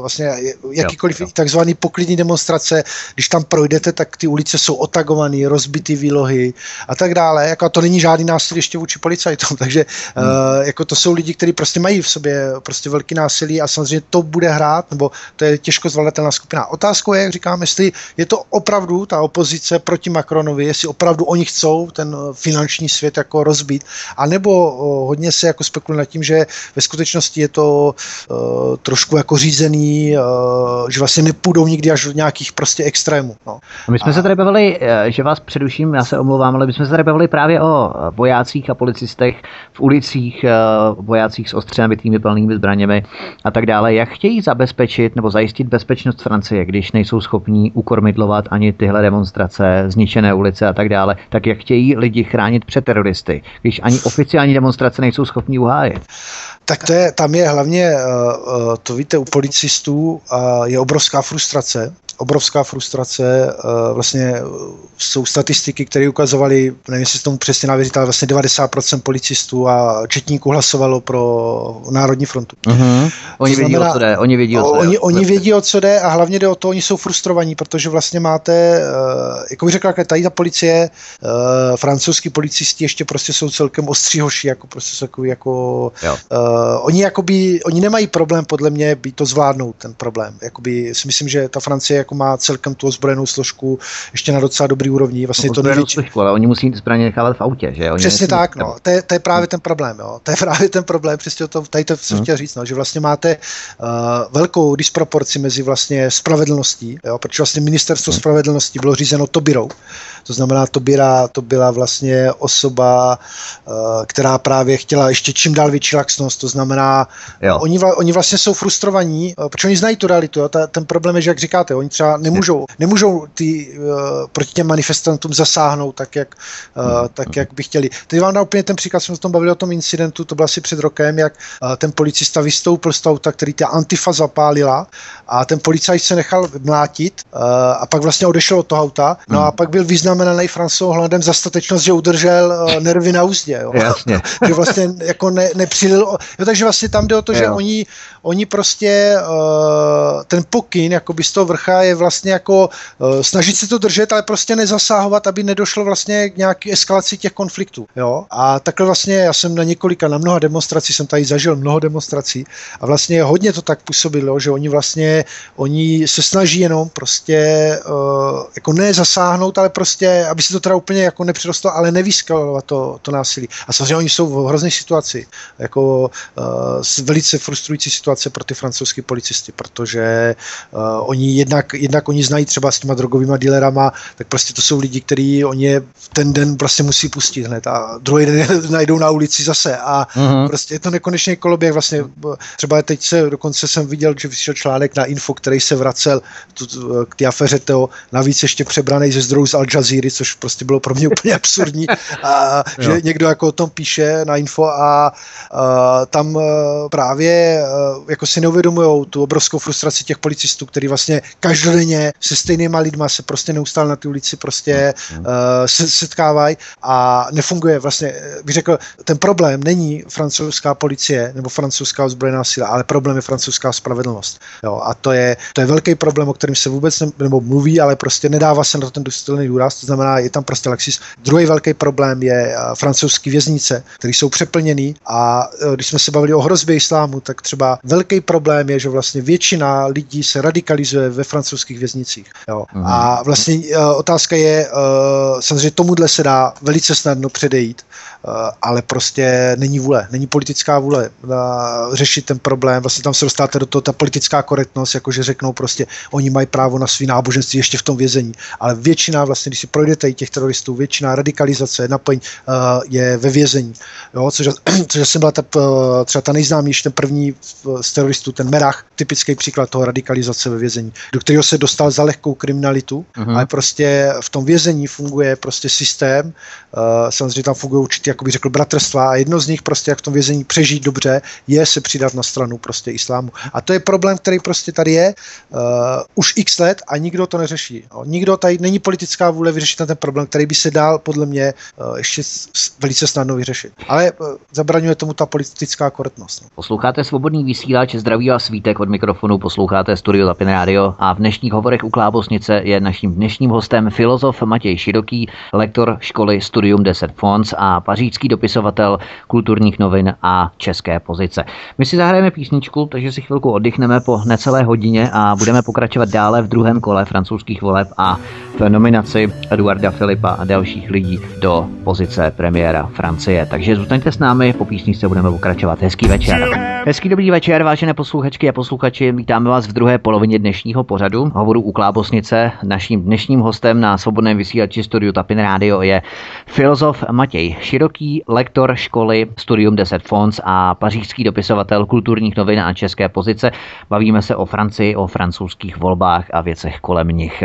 vlastně jakýkoliv jo, jo. takzvaný takzvané poklidní demonstrace, když tam projdete, tak ty ulice jsou otagované, rozbité výlohy a tak dále. Jako to není žádný násilí ještě vůči policajtům, takže hmm. uh, jako to jsou lidi, kteří prostě mají v sobě prostě velký násilí a samozřejmě to bude hrát, nebo to je těžko zvladatelná skupina. Otázkou je, jak říkám, jestli je to opravdu ta opozice proti Macronovi, jestli opravdu oni chcou ten finanční svět jako rozbít, anebo uh, hodně se jako spekuluje nad tím, že ve skutečnosti je to uh, trošku jako řízený, uh, že vlastně nepůjde nepůjdou nikdy až do nějakých prostě extrémů. No. My jsme a... se tady bavili, eh, že vás předuším, já se omlouvám, ale my jsme se tady bavili právě o vojácích a policistech v ulicích, eh, vojácích s ostře nabitými plnými zbraněmi a tak dále. Jak chtějí zabezpečit nebo zajistit bezpečnost Francie, když nejsou schopní ukormidlovat ani tyhle demonstrace, zničené ulice a tak dále, tak jak chtějí lidi chránit před teroristy, když ani oficiální demonstrace nejsou schopní uhájit? Tak to je, tam je hlavně, eh, to víte, u policistů je obrovská frustrace, obrovská frustrace. Uh, vlastně jsou statistiky, které ukazovaly, nevím, jestli tomu přesně navěřit, ale vlastně 90% policistů a četníků hlasovalo pro Národní frontu. Uh-huh. Oni to znamená, vědí, o co jde. Oni vědí, o co jde. Oni, oni vědí, o co jde a hlavně jde o to, oni jsou frustrovaní, protože vlastně máte, uh, jako bych řekl, tady ta policie, francouzský policisti ještě prostě jsou celkem ostříhoší, jako prostě jsou takový, jako, uh, oni jakoby, oni nemají problém podle mě být to zvládnout, ten problém. Jakoby si myslím, že ta Francie jako má celkem tu ozbrojenou složku ještě na docela dobrý úrovni. Vlastně no, to největší... složku, ale oni musí zbraně nechávat v autě, že? Oni přesně tak, no. To je, to je právě ten problém, jo. To je právě ten problém, přesně to, tady to jsem hmm. chtěl říct, no, že vlastně máte uh, velkou disproporci mezi vlastně spravedlností, jo, protože vlastně ministerstvo hmm. spravedlnosti bylo řízeno Tobirou, to znamená, Tobira to byla vlastně osoba, uh, která právě chtěla ještě čím dál větší laxnost, to znamená, jo. oni, oni vlastně jsou frustrovaní, uh, protože oni znají tu realitu, jo, ta, ten problém je, že jak říkáte, oni třeba nemůžou, nemůžou ty, uh, proti těm manifestantům zasáhnout tak, jak, uh, tak, jak by chtěli. Teď vám dám úplně ten příklad, jsme se tom bavili o tom incidentu, to bylo asi před rokem, jak uh, ten policista vystoupil z auta, který ta antifa zapálila a ten policajt se nechal mlátit uh, a pak vlastně odešel od toho auta, no hmm. a pak byl vyznamenaný Francou hledem za statečnost, že udržel uh, nervy na úzdě. Jo. Jasně. že vlastně jako ne, nepřilil, jo, takže vlastně tam jde o to, jo. že oni, oni prostě uh, ten pokyn jakoby z toho vrcha je vlastně jako uh, snažit se to držet, ale prostě nezasahovat, aby nedošlo vlastně k nějaké eskalaci těch konfliktů. Jo? A takhle vlastně já jsem na několika, na mnoha demonstrací jsem tady zažil mnoho demonstrací a vlastně hodně to tak působilo, že oni vlastně, oni se snaží jenom prostě uh, jako ne zasáhnout, ale prostě, aby se to teda úplně jako nepřirostlo, ale nevyskalovat to, to násilí. A samozřejmě oni jsou v hrozné situaci, jako uh, velice frustrující situace pro ty francouzské policisty, protože uh, oni jednak, jednak oni znají třeba s těma drogovými dealerama, tak prostě to jsou lidi, kteří oni ten den prostě musí pustit hned a druhý den najdou na ulici zase a uh-huh. prostě je to nekonečný koloběh. Vlastně třeba teď se dokonce jsem viděl, že vyšel článek na info, který se vracel tu, k té afeře Teo, navíc ještě přebraný ze zdrojů z Al Jazeera, což prostě bylo pro mě úplně absurdní. A že někdo jako o tom píše na info a, a tam e, právě e, jako si neuvědomují tu obrovskou frustraci těch policistů, který vlastně každodenně se stejnýma lidma se prostě neustále na ty ulici prostě uh, se setkávají a nefunguje vlastně, bych řekl, ten problém není francouzská policie nebo francouzská ozbrojená síla, ale problém je francouzská spravedlnost. Jo, a to je, to je velký problém, o kterém se vůbec ne, nebo mluví, ale prostě nedává se na to ten důstojný důraz, to znamená, je tam prostě Lexis. Druhý velký problém je uh, francouzský věznice, které jsou přeplněný a uh, když jsme se bavili o hrozbě islámu, tak třeba velký problém je, že vlastně většina lidí se radikalizuje ve francouzských věznicích. Jo. Mm. A vlastně uh, otázka je, uh, samozřejmě tomuhle se dá velice snadno předejít, uh, ale prostě není vůle, není politická vůle uh, řešit ten problém. Vlastně tam se dostáváte do toho ta politická korektnost, jakože řeknou prostě, oni mají právo na svý náboženství ještě v tom vězení. Ale většina, vlastně, když si projdete i těch teroristů, většina radikalizace, naplň uh, je ve vězení. Jo, což, což jsem byla ta, třeba ta nejznámější, ten první z teroristů, ten Merach, typický příklad toho radikalizace ve vězení, do kterého se dostal za lehkou kriminalitu, uh-huh. ale prostě v tom vězení funguje prostě systém, uh, samozřejmě tam fungují určitě, jak bych řekl, bratrstva a jedno z nich prostě, jak v tom vězení přežít dobře, je se přidat na stranu prostě islámu. A to je problém, který prostě tady je uh, už x let a nikdo to neřeší. No, nikdo tady není politická vůle vyřešit ten problém, který by se dal podle mě uh, ještě velice snadno vyřešit. Ale uh, zabraňuje tomu ta politická korektnost. No. Posloucháte svobodný vysílač, zdraví a svítek od mikrofonu, posloucháte Studio Lapin Radio a v dnešních hovorech u Klábosnice je naším dnešním hostem filozof Matěj Široký, lektor školy Studium 10 Fons a pařížský dopisovatel kulturních novin a české pozice. My si zahrajeme písničku, takže si chvilku oddychneme po necelé hodině a budeme pokračovat dále v druhém kole francouzských voleb a v nominaci Eduarda Filipa a dalších lidí do pozice premiéra Francie. Takže zůstaňte s námi, po písničce budeme pokračovat. Hezký večer. Hezký dobrý večer, vážené posluchačky a posluchači. Vítáme vás v druhé polovině dnešního pořadu hovoru u Klábosnice. Naším dnešním hostem na svobodném vysílači Studiu Tapin Radio je filozof Matěj Široký, lektor školy Studium 10 Fons a pařížský dopisovatel kulturních novin a české pozice. Bavíme se o Francii, o francouzských volbách a věcech kolem nich.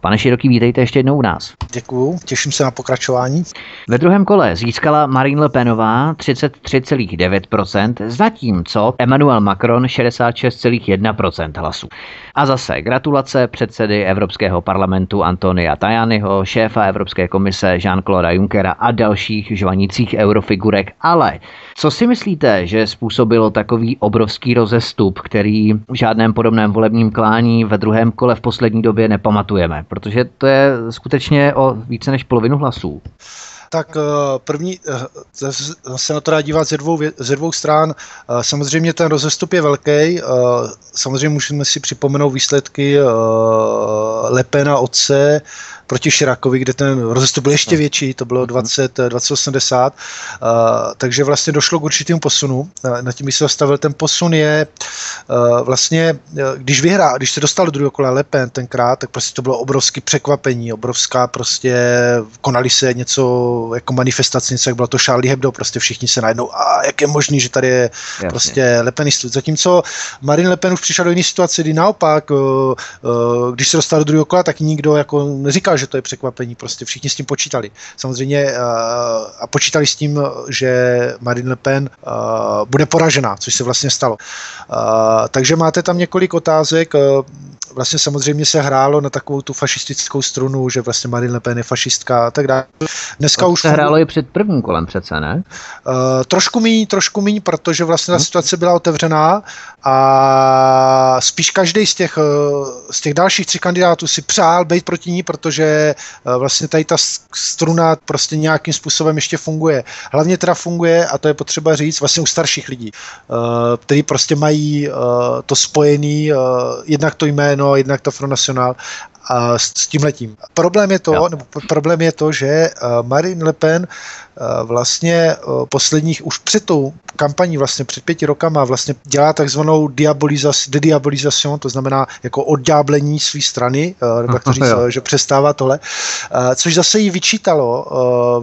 Pane Široký, vítejte ještě jednou u nás. Děkuju, těším se na pokračování. Ve druhém kole získala Marine Le Penová 33,9%, zatímco Emmanuel Macron 66,1% hlasů. A zase gratulace gratulace předsedy Evropského parlamentu Antonia Tajaniho, šéfa Evropské komise Jean-Claude Junckera a dalších žvanících eurofigurek. Ale co si myslíte, že způsobilo takový obrovský rozestup, který v žádném podobném volebním klání ve druhém kole v poslední době nepamatujeme? Protože to je skutečně o více než polovinu hlasů tak eh, první eh, se na to dá dívat ze dvou, ze dvou stran. Eh, samozřejmě ten rozestup je velký. Samozřejmě můžeme si připomenout výsledky Lepena otce, proti Širakovi, kde ten rozestup byl ještě větší, to bylo 20, 2080, uh, takže vlastně došlo k určitému posunu, na tím se zastavil, ten posun je vlastně, když vyhrá, když se dostal do druhého kola Lepen tenkrát, tak prostě to bylo obrovské překvapení, obrovská prostě, konali se něco jako manifestace, něco, jak bylo to Charlie Hebdo, prostě všichni se najednou, a jak je možný, že tady je Jasně. prostě Lepenistů. Zatímco Marine Le Pen už přišel do jiné situace, kdy naopak, uh, uh, když se dostal do druhého kola, tak nikdo jako neříkal, že to je překvapení, prostě všichni s tím počítali. Samozřejmě uh, a počítali s tím, že Marine Le Pen bude poražená, což se vlastně stalo. Takže máte tam několik otázek. Vlastně samozřejmě se hrálo na takovou tu fašistickou strunu, že vlastně Marine Le Pen je fašistka a tak dále. Dneska to už se hrálo i před prvním kolem přece, ne? Uh, trošku míň, trošku míň, protože vlastně ta hm. situace byla otevřená a spíš každý z těch, z těch dalších tří kandidátů si přál být proti ní, protože Eh, vlastně tady ta struna prostě nějakým způsobem ještě funguje. Hlavně teda funguje, a to je potřeba říct, vlastně u starších lidí, eh, kteří prostě mají eh, to spojený, jednak to jméno, jednak to Front National a s, s tímhletím. Problém je to, jo. nebo problém je to, že Marine Le Pen vlastně posledních, už před tou kampaní, vlastně před pěti rokama vlastně dělá takzvanou diabolizaci, to znamená jako odďáblení své strany, říct, že přestává tohle, což zase jí vyčítalo,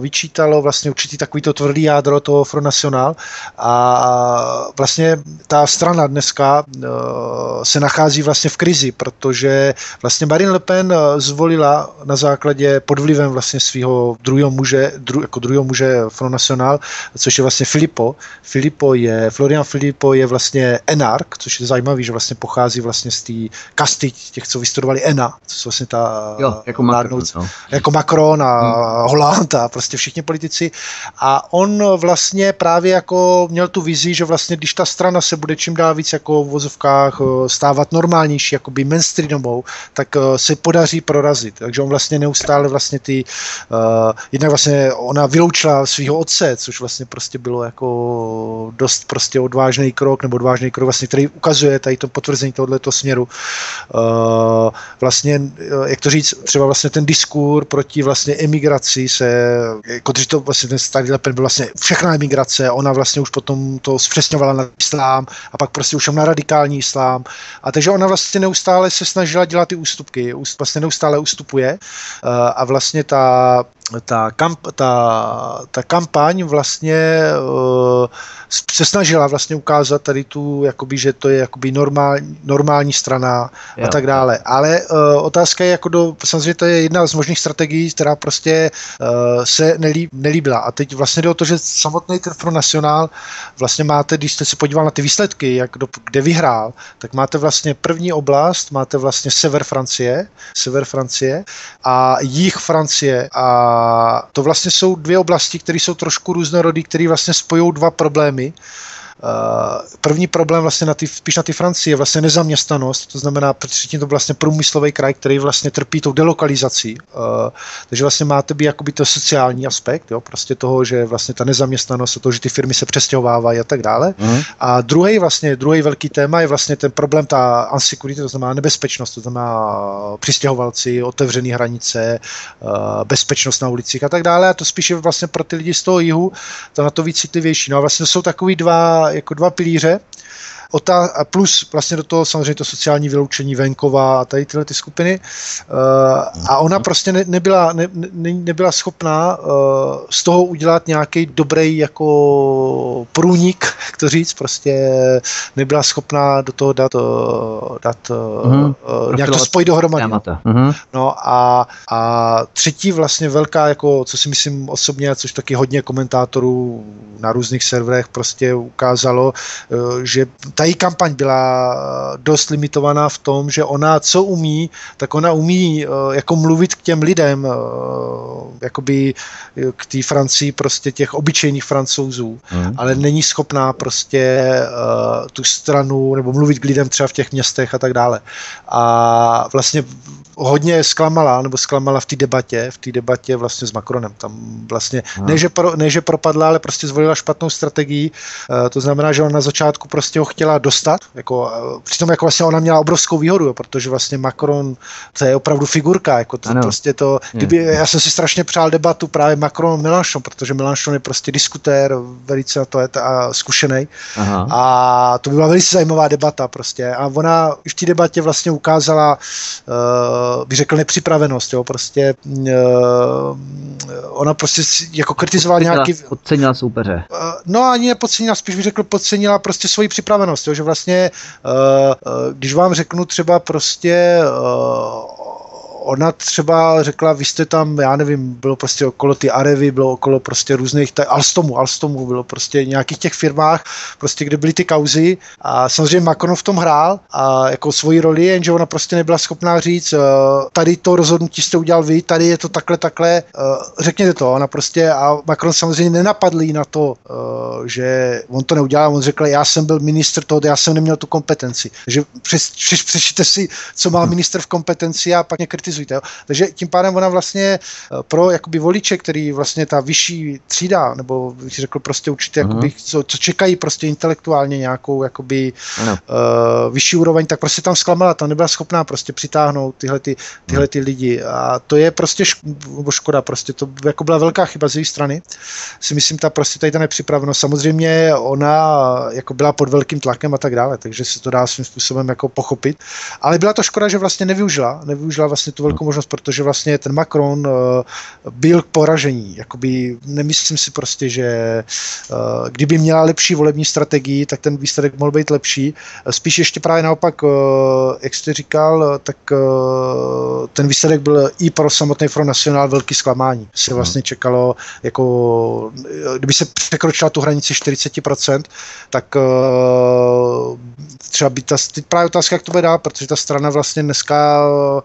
vyčítalo vlastně určitý takovýto tvrdý jádro toho Front National a vlastně ta strana dneska se nachází vlastně v krizi, protože vlastně Marine Le Pen zvolila na základě pod vlivem vlastně svého druhého muže, dru, jako druhého muže že Front National, což je vlastně Filippo. Filippo je, Florian Filippo je vlastně enark, což je zajímavý, že vlastně pochází vlastně z té kasty těch, co vystudovali ENA, co jsou vlastně ta jo, jako Macron, no. jako Macron a hmm. Hollande a prostě všichni politici. A on vlastně právě jako měl tu vizi, že vlastně když ta strana se bude čím dál víc jako v vozovkách eh, stávat normálnější, jako by mainstreamovou, tak eh, se podaří prorazit. Takže on vlastně neustále vlastně ty, uh, jednak vlastně ona vyloučila svého otce, což vlastně prostě bylo jako dost prostě odvážný krok, nebo odvážný krok, vlastně, který ukazuje tady to potvrzení tohoto směru. Uh, vlastně, jak to říct, třeba vlastně ten diskur proti vlastně emigraci se, jako když to vlastně ten starý Lepen byl vlastně všechna emigrace, ona vlastně už potom to zpřesňovala na islám a pak prostě už na radikální islám. A takže ona vlastně neustále se snažila dělat ty ústupky, vlastně neustále ustupuje uh, a vlastně ta ta, kamp, ta, ta kampaň vlastně uh, se snažila vlastně ukázat tady tu, jakoby, že to je jakoby normální, normální strana jo. a tak dále. Ale uh, otázka je, jako do, samozřejmě to je jedna z možných strategií, která prostě uh, se nelí, nelíbila. A teď vlastně jde o to, že samotný ten Front National vlastně máte, když jste se podíval na ty výsledky, jak do, kde vyhrál, tak máte vlastně první oblast, máte vlastně sever Francie, sever Francie a jih Francie a to vlastně jsou dvě oblasti, které jsou trošku různorodé, které vlastně spojují dva problémy. Eh, první problém vlastně na ty, spíš na ty Francii je vlastně nezaměstnanost, to znamená, předtím to vlastně průmyslový kraj, který vlastně trpí tou delokalizací. Uh, takže vlastně máte být jakoby to sociální aspekt, jo, prostě toho, že vlastně ta nezaměstnanost, to, že ty firmy se přestěhovávají a tak dále. Mm. A druhý vlastně, druhý velký téma je vlastně ten problém, ta unsecurity, to znamená nebezpečnost, to znamená přistěhovalci, otevřené hranice, bezpečnost na ulicích a tak dále. A to spíš je vlastně pro ty lidi z toho jihu, to na to víc citlivější. No a vlastně jsou takový dva jako dva pilíře Otá- a plus vlastně do toho samozřejmě to sociální vyloučení venkova a tady tyhle ty skupiny. Uh, a ona prostě ne, nebyla, ne, ne, nebyla schopná uh, z toho udělat nějaký dobrý jako průnik, jak to říct, prostě nebyla schopná do toho dát, uh, dát uh, uh, nějak to spojit dohromady. Uh-huh. No a, a třetí vlastně velká, jako co si myslím osobně, což taky hodně komentátorů na různých serverech prostě ukázalo, uh, že ta její kampaň byla dost limitovaná v tom, že ona co umí, tak ona umí jako mluvit k těm lidem, jakoby k té Francii prostě těch obyčejných francouzů, hmm. ale není schopná prostě tu stranu nebo mluvit k lidem třeba v těch městech a tak dále. A vlastně hodně zklamala, nebo zklamala v té debatě, v té debatě vlastně s Macronem. Tam vlastně, no. ne, že pro, ne, že propadla, ale prostě zvolila špatnou strategii. To znamená, že ona na začátku prostě ho chtěla dostat, jako, uh, přitom jako vlastně ona měla obrovskou výhodu, jo, protože vlastně Macron, to je opravdu figurka, jako to, prostě to, kdyby, já jsem si strašně přál debatu právě Macron Mélenchon, protože Mélenchon je prostě diskutér, velice na to je a zkušený. A to by byla velice zajímavá debata prostě. A ona v té debatě vlastně ukázala uh, bych řekl, nepřipravenost, jo, prostě uh, ona prostě jako kritizovala nějaký... Podcenila soupeře. Uh, no ani nepodcenila, spíš bych řekl, podcenila prostě svoji připravenost, jo, že vlastně, uh, uh, když vám řeknu třeba prostě uh, ona třeba řekla, vy jste tam, já nevím, bylo prostě okolo ty Arevy, bylo okolo prostě různých, t- Alstomu, Alstomu bylo prostě nějakých těch firmách, prostě kde byly ty kauzy. A samozřejmě Macron v tom hrál a jako svoji roli, jenže ona prostě nebyla schopná říct, uh, tady to rozhodnutí jste udělal vy, tady je to takhle, takhle, uh, řekněte to, ona prostě a Macron samozřejmě nenapadl na to, uh, že on to neudělal, on řekl, já jsem byl ministr toho, já jsem neměl tu kompetenci. Takže přes, přes, přečtěte si, co má minister v kompetenci a pak mě kritizuje kritizujte. Jo. Takže tím pádem ona vlastně eh, pro jakoby voliče, který vlastně ta vyšší třída, nebo bych řekl prostě určitě, uh-huh. jakoby, co, co, čekají prostě intelektuálně nějakou jakoby uh, vyšší úroveň, tak prostě tam zklamala, tam nebyla schopná prostě přitáhnout tyhle, ty, tyhle ty lidi. A to je prostě šk- škoda, prostě to jako byla velká chyba z její strany. Si myslím, ta prostě tady ta nepřipravenost. Samozřejmě ona jako byla pod velkým tlakem a tak dále, takže se to dá svým způsobem jako pochopit. Ale byla to škoda, že vlastně nevyužila, nevyužila vlastně tu velkou možnost, protože vlastně ten Macron uh, byl k poražení. Jakoby nemyslím si prostě, že uh, kdyby měla lepší volební strategii, tak ten výsledek mohl být lepší. Spíš ještě právě naopak, uh, jak jste říkal, tak uh, ten výsledek byl i pro samotný Front National velký zklamání. Se hmm. vlastně čekalo, jako kdyby se překročila tu hranici 40%, tak uh, třeba by ta, právě otázka, jak to bude dál, protože ta strana vlastně dneska uh,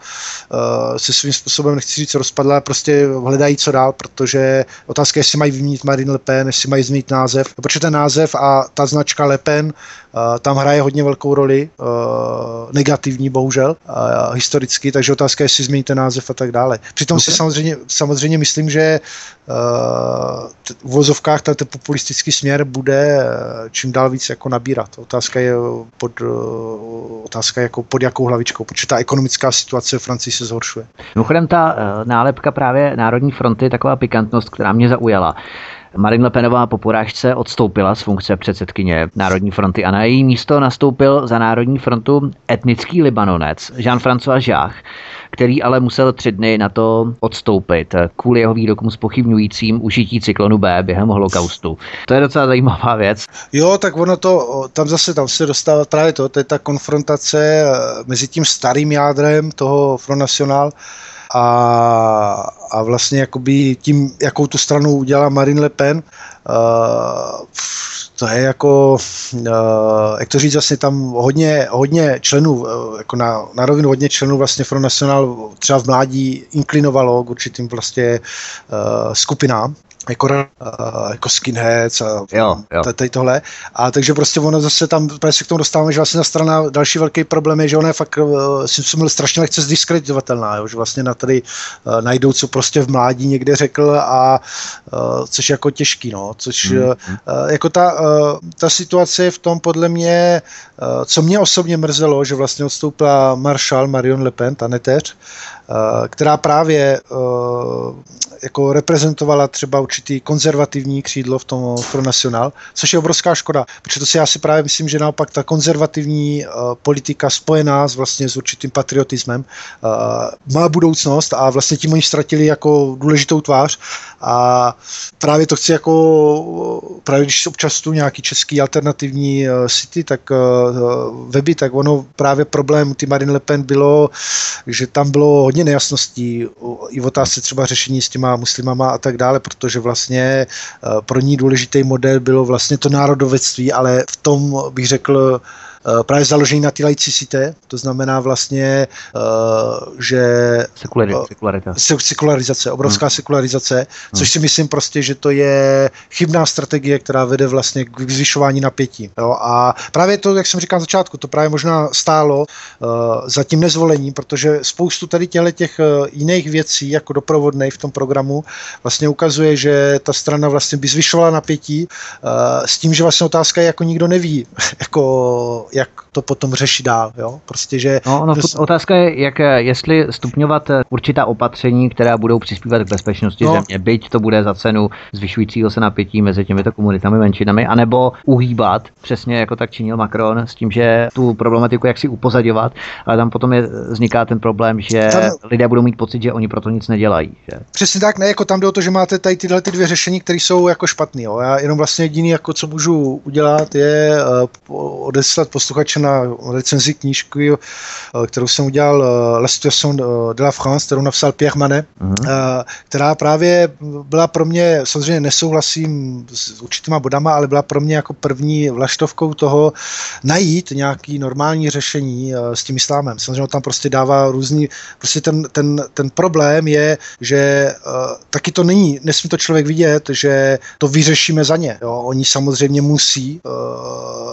se svým způsobem, nechci říct, rozpadla, prostě hledají co dál, protože otázka je, jestli mají vyměnit Marine Le Pen, jestli mají změnit název, protože ten název a ta značka Le Pen tam hraje hodně velkou roli, negativní bohužel, historicky, takže otázka je, jestli změníte název a tak dále. Přitom okay. si samozřejmě, samozřejmě myslím, že v vozovkách ten populistický směr bude čím dál víc jako nabírat. Otázka je pod, otázka jako pod jakou hlavičkou, protože ta ekonomická situace v Francii se zhoršuje. Mimochodem ta nálepka právě Národní fronty je taková pikantnost, která mě zaujala. Marine Le Penová po porážce odstoupila z funkce předsedkyně Národní fronty a na její místo nastoupil za Národní frontu etnický Libanonec Jean-François Jach, který ale musel tři dny na to odstoupit kvůli jeho výrokům spochybňujícím užití cyklonu B během holokaustu. To je docela zajímavá věc. Jo, tak ono to, tam zase tam se dostává právě to, to je ta konfrontace eh, mezi tím starým jádrem toho Front National a, a vlastně jakoby tím, jakou tu stranu udělala Marine Le Pen, uh, to je jako, uh, jak to říct, vlastně tam hodně, hodně členů, uh, jako na, na rovinu hodně členů vlastně Front National třeba v mládí inklinovalo k určitým vlastně uh, skupinám jako, uh, jako skinheads a jo, jo. tady tohle. A takže prostě ono zase tam se k tomu dostáváme, že vlastně na strana další velký problém je, že ona je fakt uh, si byl strašně lehce zdiskreditovatelná, jo, že vlastně na tady uh, najdou, co prostě v mládí někde řekl a uh, což je jako těžký, no, což mm. uh, jako ta, uh, ta situace je v tom podle mě, uh, co mě osobně mrzelo, že vlastně odstoupila Marshall Marion Le Pen, ta neteř, uh, která právě uh, jako reprezentovala třeba určitý konzervativní křídlo v tom Front National, což je obrovská škoda, protože to si já si právě myslím, že naopak ta konzervativní uh, politika spojená s vlastně s určitým patriotismem uh, má budoucnost a vlastně tím oni ztratili jako důležitou tvář a právě to chci jako, právě když občas tu nějaký český alternativní city, tak uh, weby, tak ono právě problém ty Marine Le Pen bylo, že tam bylo hodně nejasností i v otázce třeba řešení s těma muslimama a tak dále, protože že vlastně pro ní důležitý model bylo vlastně to národovectví, ale v tom bych řekl Eh, právě založený na té laicicité, to znamená vlastně, eh, že... Sekularita. Sekularizace, obrovská hmm. sekularizace, což hmm. si myslím prostě, že to je chybná strategie, která vede vlastně k zvyšování napětí. Jo? A právě to, jak jsem říkal na začátku, to právě možná stálo za tím nezvolením, protože spoustu tady těchto těch jiných věcí, jako doprovodnej v tom programu, vlastně ukazuje, že ta strana vlastně by zvyšovala napětí s tím, že vlastně otázka je, jako nikdo neví, jako jak to potom řešit dál. Jo? Prostě, že no, no, prostě... Otázka je, jak, jestli stupňovat eh, určitá opatření, která budou přispívat k bezpečnosti no. země, byť to bude za cenu zvyšujícího se napětí mezi těmito komunitami, menšinami, anebo uhýbat, přesně jako tak činil Macron, s tím, že tu problematiku jak si upozadovat, ale tam potom je, vzniká ten problém, že tam... lidé budou mít pocit, že oni proto nic nedělají. Že? Přesně tak, ne, jako tam jde o to, že máte tady tyhle ty dvě řešení, které jsou jako špatné. Já jenom vlastně jediný, jako co můžu udělat, je uh, odeslat posluchače na recenzi knížky, eh, kterou jsem udělal eh, La situation de la France, kterou napsal Pierre Manet, uh-huh. která právě byla pro mě, samozřejmě nesouhlasím s určitýma bodama, ale byla pro mě jako první vlaštovkou toho najít nějaký normální řešení s tím islámem. Samozřejmě tam prostě dává různý, prostě ten, ten, ten problém je, že taky to není, nesmí to člověk vidět, že to vyřešíme za ně. Jo? Oni samozřejmě musí,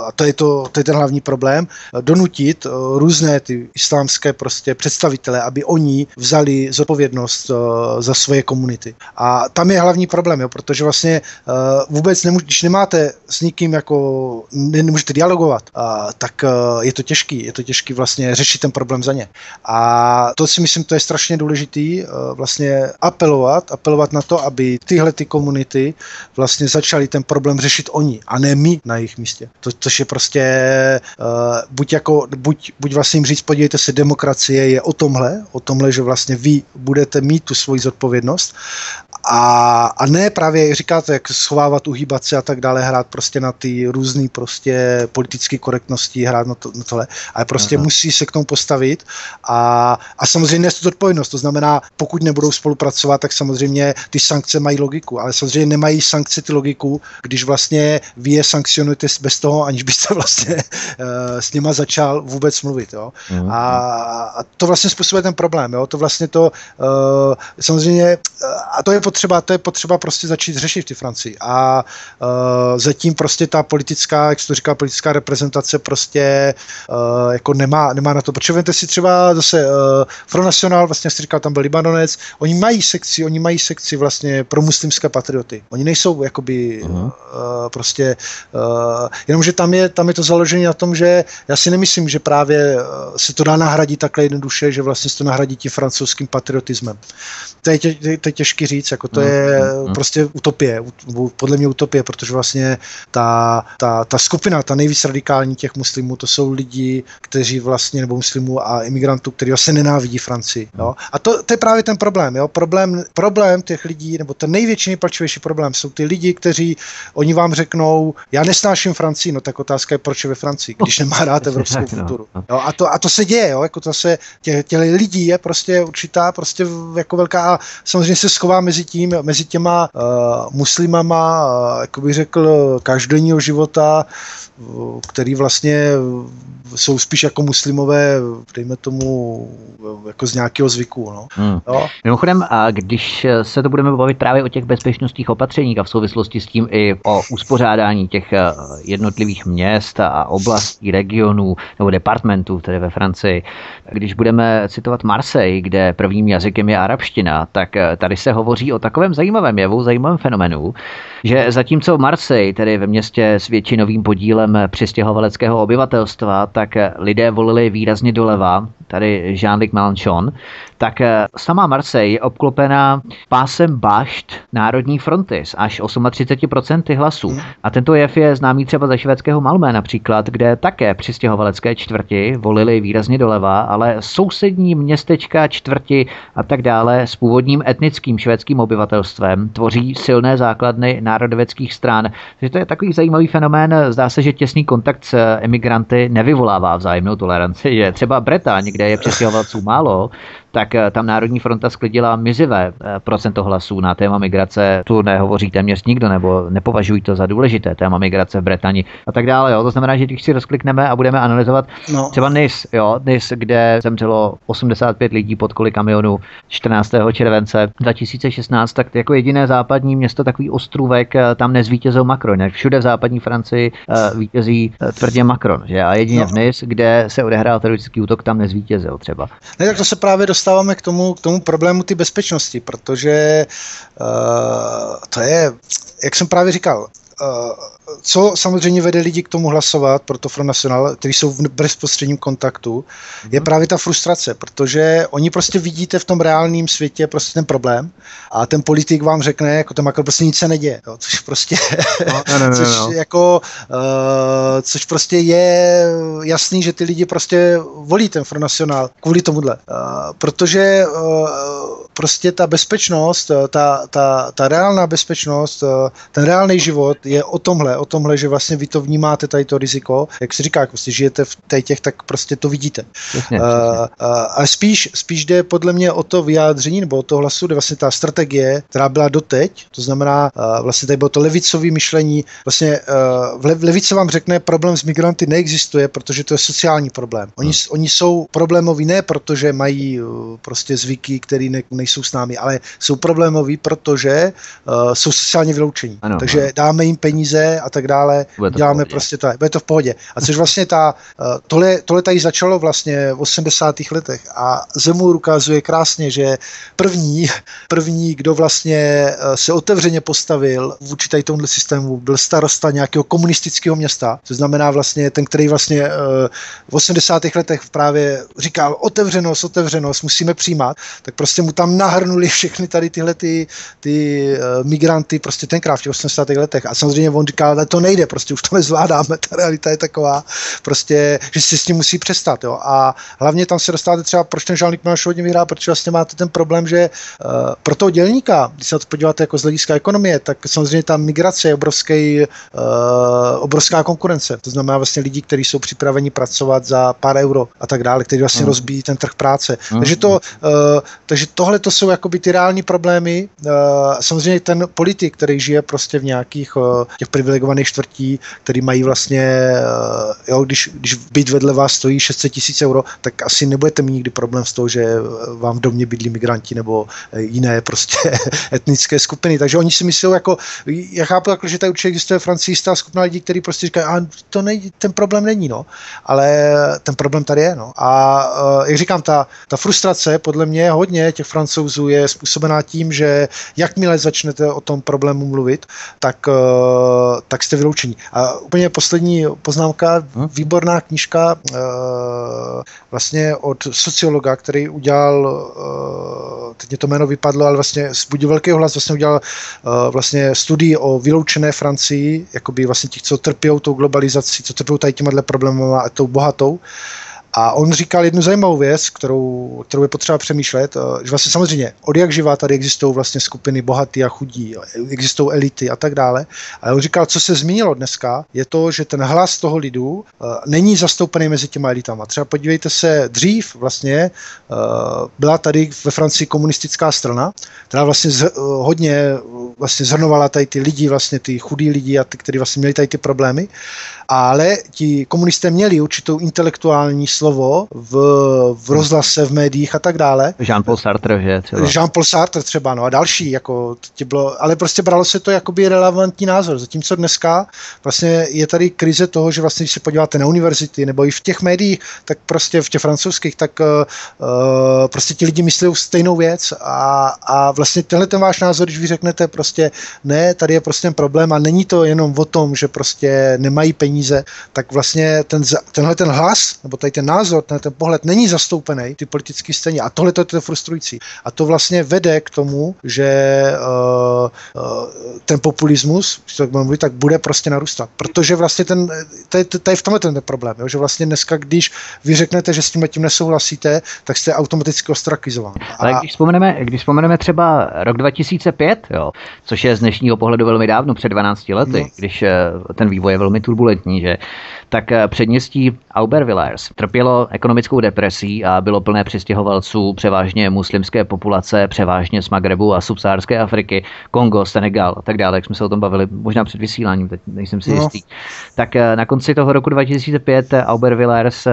a to je, to, to je ten hlavní problém, donutit eh, různé ty islámské prostě představitele, aby oni vzali zodpovědnost eh, za svoje komunity. A tam je hlavní problém, jo, protože vlastně eh, vůbec nemůž, když nemáte s nikým jako, nemůžete dialogovat, tak je to těžký, je to těžký vlastně řešit ten problém za ně. A to si myslím, to je strašně důležitý vlastně apelovat, apelovat na to, aby tyhle ty komunity vlastně začaly ten problém řešit oni, a ne my na jejich místě. To, což je prostě buď jako, buď, buď vlastně jim říct, podívejte se, demokracie je o tomhle, o tomhle, že vlastně vy budete mít tu svoji zodpovědnost a, a ne právě, říkáte, jak schovávat, uhýbat se a tak dále, hrát prostě na ty různé prostě politické korektnosti, hrát na, to, na tohle, ale prostě Aha. musí se k tomu postavit a, a samozřejmě nést tu odpovědnost, to znamená, pokud nebudou spolupracovat, tak samozřejmě ty sankce mají logiku, ale samozřejmě nemají sankce ty logiku, když vlastně vy je sankcionujete bez toho, aniž byste vlastně uh, s nima začal vůbec mluvit, jo. Aha. A, a to vlastně způsobuje ten problém, jo, to vlastně to uh, samozřejmě, a to je potřeba potřeba, to je potřeba prostě začít řešit v té Francii. A uh, zatím prostě ta politická, jak se to říká, politická reprezentace prostě uh, jako nemá, nemá na to. Protože vemte si třeba zase uh, Front National, vlastně jste říkal, tam byl Libanonec, oni mají sekci, oni mají sekci vlastně pro muslimské patrioty. Oni nejsou jakoby uh-huh. uh, prostě, uh, jenomže tam je, tam je to založené na tom, že já si nemyslím, že právě se to dá nahradit takhle jednoduše, že vlastně se to nahradí tím francouzským patriotismem. To je, tě, to je těžký říct, jako to je mm, mm. prostě utopie, podle mě utopie, protože vlastně ta, ta, ta skupina, ta nejvíc radikální těch muslimů, to jsou lidi, kteří vlastně, nebo muslimů a imigrantů, kteří vlastně nenávidí Francii. Jo? A to, to je právě ten problém. Jo? Problém, problém těch lidí, nebo ten největší, nejpalčivější problém jsou ty lidi, kteří oni vám řeknou, já nesnáším Francii, no tak otázka je, proč je ve Francii, když nemá rád evropskou no, kulturu. No. Jo? A, to, a to se děje, jo? jako to se, těch, těch lidí je prostě určitá, prostě jako velká, a samozřejmě se schová mezi tím, mezi těma uh, muslimama, uh, jako bych řekl, každodenního života, uh, který vlastně jsou spíš jako muslimové, dejme tomu, jako z nějakého zvyku. No. Hmm. Jo? Mimochodem, a když se to budeme bavit právě o těch bezpečnostních opatřeních a v souvislosti s tím i o uspořádání těch jednotlivých měst a oblastí, regionů nebo departmentů, tedy ve Francii, když budeme citovat Marseille, kde prvním jazykem je arabština, tak tady se hovoří o takovém zajímavém jevu, zajímavém fenomenu, že zatímco Marseille, tedy ve městě s většinovým podílem přistěhovaleckého obyvatelstva, tak lidé volili výrazně doleva, tady Jean-Luc Mélenchon, tak eh, sama Marseille je obklopená pásem bašt Národní fronty s až 38% hlasů. A tento jev je známý třeba ze švédského Malmé například, kde také přistěhovalecké čtvrti volili výrazně doleva, ale sousední městečka, čtvrti a tak dále s původním etnickým švédským obyvatelstvem tvoří silné základny národoveckých stran. Takže to je takový zajímavý fenomén. Zdá se, že těsný kontakt s emigranty nevyvolává vzájemnou toleranci, že třeba Bretaň, kde je přistěhovalců málo, tak eh, tam Národní fronta sklidila mizivé eh, procento hlasů na téma migrace. Tu nehovoří téměř nikdo, nebo nepovažují to za důležité téma migrace v Británii a tak dále. Jo. To znamená, že když si rozklikneme a budeme analyzovat no. třeba NIS, jo, NIS, kde zemřelo 85 lidí pod kolik kamionů 14. července 2016, tak jako jediné západní město, takový ostrůvek, tam nezvítězil Macron. Všude v západní Francii vítězí tvrdě Macron. Že? A jedině no. v NIS, kde se odehrál teroristický útok, tam nezvítězil třeba. Ne, tak to se právě dostáváme k tomu, k tomu problému ty bezpečnosti, protože uh, to je, jak jsem právě říkal, uh, co samozřejmě vede lidi k tomu hlasovat pro to Front National, kteří jsou v bezprostředním kontaktu, je mhm. právě ta frustrace, protože oni prostě vidíte v tom reálném světě prostě ten problém a ten politik vám řekne, jako ten makro prostě nic se neděje, jo, což prostě, no, no, no, no, což no. jako, uh, což prostě je jasný, že ty lidi prostě volí ten Front National kvůli tomuhle, uh, protože uh, prostě ta bezpečnost, ta, ta, ta reálná bezpečnost, ten reálný život je o tomhle, o tomhle, že vlastně vy to vnímáte tady to riziko, jak se říká, jak prostě žijete v těch, tak prostě to vidíte. Přesně, uh, uh, a spíš, spíš jde podle mě o to vyjádření nebo o to hlasu, kde vlastně ta strategie, která byla doteď, to znamená uh, vlastně tady bylo to levicové myšlení, vlastně uh, v levice vám řekne, problém s migranty neexistuje, protože to je sociální problém. Oni, hmm. oni jsou problémoví ne protože mají uh, prostě zvyky, které ne, nejsou s námi, ale jsou problémoví, protože uh, jsou sociálně vyloučení. Ano, Takže ano. dáme jim peníze a tak dále, děláme prostě to, bude to v pohodě. A což vlastně ta, eh, tohle, tohle tady začalo vlastně v 80. letech a Zemur ukazuje krásně, že první, první, kdo vlastně eh, se otevřeně postavil vůči tady tomuhle systému, byl starosta nějakého komunistického města, to znamená vlastně ten, který vlastně eh, v 80. letech právě říkal otevřenost, otevřenost, musíme přijímat, tak prostě mu tam nahrnuli všechny tady tyhle ty, ty migranty prostě tenkrát v těch 80. letech. A samozřejmě on říkal, to nejde, prostě už to nezvládáme, ta realita je taková, prostě, že si s tím musí přestat, jo. A hlavně tam se dostáváte třeba, proč ten žálník máš hodně vyhrá, protože vlastně máte ten problém, že uh, pro toho dělníka, když se na to podíváte jako z hlediska ekonomie, tak samozřejmě ta migrace je obrovský, uh, obrovská konkurence. To znamená vlastně lidi, kteří jsou připraveni pracovat za pár euro a tak dále, kteří vlastně mm. rozbíjí ten trh práce. Mm. Takže, to, uh, takže tohle to jsou jakoby ty reální problémy. Uh, samozřejmě ten politik, který žije prostě v nějakých uh, těch privilegovaných privilegovaných čtvrtí, který mají vlastně, eh, jo, když, když byt vedle vás stojí 600 tisíc euro, tak asi nebudete mít nikdy problém s toho, že eh, vám v domě bydlí migranti nebo eh, jiné prostě etnické skupiny. Takže oni si myslí, jako, já chápu, jako, že tady určitě existuje francouzská skupina lidí, kteří prostě říkají, a to nej, ten problém není, no. Ale ten problém tady je, no. A jak říkám, ta, ta frustrace podle mě hodně těch francouzů je způsobená tím, že jakmile začnete o tom problému mluvit, tak, tak jste vyloučení. A úplně poslední poznámka, hm? výborná knížka uh, vlastně od sociologa, který udělal, uh, teď mě to jméno vypadlo, ale vlastně zbudil velký hlas, vlastně udělal uh, vlastně studii o vyloučené Francii, jakoby vlastně těch, co trpí tou globalizací, co trpí tady těma problémy a tou bohatou. A on říkal jednu zajímavou věc, kterou, kterou je potřeba přemýšlet, eh, že vlastně samozřejmě od jak živá tady existují vlastně skupiny bohatý a chudí, existují elity a tak dále. Ale on říkal, co se zmínilo dneska, je to, že ten hlas toho lidu uh, není zastoupený mezi těma elitama. Třeba podívejte se, dřív vlastně uh, byla tady ve Francii komunistická strana, která vlastně z, hodně vlastně zhrnovala tady ty lidi, vlastně ty chudí lidi a ty, kteří vlastně měli tady ty problémy ale ti komunisté měli určitou intelektuální slovo v, v rozhlase, v médiích a tak dále. Jean-Paul Sartre, že třeba. Jean-Paul Sartre třeba, no a další, jako bylo, ale prostě bralo se to jako by relevantní názor, zatímco dneska vlastně je tady krize toho, že vlastně, když se podíváte na univerzity nebo i v těch médiích, tak prostě v těch francouzských, tak uh, prostě ti lidi myslí stejnou věc a, a vlastně tenhle ten váš názor, když vy řeknete prostě ne, tady je prostě problém a není to jenom o tom, že prostě nemají peníze, peníze, tak vlastně ten, tenhle ten hlas, nebo tady ten názor, ten, ten pohled není zastoupený ty politické scéně. A tohle to je frustrující. A to vlastně vede k tomu, že uh, uh, ten populismus, tak mluvit, tak bude prostě narůstat. Protože vlastně ten, tady, tady v tomhle ten problém, jo, že vlastně dneska, když vy řeknete, že s tím tím nesouhlasíte, tak jste automaticky ostrakizován. Ale když vzpomeneme, když vzpomeneme třeba rok 2005, jo, což je z dnešního pohledu velmi dávno, před 12 lety, no. když ten vývoj je velmi turbulentní, že tak eh, předměstí Aubervillers trpělo ekonomickou depresí a bylo plné přistěhovalců, převážně muslimské populace, převážně z Magrebu a subsárské Afriky, Kongo, Senegal a tak dále, jak jsme se o tom bavili, možná před vysíláním, teď nejsem si no. jistý. Tak eh, na konci toho roku 2005 Aubervillers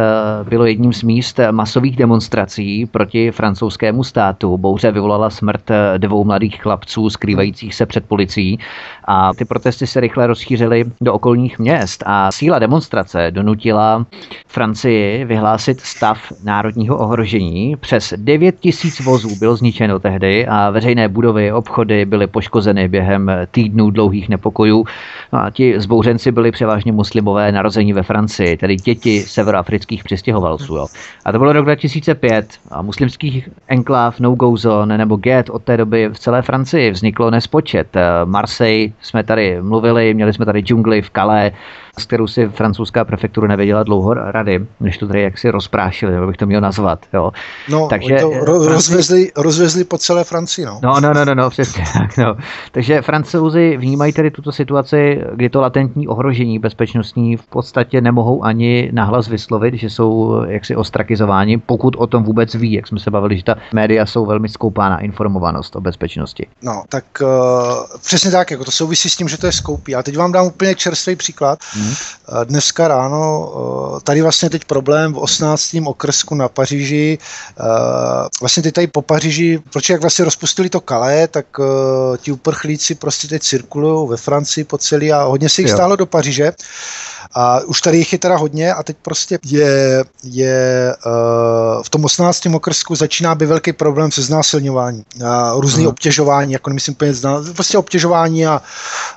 bylo jedním z míst masových demonstrací proti francouzskému státu. Bouře vyvolala smrt dvou mladých chlapců skrývajících se před policií a ty protesty se rychle rozšířily do okolních měst a síla demonstrace donutila Francii vyhlásit stav národního ohrožení. Přes 9 tisíc vozů bylo zničeno tehdy a veřejné budovy, obchody byly poškozeny během týdnů dlouhých nepokojů. No a ti zbouřenci byli převážně muslimové narození ve Francii, tedy děti severoafrických přistěhovalců. Jo. A to bylo rok 2005 a muslimských enkláv No Go Zone nebo Get od té doby v celé Francii vzniklo nespočet. Marseille jsme tady mluvili, měli jsme tady džungli v Calais, s kterou si francouzská prefektura nevěděla dlouho rady, než to tady jaksi rozprášili, nebo bych to měl nazvat. Jo. No, Takže, to ro- Franci... rozvezli, rozvezli po celé Francii. No. no, no, no, no, no přesně tak. No. Takže francouzi vnímají tedy tuto situaci, kdy to latentní ohrožení bezpečnostní v podstatě nemohou ani nahlas vyslovit, že jsou jaksi ostrakizováni, pokud o tom vůbec ví, jak jsme se bavili, že ta média jsou velmi skoupá na informovanost o bezpečnosti. No, tak uh, přesně tak, jako to souvisí s tím, že to je skoupí. A teď vám dám úplně čerstvý příklad. Hmm Dneska ráno, eh, tady vlastně teď problém v 18. okrsku na Paříži, eh, vlastně teď tady po Paříži, proč jak vlastně rozpustili to Kalé, tak eh, ti uprchlíci prostě teď cirkulují ve Francii po celý a hodně se jich jo. stálo do Paříže. A už tady jich je teda hodně a teď prostě je, je uh, v tom 18. okrsku začíná být velký problém se znásilňování a různý uh-huh. obtěžování, jako nemyslím úplně zná, prostě obtěžování a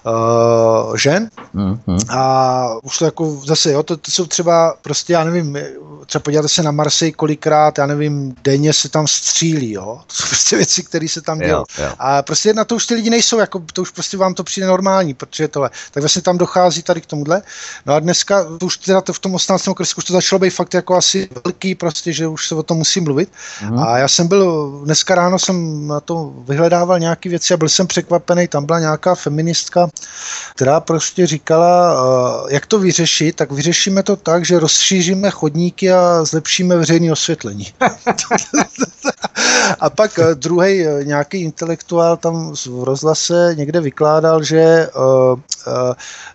uh, žen. Uh-huh. A už to jako zase, jo, to, to jsou třeba prostě, já nevím, třeba podíváte se na Marseille kolikrát, já nevím, denně se tam střílí, jo. To jsou prostě věci, které se tam dějí. A prostě na to už ty lidi nejsou, jako to už prostě vám to přijde normální, protože tohle. Tak vlastně tam dochází tady k tomuhle. No a dneska, už teda to v tom 18. okresku už to začalo být fakt jako asi velký, prostě, že už se o tom musím mluvit. Mm. A já jsem byl, dneska ráno jsem na to vyhledával nějaké věci a byl jsem překvapený, tam byla nějaká feministka, která prostě říkala, uh, jak to vyřešit, tak vyřešíme to tak, že rozšíříme chodníky a zlepšíme veřejné osvětlení. a pak uh, druhý uh, nějaký intelektuál tam v rozhlase někde vykládal, že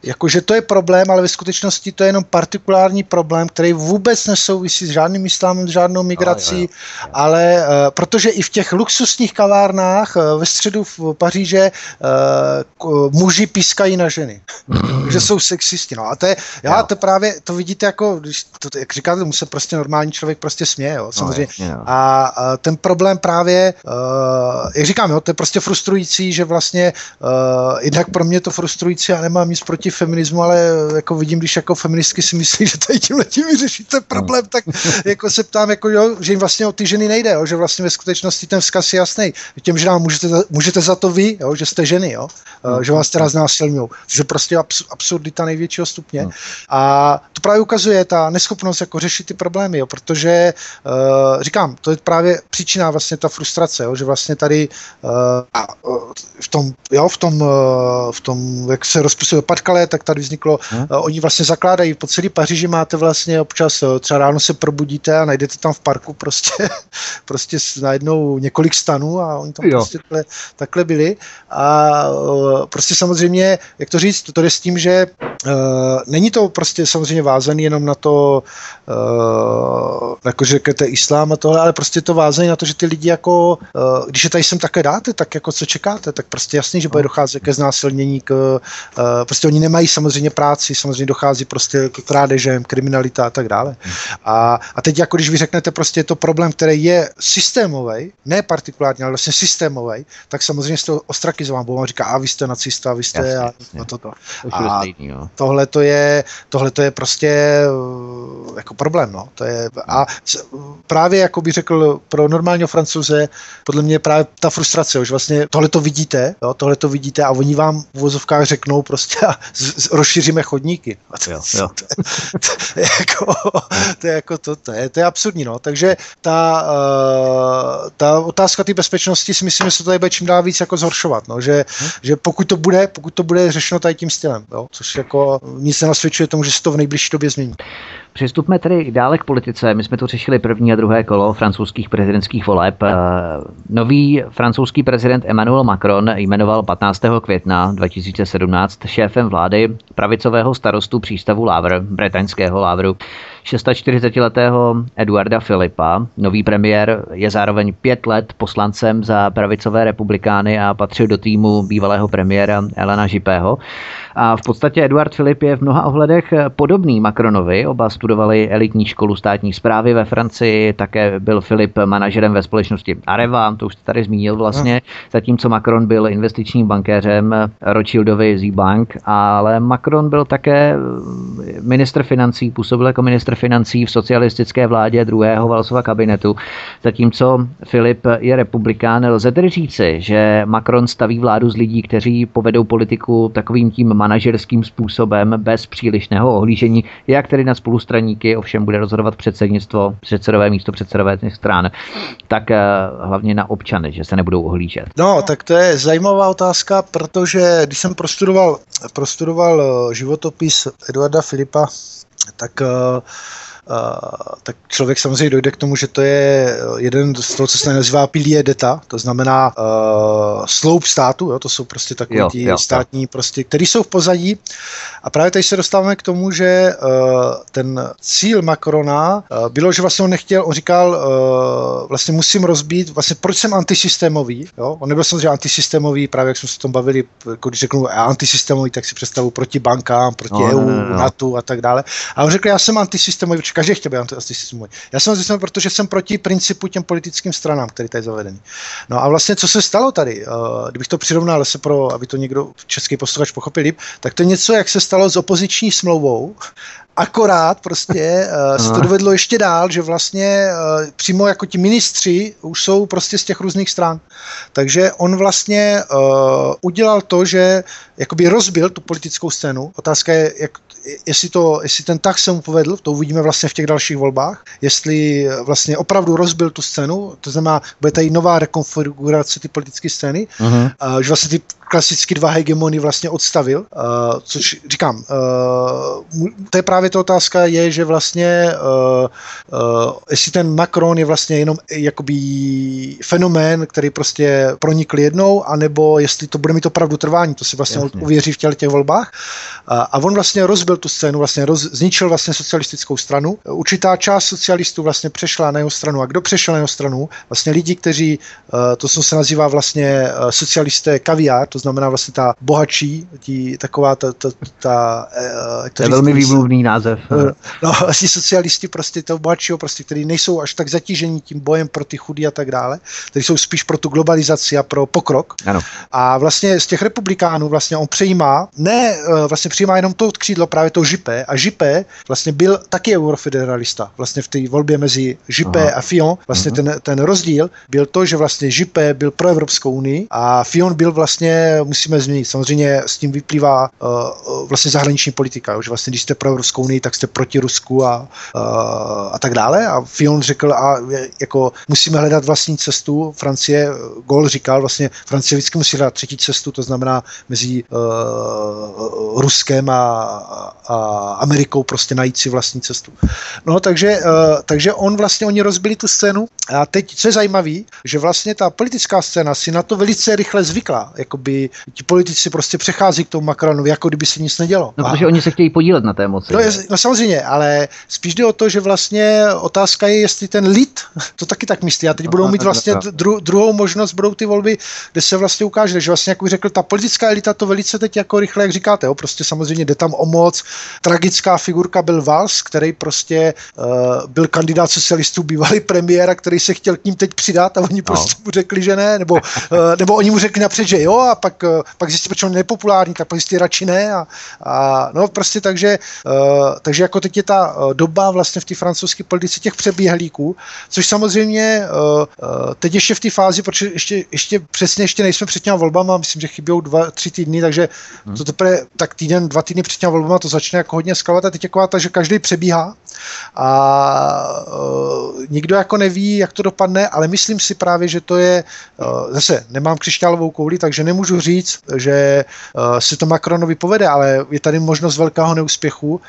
jakože to je problém, ale ve skutečnosti to je jenom partikulární problém, který vůbec nesouvisí s žádným islámem, s žádnou migrací, no, jo, jo. ale uh, protože i v těch luxusních kavárnách uh, ve středu v Paříže uh, muži pískají na ženy, že jsou sexisti. No a to je, já jo. to právě, to vidíte jako, když to, jak říkáte, mu se prostě normální člověk prostě směje, jo, samozřejmě. No, jo. A, a ten problém právě, uh, jak říkám, jo, to je prostě frustrující, že vlastně uh, jednak pro mě to frustrující, já nemám nic proti feminismu, ale jako vidím, když jako feministky si myslí, že tady tím letím vyřeší ten problém, tak jako se ptám, jako jo, že jim vlastně o ty ženy nejde, jo, že vlastně ve skutečnosti ten vzkaz je jasný. Těm ženám můžete, můžete za to vy, jo, že jste ženy, jo, no, že vás teda znásilňují. Že prostě abs, absurdita největšího stupně. No. A to právě ukazuje ta neschopnost jako řešit ty problémy, jo, protože uh, říkám, to je právě příčina vlastně ta frustrace, jo, že vlastně tady uh, v tom, jo, v tom, uh, v tom, jak se rozpustilo Padkale, tak tady vzniklo, hmm. uh, oni vlastně zakládají po celý Paříži máte vlastně občas, uh, třeba ráno se probudíte a najdete tam v parku prostě, prostě najednou několik stanů a oni tam jo. prostě takhle, takhle byli a uh, prostě samozřejmě, jak to říct, to, to je s tím, že uh, není to prostě samozřejmě vázaný jenom na to, uh, jako že řeknete islám a tohle, ale prostě to vázaný na to, že ty lidi jako, uh, když je tady sem také dáte, tak jako co čekáte, tak prostě jasný, že bude docházet ke znásilnění, k, uh, prostě oni nemají samozřejmě práci, samozřejmě dochází prostě k krádežem, kriminalita a tak dále. A, a teď jako když vy řeknete prostě je to problém, který je systémový, ne partikulárně, ale vlastně systémový, tak samozřejmě jste ostrakizován, bo vám říká, a vy jste nacista, vy jste jasně, a, jasně. a toto. A tohle to je, tohle to je prostě eh, jako problém, no. To je, a právě, jako bych řekl, pro normálního francouze, podle mě právě ta frustrace, že vlastně tohle to vidíte, jo, tohle to vidíte a oni vám v vozovkách řeknou prostě a z, z, rozšíříme chodníky. A to, jo, jo. To, to, je jako, to je jako to, to je, to je absurdní, no. Takže ta, uh, ta otázka té bezpečnosti si myslím, že se to tady bude čím dál víc jako zhoršovat, no. Že, hmm. že pokud to bude, pokud to bude řešeno tady tím stylem, jo? což jako nic nenasvědčuje tomu, že se to v nejbližší době změní. Přistupme tedy dále k politice. My jsme tu řešili první a druhé kolo francouzských prezidentských voleb. Eh, nový francouzský prezident Emmanuel Macron jmenoval 15. května 2017 šéfem vlády pravicového starostu přístavu Lávr, bretaňského Lávru, 46-letého Eduarda Filipa. Nový premiér je zároveň pět let poslancem za pravicové republikány a patřil do týmu bývalého premiéra Elena Žipého. A v podstatě Eduard Filip je v mnoha ohledech podobný Macronovi. Oba studovali elitní školu státní zprávy ve Francii, také byl Filip manažerem ve společnosti Areva, to už jste tady zmínil vlastně, zatímco Macron byl investičním bankéřem Rothschildovi Z-Bank, ale Macron byl také ministr financí, působil jako ministr financí v socialistické vládě druhého Valsova kabinetu, zatímco Filip je republikán. Lze tedy říci, že Macron staví vládu z lidí, kteří povedou politiku takovým tím manažerským způsobem bez přílišného ohlížení, jak tedy na spolustraníky ovšem bude rozhodovat předsednictvo, předsedové místo předsedové těch stran, tak eh, hlavně na občany, že se nebudou ohlížet. No, tak to je zajímavá otázka, protože když jsem prostudoval, prostudoval eh, životopis Eduarda Filipa, tak uh, tak člověk samozřejmě dojde k tomu, že to je jeden z toho, co se nazývá pilie deta, to znamená uh, sloup státu, jo, to jsou prostě takový jo, ti jo, státní, jo. prostě, který jsou v pozadí. A právě tady se dostáváme k tomu, že uh, ten cíl Macrona uh, bylo, že vlastně on nechtěl, on říkal, uh, vlastně musím rozbít, vlastně proč jsem antisystémový, jo? on nebyl samozřejmě antisystémový, právě jak jsme se o tom bavili, jako když řeknu antisystémový, tak si představu proti bankám, proti no, EU, no, no, no. NATO a tak dále. A on řekl, já jsem antisystémový, každý chtěl být antisystémový. Já jsem antisystémový, protože jsem proti principu těm politickým stranám, který tady zavedený. No a vlastně, co se stalo tady, uh, kdybych to přirovnal se pro, aby to někdo český posluchač pochopil líp, tak to je něco, jak se stalo s opoziční smlouvou Akorát prostě uh, se to dovedlo ještě dál, že vlastně uh, přímo jako ti ministři už jsou prostě z těch různých stran. Takže on vlastně uh, udělal to, že jakoby rozbil tu politickou scénu. Otázka je, jak, jestli, to, jestli ten tak se mu povedl, to uvidíme vlastně v těch dalších volbách, jestli vlastně opravdu rozbil tu scénu, to znamená, bude tady nová rekonfigurace ty politické scény, uh-huh. uh, že vlastně ty klasicky dva hegemony vlastně odstavil, uh, což říkám, uh, to je právě ta otázka je, že vlastně uh, uh, jestli ten Macron je vlastně jenom jakoby fenomén, který prostě pronikl jednou, anebo jestli to bude mít opravdu trvání, to si vlastně Jasně. uvěří v těch volbách. Uh, a on vlastně rozbil tu scénu, vlastně roz, zničil vlastně socialistickou stranu. Určitá část socialistů vlastně přešla na jeho stranu. A kdo přešel na jeho stranu? Vlastně lidi, kteří, uh, to co se nazývá vlastně uh, socialisté kaviár, to znamená vlastně ta bohatší, tí, taková ta, ta, ta uh, to je velmi výmluvný název. No, vlastně socialisti prostě toho bohatšího, prostě, který nejsou až tak zatížení tím bojem pro ty chudí a tak dále, kteří jsou spíš pro tu globalizaci a pro pokrok. Ano. A vlastně z těch republikánů vlastně on přejímá, ne, vlastně přijímá jenom to křídlo právě to Žipé. A Žipé vlastně byl taky eurofederalista. Vlastně v té volbě mezi Žipé a Fion. Vlastně ten, ten rozdíl byl to, že vlastně Žipé byl pro Evropskou unii a Fion byl vlastně, musíme změnit, samozřejmě s tím vyplývá uh, vlastně zahraniční politika, že vlastně když jste pro Evropskou unii, tak jste proti Rusku a, uh, a tak dále. A Fion řekl a jako musíme hledat vlastní cestu, Francie, Gol říkal vlastně, Francie vždycky musí hledat třetí cestu, to znamená mezi uh, Ruskem a Amerikou prostě najít si vlastní cestu. No, takže, uh, takže on vlastně, oni rozbili tu scénu a teď, co je zajímavé, že vlastně ta politická scéna si na to velice rychle zvykla, jakoby ti politici prostě přechází k tomu Macronovi, jako kdyby se nic nedělo. No, protože a, oni se chtějí podílet na té moci. No, je, no samozřejmě, ale spíš jde o to, že vlastně otázka je, jestli ten lid, to taky tak myslí, a teď no, budou mít vlastně dru, druhou možnost, budou ty volby, kde se vlastně ukáže, že vlastně, jak řekl, ta politická elita to velice teď jako rychle, jak říkáte, jo, prostě samozřejmě jde tam o moc, tragická figurka byl Valls, který prostě uh, byl kandidát socialistů, bývalý premiér, který se chtěl k ním teď přidat a oni no. prostě mu řekli, že ne, nebo, uh, nebo oni mu řekli napřed, že jo a pak, uh, pak zjistili, proč on je nepopulární, tak pak zjistili radši ne a, a no prostě takže uh, takže jako teď je ta doba vlastně v té francouzské politice těch přeběhlíků, což samozřejmě teď ještě v té fázi, protože ještě, ještě přesně ještě nejsme před těmi volbama, myslím, že chybějí dva, tři týdny, takže hmm. to teprve tak týden, dva týdny před těmi volbama to začne jako hodně skalovat a teď jako takže každý přebíhá a uh, nikdo jako neví, jak to dopadne, ale myslím si právě, že to je, uh, zase nemám křišťálovou kouli, takže nemůžu říct, že uh, se to Macronovi povede, ale je tady možnost velkého neúspěchu uh,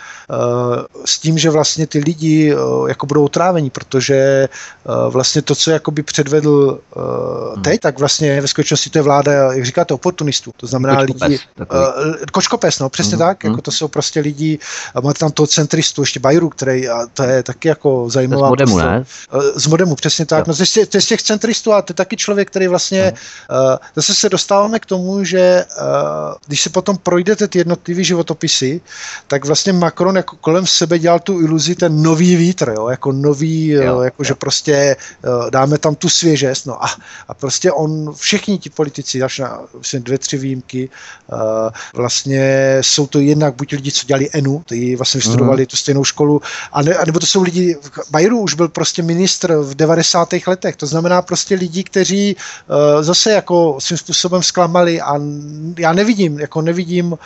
s tím, že vlastně ty lidi uh, jako budou otrávení, protože uh, vlastně to, co jakoby předvedl uh, hmm. teď, tak vlastně ve skutečnosti to je vláda, jak říkáte, oportunistů. To znamená kočkopes, lidi... Uh, kočkopes, no, přesně hmm. tak. Jako hmm. to jsou prostě lidi, máte tam toho centristu, ještě Bajru, který, a to je taky jako zajímavá... Z modemu, ne? Z modemu, přesně tak. Jo. No, to je z těch centristů a to je taky člověk, který vlastně... Uh, zase se dostáváme k tomu, že uh, když se potom projdete ty jednotlivé životopisy, tak vlastně Macron jako kolem sebe dělal tu iluzi ten nový vítr, jo, jako nový, jo, jako jo. že prostě uh, dáme tam tu svěžest, no a, a prostě on, všichni ti politici, až na vlastně dvě, tři výjimky, uh, vlastně jsou to jednak buď lidi, co dělali ENU, ty vlastně vystudovali mm. tu stejnou školu, a, ne, a nebo to jsou lidi, Bayeru už byl prostě ministr v 90. letech, to znamená prostě lidi, kteří uh, zase jako svým způsobem zklamali a já nevidím, jako nevidím, uh,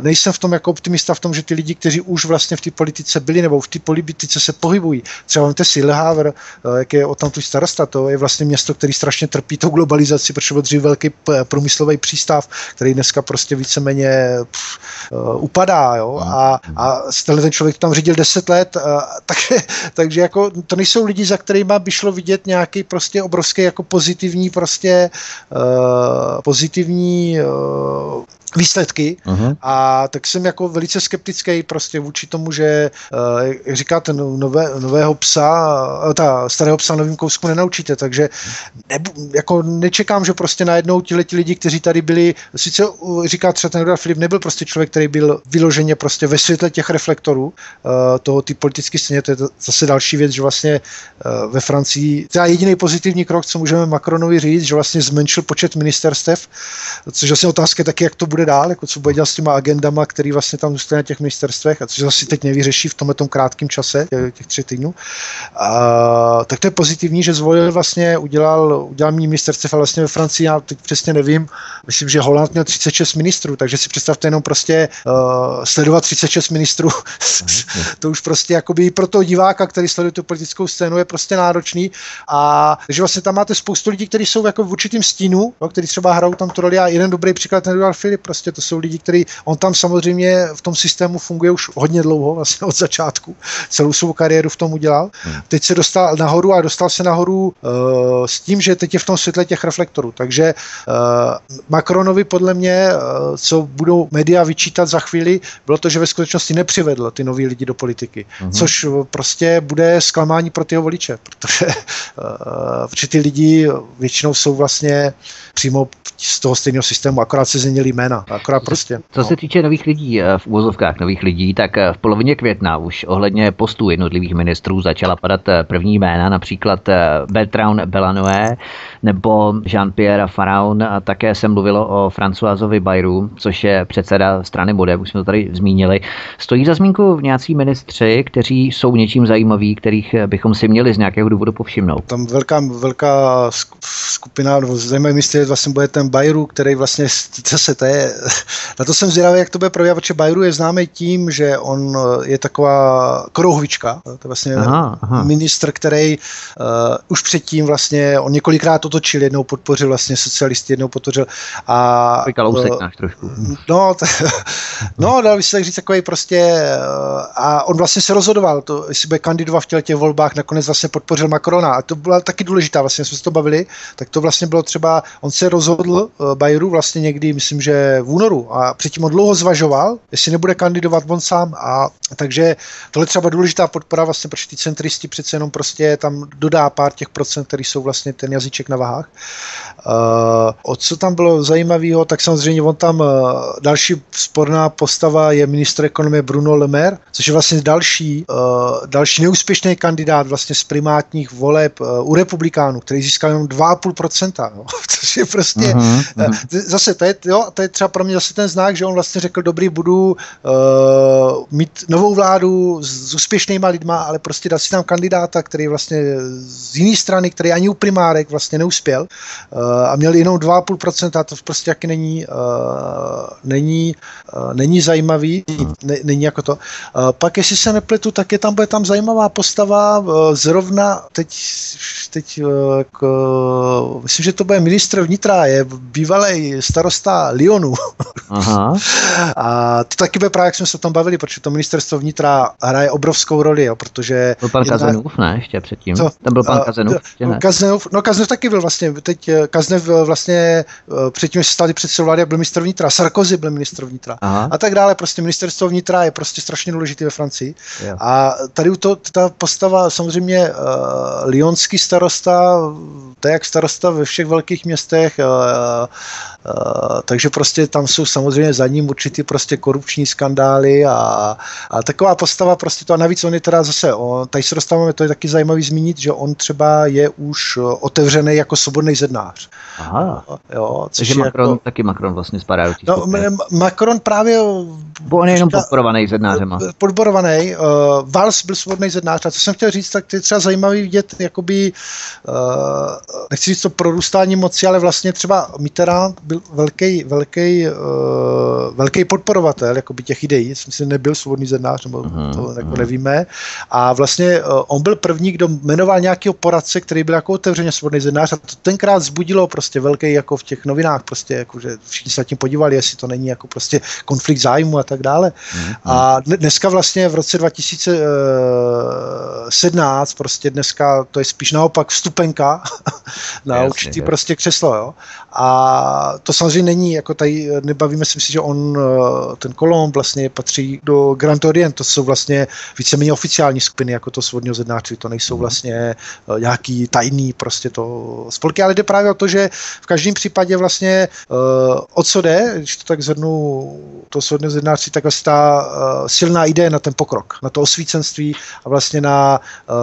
nejsem v tom jako optimista v tom, že ty lidi, kteří už vlastně v té politice byli nebo v té politice se pohybují, třeba máte si Lehavr, uh, jak je o tam tu starosta, to je vlastně město, který strašně trpí tou globalizaci, protože byl dřív velký průmyslový přístav, který dneska prostě víceméně pff, uh, upadá, jo, a, a tenhle ten člověk tam řídil 10 let, uh, takže, takže jako to nejsou lidi, za kterými by šlo vidět nějaký prostě obrovský jako pozitivní prostě uh, pozitivní uh, výsledky uh-huh. a tak jsem jako velice skeptický prostě vůči tomu, že jak říkáte, no, nové, nového psa, ta starého psa novým kousku nenaučíte, takže nebu, jako nečekám, že prostě najednou tihle ti lidi, kteří tady byli, sice říká třeba ten Filip, nebyl prostě člověk, který byl vyloženě prostě ve světle těch reflektorů uh, toho ty politické scéně, to je zase další věc, že vlastně ve Francii, to je jediný pozitivní krok, co můžeme Macronovi říct, že vlastně zmenšil počet ministerstev, což vlastně otázka je taky, jak to bude dál, jako co bude dělat s těma agendama, který vlastně tam zůstane na těch ministerstvech, a což zase teď nevyřeší v tomhle krátkém čase, těch tři týdnů. A, tak to je pozitivní, že zvolil vlastně, udělal, udělal ministerstev, ale vlastně ve Francii, já teď přesně nevím, myslím, že Holand měl 36 ministrů, takže si představte jenom prostě uh, sledovat 36 ministrů, to už prostě jakoby pro toho diváka, který sleduje tu politickou scénu, je prostě náročný. A takže vlastně tam máte spoustu lidí, kteří jsou jako v určitým stínu, no, kteří třeba hrajou tam tu roli a jeden dobrý příklad ten Filip, prostě to jsou lidi, kteří, on tam samozřejmě v tom systému funguje už hodně dlouho, vlastně od začátku, celou svou kariéru v tom udělal. Hmm. Teď se dostal nahoru a dostal se nahoru uh, s tím, že teď je v tom světle těch reflektorů. Takže uh, Macronovi podle mě, uh, co budou média vyčítat za chvíli, bylo to, že ve skutečnosti nepřivedl ty nový lidi do politiky, uh-huh. což prostě bude zklamání pro ty voliče, protože, uh, protože ty lidi většinou jsou vlastně přímo z toho stejného systému, akorát se změnili jména, akorát prostě. Co no. se týče nových lidí, eh, v úvozovkách nových lidí, tak eh, v polovině května už ohledně postů jednotlivých ministrů začala padat eh, první jména, například Bertrand Belanoé nebo Jean-Pierre Faraon a také se mluvilo o Françoisovi Bayru, což je předseda strany Bode, už jsme to tady zmínili. Stojí za zmínku v nějací ministři, kteří jsou něčím zajímaví, kterých bychom si měli z nějakého důvodu povšimnout. Tam velká, velká skupina, nebo zajímavý ministr vlastně bude ten Bayru, který vlastně zase to je, na to jsem zvědavý, jak to bude probíhat, protože Bayru je známý tím, že on je taková krouhvička, to je vlastně aha, aha. ministr, který uh, už předtím vlastně, on několikrát otočil, jednou podpořil vlastně socialisty, jednou podpořil a... Kalousek uh, náš trošku. No, t- no, dal by se tak říct takový prostě uh, a on vlastně se rozhodoval, to, jestli bude kandidovat v těch volbách, nakonec vlastně podpořil Macrona a to byla taky důležitá, vlastně jsme se to bavili, tak to vlastně bylo třeba, on se rozhodl uh, Bayeru vlastně někdy, myslím, že v únoru a předtím on dlouho zvažoval, jestli nebude kandidovat on sám a takže tohle třeba důležitá podpora vlastně, protože ty centristi přece jenom prostě tam dodá pár těch procent, který jsou vlastně ten jazyček na vahách. Uh, o co tam bylo zajímavého, tak samozřejmě on tam uh, další sporná postava je ministr ekonomie Bruno Le Maire, což je vlastně další, uh, další neúspěšný kandidát vlastně z primátních voleb uh, u republikánů, který získal jenom 2,5%, no, což je prostě, uh-huh, uh, zase to je, jo, to je třeba pro mě zase ten znak, že on vlastně řekl, dobrý, budu uh, mít novou vládu s, s úspěšnýma lidma, ale prostě dát si tam kandidáta, který vlastně z jiné strany, který ani u primárek vlastně neuspěl uh, a měl jenom 2,5%, a to prostě jaký není, uh, není, uh, není zajímavý, ne, není jako to. Uh, pak, jestli se nepletu, tak je tam, bude tam zajímavá postava, uh, zrovna teď, teď uh, k, uh, myslím, že to bude ministr vnitra, je bývalý starosta Lyonu. Aha. a to taky bude právě, jak jsme se o tom bavili, protože to ministerstvo vnitra hraje obrovskou roli, jo, protože... Byl pan jedna... Kazenův, ne, ještě předtím. Co? Tam byl pan Kazenův, ještě ne. Kazenův, no Kazenův taky byl vlastně, teď Kaznev vlastně předtím se stali předsedou vlády byl ministr vnitra, Sarkozy byl ministr vnitra Aha. a tak dále. Prostě ministerstvo vnitra je prostě strašně důležité ve Francii. Jo. A tady u to, ta postava samozřejmě uh, lyonský starosta, to je jak starosta ve všech velkých městech, uh, uh, takže prostě tam jsou samozřejmě za ním určitý prostě korupční skandály a, a taková postava prostě to a navíc on je teda zase, on, tady se dostáváme, to je taky zajímavý zmínit, že on třeba je už otevřený jako svobodný zednář. Aha. Jo, Takže Macron, jako, taky Macron vlastně spadá do no, Macron právě... Bo on je jenom podporovaný zednářema. Podporovaný. Uh, Valls byl svobodný zednář. A co jsem chtěl říct, tak je třeba zajímavý vidět, jakoby, uh, nechci říct to prorůstání moci, ale vlastně třeba Mitterrand byl velký, velký, uh, velký podporovatel jakoby těch ideí. Myslím si, nebyl svobodný zednář, nebo uh-huh, to jako uh-huh. nevíme. A vlastně uh, on byl první, kdo jmenoval nějakého poradce, který byl jako otevřeně svobodný zednář a to tenkrát zbudilo prostě velký jako v těch novinách, prostě jako, že všichni se tím podívali, jestli to není jako prostě konflikt zájmu a tak dále. Mm-hmm. A dneska vlastně v roce 2017 prostě dneska to je spíš naopak vstupenka na Jasně, určitý je. prostě křeslo, jo. A to samozřejmě není, jako tady nebavíme si, myslím, že on, eh, ten Kolom vlastně patří do Grand Orient, to jsou vlastně víceméně oficiální skupiny, jako to svobodního zednářství, to nejsou mhm. vlastně eh, nějaký tajný prostě to spolky, ale jde právě o to, že v každém případě vlastně uh, o co jde, když to tak zhrnu to svobodného zednářství, tak vlastně ta uh, silná ideje na ten pokrok, na to osvícenství a vlastně na uh,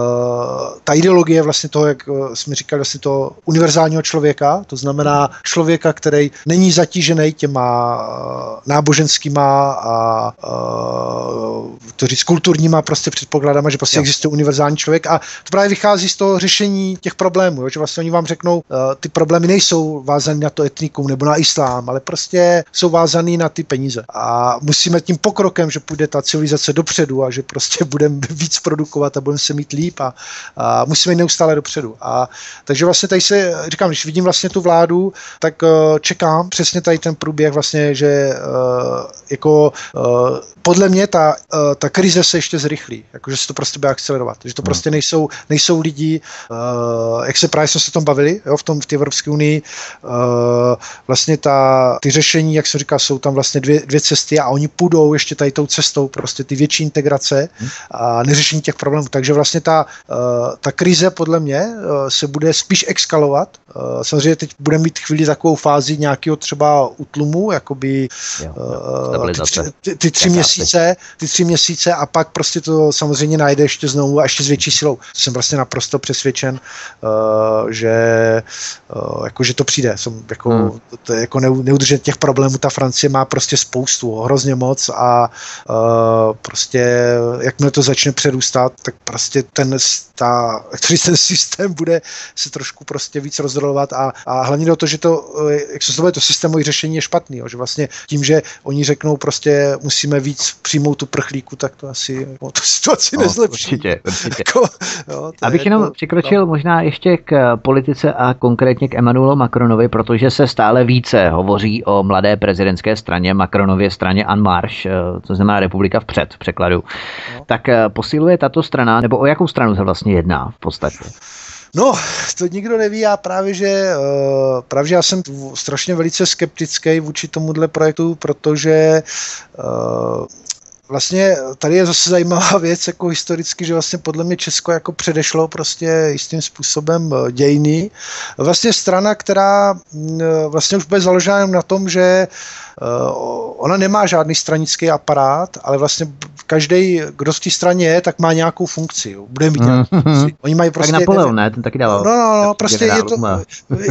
ta ideologie vlastně toho, jak jsme říkali, vlastně to univerzálního člověka, to znamená člověka, který není zatížený těma uh, náboženskýma a uh, to říct kulturníma prostě předpokladama, že prostě jo. existuje univerzální člověk a to právě vychází z toho řešení těch problémů, jo, že vlastně oni vám řeknou, uh, ty problémy nejsou vázané na to etnikum nebo na islám, ale prostě jsou vázané na ty peníze. A musíme tím pokrokem, že půjde ta civilizace dopředu a že prostě budeme víc produkovat a budeme se mít líp a, a musíme jít neustále dopředu. A takže vlastně tady se, říkám, když vidím vlastně tu vládu, tak uh, čekám přesně tady ten průběh vlastně, že uh, jako uh, podle mě ta, uh, ta krize se ještě zrychlí, jakože se to prostě bude akcelerovat, že to hmm. prostě nejsou, nejsou lidi, uh, jak se právě jsme se o tom bavili, jo, v tom v té Evropské unii, uh, vlastně ta, ty řešení, jak se říká, jsou tam vlastně dvě, dvě cesty a oni půjdou ještě tady tou cestou, prostě ty větší integrace hmm. a neřešení těch problémů. Takže vlastně ta, uh, ta krize podle mě uh, se bude spíš exkalovat. Uh, samozřejmě teď budeme mít chvíli takovou fázi nějakého třeba utlumu, jakoby jo, uh, ty, ty, ty tři měsíce ty tři měsíce a pak prostě to samozřejmě najde ještě znovu a ještě s větší silou. Jsem vlastně naprosto přesvědčen, že, uh, jako, že to přijde. Jsem jako, hmm. to je jako neudržet těch problémů. Ta Francie má prostě spoustu, hrozně moc a uh, prostě jakmile to začne přerůstat, tak prostě ten, ta, ten systém bude se trošku prostě víc rozrolovat a, a hlavně do to, že to, jak se to to systémové řešení je špatný, jo, že vlastně tím, že oni řeknou prostě musíme víc přijmout tu prchlíku, tak to asi o tu situaci no, nezlepší. Určitě, určitě. Jako, jo, Abych je jenom jako, přikročil no. možná ještě k politice a konkrétně k Emmanuelu Macronovi, protože se stále více hovoří o mladé prezidentské straně, Macronově straně En Marche, eh, znamená Republika vpřed v překladu. No. Tak eh, posiluje tato strana, nebo o jakou stranu se vlastně jedná v podstatě? No, to nikdo neví, já právě, že, uh, právě, že já jsem strašně velice skeptický vůči tomuhle projektu, protože vlastně tady je zase zajímavá věc, jako historicky, že vlastně podle mě Česko jako předešlo prostě jistým způsobem eh, dějiny. Vlastně strana, která mm, vlastně už bude založena na tom, že Eh, ona nemá žádný stranický aparát, ale vlastně každý, kdo v té straně je, tak má nějakou funkci. Jo. Bude mít nějakou funkci. Oni mají prostě... Tak Napoleon, ne? Ten taky dával. No, no, no, prostě je to,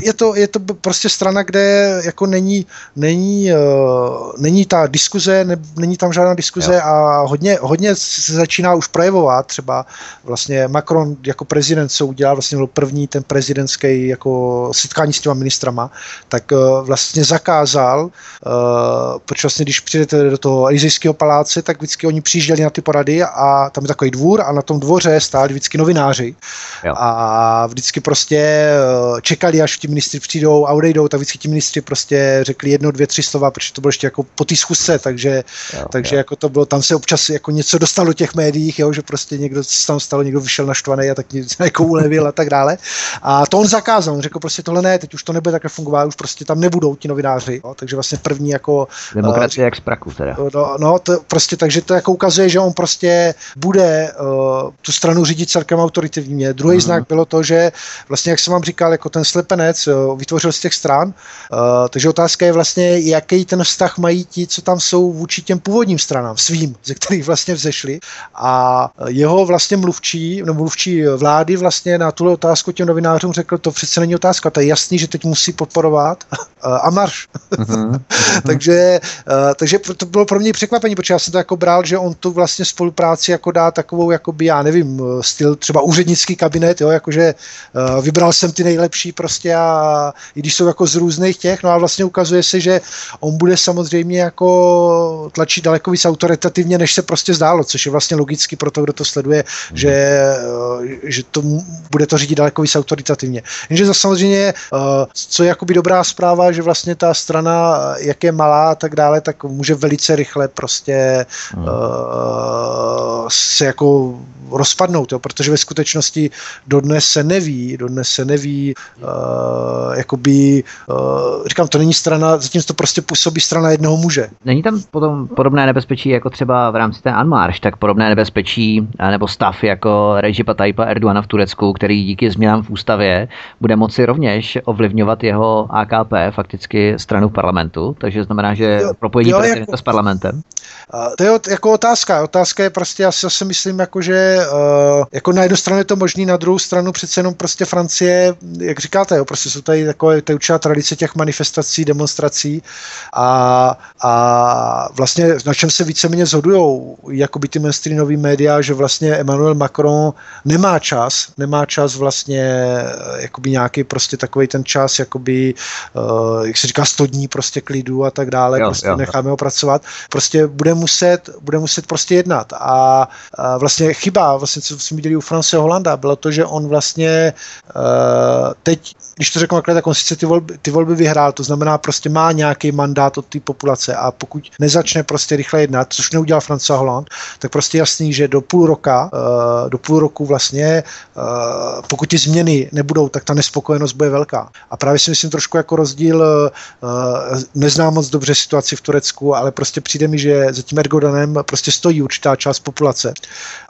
je, to, je to prostě strana, kde jako není, není, uh, není ta diskuze, ne, není tam žádná diskuze jo. a hodně, hodně se začíná už projevovat. Třeba vlastně Macron jako prezident, co udělal, vlastně byl první ten prezidentský jako setkání s těma ministrama, tak uh, vlastně zakázal Uh, protože vlastně, když přijdete do toho Elizejského paláce, tak vždycky oni přijížděli na ty porady a tam je takový dvůr a na tom dvoře stáli vždycky novináři. Jo. A vždycky prostě eh, čekali, až ti ministři přijdou a odejdou, tak vždycky ti ministři prostě řekli jedno, dvě, tři slova, protože to bylo ještě jako po té schůzce, takže, jo, takže jo. jako to bylo, tam se občas jako něco dostalo do těch médiích, jo, že prostě někdo se tam stalo, někdo vyšel naštvaný a tak něco jako ulevil a tak dále. A to on zakázal, on řekl prostě tohle ne, teď už to nebude takhle fungovat, už prostě tam nebudou ti novináři, jo, takže vlastně první jako jako... Demokracie uh, jak z praku teda. No, no to prostě, takže to jako ukazuje, že on prostě bude uh, tu stranu řídit celkem autoritativně. Druhý mm-hmm. znak bylo to, že vlastně, jak jsem vám říkal, jako ten slepenec uh, vytvořil z těch stran, uh, takže otázka je vlastně, jaký ten vztah mají ti, co tam jsou vůči těm původním stranám, svým, ze kterých vlastně vzešli. A jeho vlastně mluvčí, nebo mluvčí vlády vlastně na tuhle otázku těm novinářům řekl, to přece není otázka, to je jasný, že teď musí podporovat a marš. Mm-hmm. Takže, uh, takže to bylo pro mě překvapení, protože já jsem to jako bral, že on tu vlastně spolupráci jako dá takovou, jakoby, já nevím, eh, styl třeba úřednický kabinet, jo, jakože uh, vybral jsem ty nejlepší prostě a i když jsou jako z různých těch, no a vlastně ukazuje se, že on bude samozřejmě jako tlačit daleko víc autoritativně, než se prostě zdálo, což je vlastně logicky pro to, kdo to sleduje, mm. že, uh, že to bude to řídit daleko víc autoritativně. Jenže to samozřejmě, uh, co je jakoby dobrá zpráva, že vlastně ta strana, jak je malá a tak dále, tak může velice rychle prostě hmm. uh, se jako rozpadnout, jo, protože ve skutečnosti dodnes se neví, dodnes se neví, uh, jakoby, uh, říkám, to není strana, zatím to prostě působí strana jednoho muže. Není tam potom podobné nebezpečí jako třeba v rámci té Anmarš, tak podobné nebezpečí nebo stav jako Režipa Tajpa Erdogana v Turecku, který díky změnám v ústavě bude moci rovněž ovlivňovat jeho AKP, fakticky stranu v parlamentu, takže znamená, že jo, propojení jo, prezidenta jako, s parlamentem. To je jako otázka. Otázka je prostě, já si myslím, jako, že uh, jako na jednu stranu je to možný, na druhou stranu přece jenom prostě Francie, jak říkáte, jo, prostě jsou tady takové ty určitá tradice těch manifestací, demonstrací a, a vlastně na čem se víceméně zhodují jakoby ty mainstreamové média, že vlastně Emmanuel Macron nemá čas, nemá čas vlastně eh, jakoby nějaký prostě takový ten čas, jakoby, uh, jak se říká, 100 dní prostě klidu a tak dále, jo, prostě jo. necháme ho pracovat, prostě bude muset, bude muset prostě jednat a, vlastně chyba, vlastně co jsme viděli u France Holanda, bylo to, že on vlastně uh, teď, když to řeknu takhle, tak on sice ty volby, ty volby vyhrál, to znamená prostě má nějaký mandát od té populace a pokud nezačne prostě rychle jednat, což neudělal France Hollande, tak prostě jasný, že do půl roka, uh, do půl roku vlastně, uh, pokud ty změny nebudou, tak ta nespokojenost bude velká. A právě si myslím trošku jako rozdíl, neznám moc dobře situaci v Turecku, ale prostě přijde mi, že za tím Ergodanem prostě stojí určitá část populace.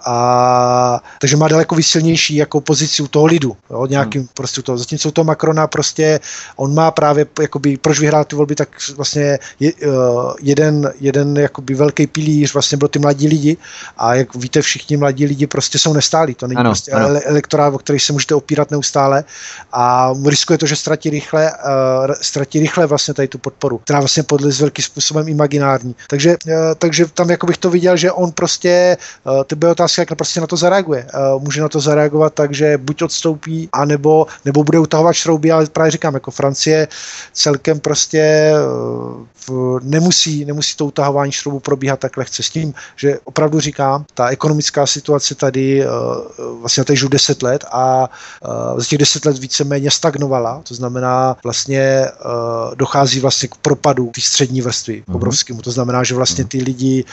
A, takže má daleko silnější jako pozici u toho lidu, jo, nějakým hmm. prostě u toho. Zatímco u toho Macrona prostě on má právě, jakoby, proč vyhrál ty volby, tak vlastně je, uh, jeden, jeden jakoby velký pilíř vlastně byl ty mladí lidi a jak víte, všichni mladí lidi prostě jsou nestálí, to není ano, prostě ano. elektorát, o který se můžete opírat neustále a riskuje to, že ztratí rychle, uh, ztratí rychle vlastně tady tu podporu, která vlastně podle s velkým způsobem imaginární. Takže, uh, takže tam jako bych to viděl, že on prostě, uh, to bude otázka, jak prostě na to zareaguje. Uh, může na to zareagovat tak, že buď odstoupí, anebo, nebo bude utahovat šrouby, ale právě říkám, jako Francie celkem prostě uh, nemusí, nemusí to utahování šroubu probíhat tak lehce s tím, že opravdu říkám, ta ekonomická situace tady vlastně tady žiju 10 let a za těch 10 let víceméně stagnovala, to znamená vlastně dochází vlastně k propadu té střední vrstvy mm-hmm. obrovskému, to znamená, že vlastně ty lidi,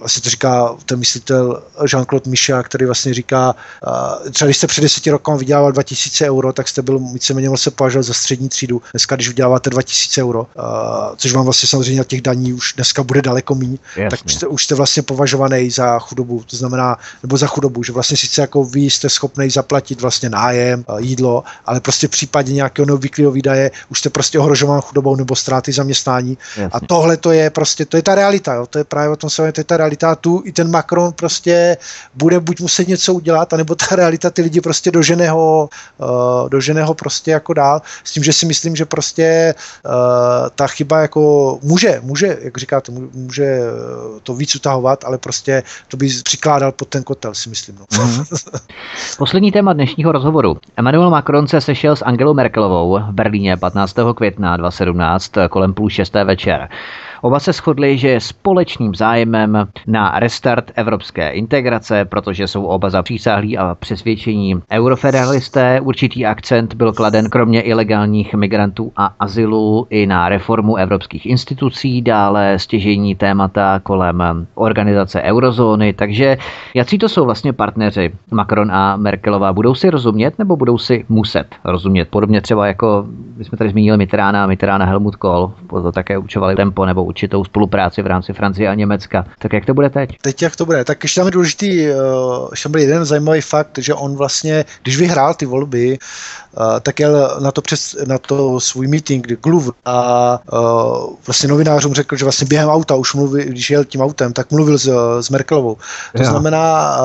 vlastně to říká ten myslitel Jean-Claude Michel, který vlastně říká, třeba když jste před deseti rokem vydělával 2000 euro, tak jste byl víceméně se považovat za střední třídu. Dneska, když vyděláváte 2000 euro, což vám vlastně samozřejmě těch daní už dneska bude daleko méně, tak už jste, už jste vlastně považovaný za chudobu, to znamená, nebo za chudobu, že vlastně sice jako vy jste schopný zaplatit vlastně nájem, jídlo, ale prostě v případě nějakého neobvyklého výdaje už jste prostě ohrožován chudobou nebo ztráty zaměstnání. Jasně. A tohle to je prostě, to je ta realita, jo? to je právě o tom se to je ta realita. Tu i ten Macron prostě bude buď muset něco udělat, anebo ta realita ty lidi prostě dožene ho, uh, dožene ho prostě jako dál. S tím, že si myslím, že prostě uh, ta chyba jako může, může, jak říkáte, může to víc utahovat, ale prostě to by přikládal pod ten kotel, si myslím. No. Mm-hmm. Poslední téma dnešního rozhovoru. Emmanuel Macron se sešel s Angelou Merkelovou v Berlíně 15. května 2017 kolem půl šesté večer. Oba se shodli, že je společným zájemem na restart evropské integrace, protože jsou oba zapřísáhlí a přesvědčení eurofederalisté. Určitý akcent byl kladen kromě ilegálních migrantů a azylu i na reformu evropských institucí, dále stěžení témata kolem organizace eurozóny. Takže jaký to jsou vlastně partneři Macron a Merkelová? Budou si rozumět nebo budou si muset rozumět? Podobně třeba jako, my jsme tady zmínili Mitterána, Mitterána Helmut Kohl, to také určovali tempo nebo určitou spolupráci v rámci Francie a Německa. Tak jak to bude teď? Teď jak to bude? Tak ještě tam je důležitý, uh, ještě byl jeden zajímavý fakt, že on vlastně, když vyhrál ty volby, tak jel na to, přes, na to svůj meeting k Louvre a uh, vlastně novinářům řekl, že vlastně během auta už mluvil, když jel tím autem, tak mluvil s, s Merkelovou. To ja. znamená,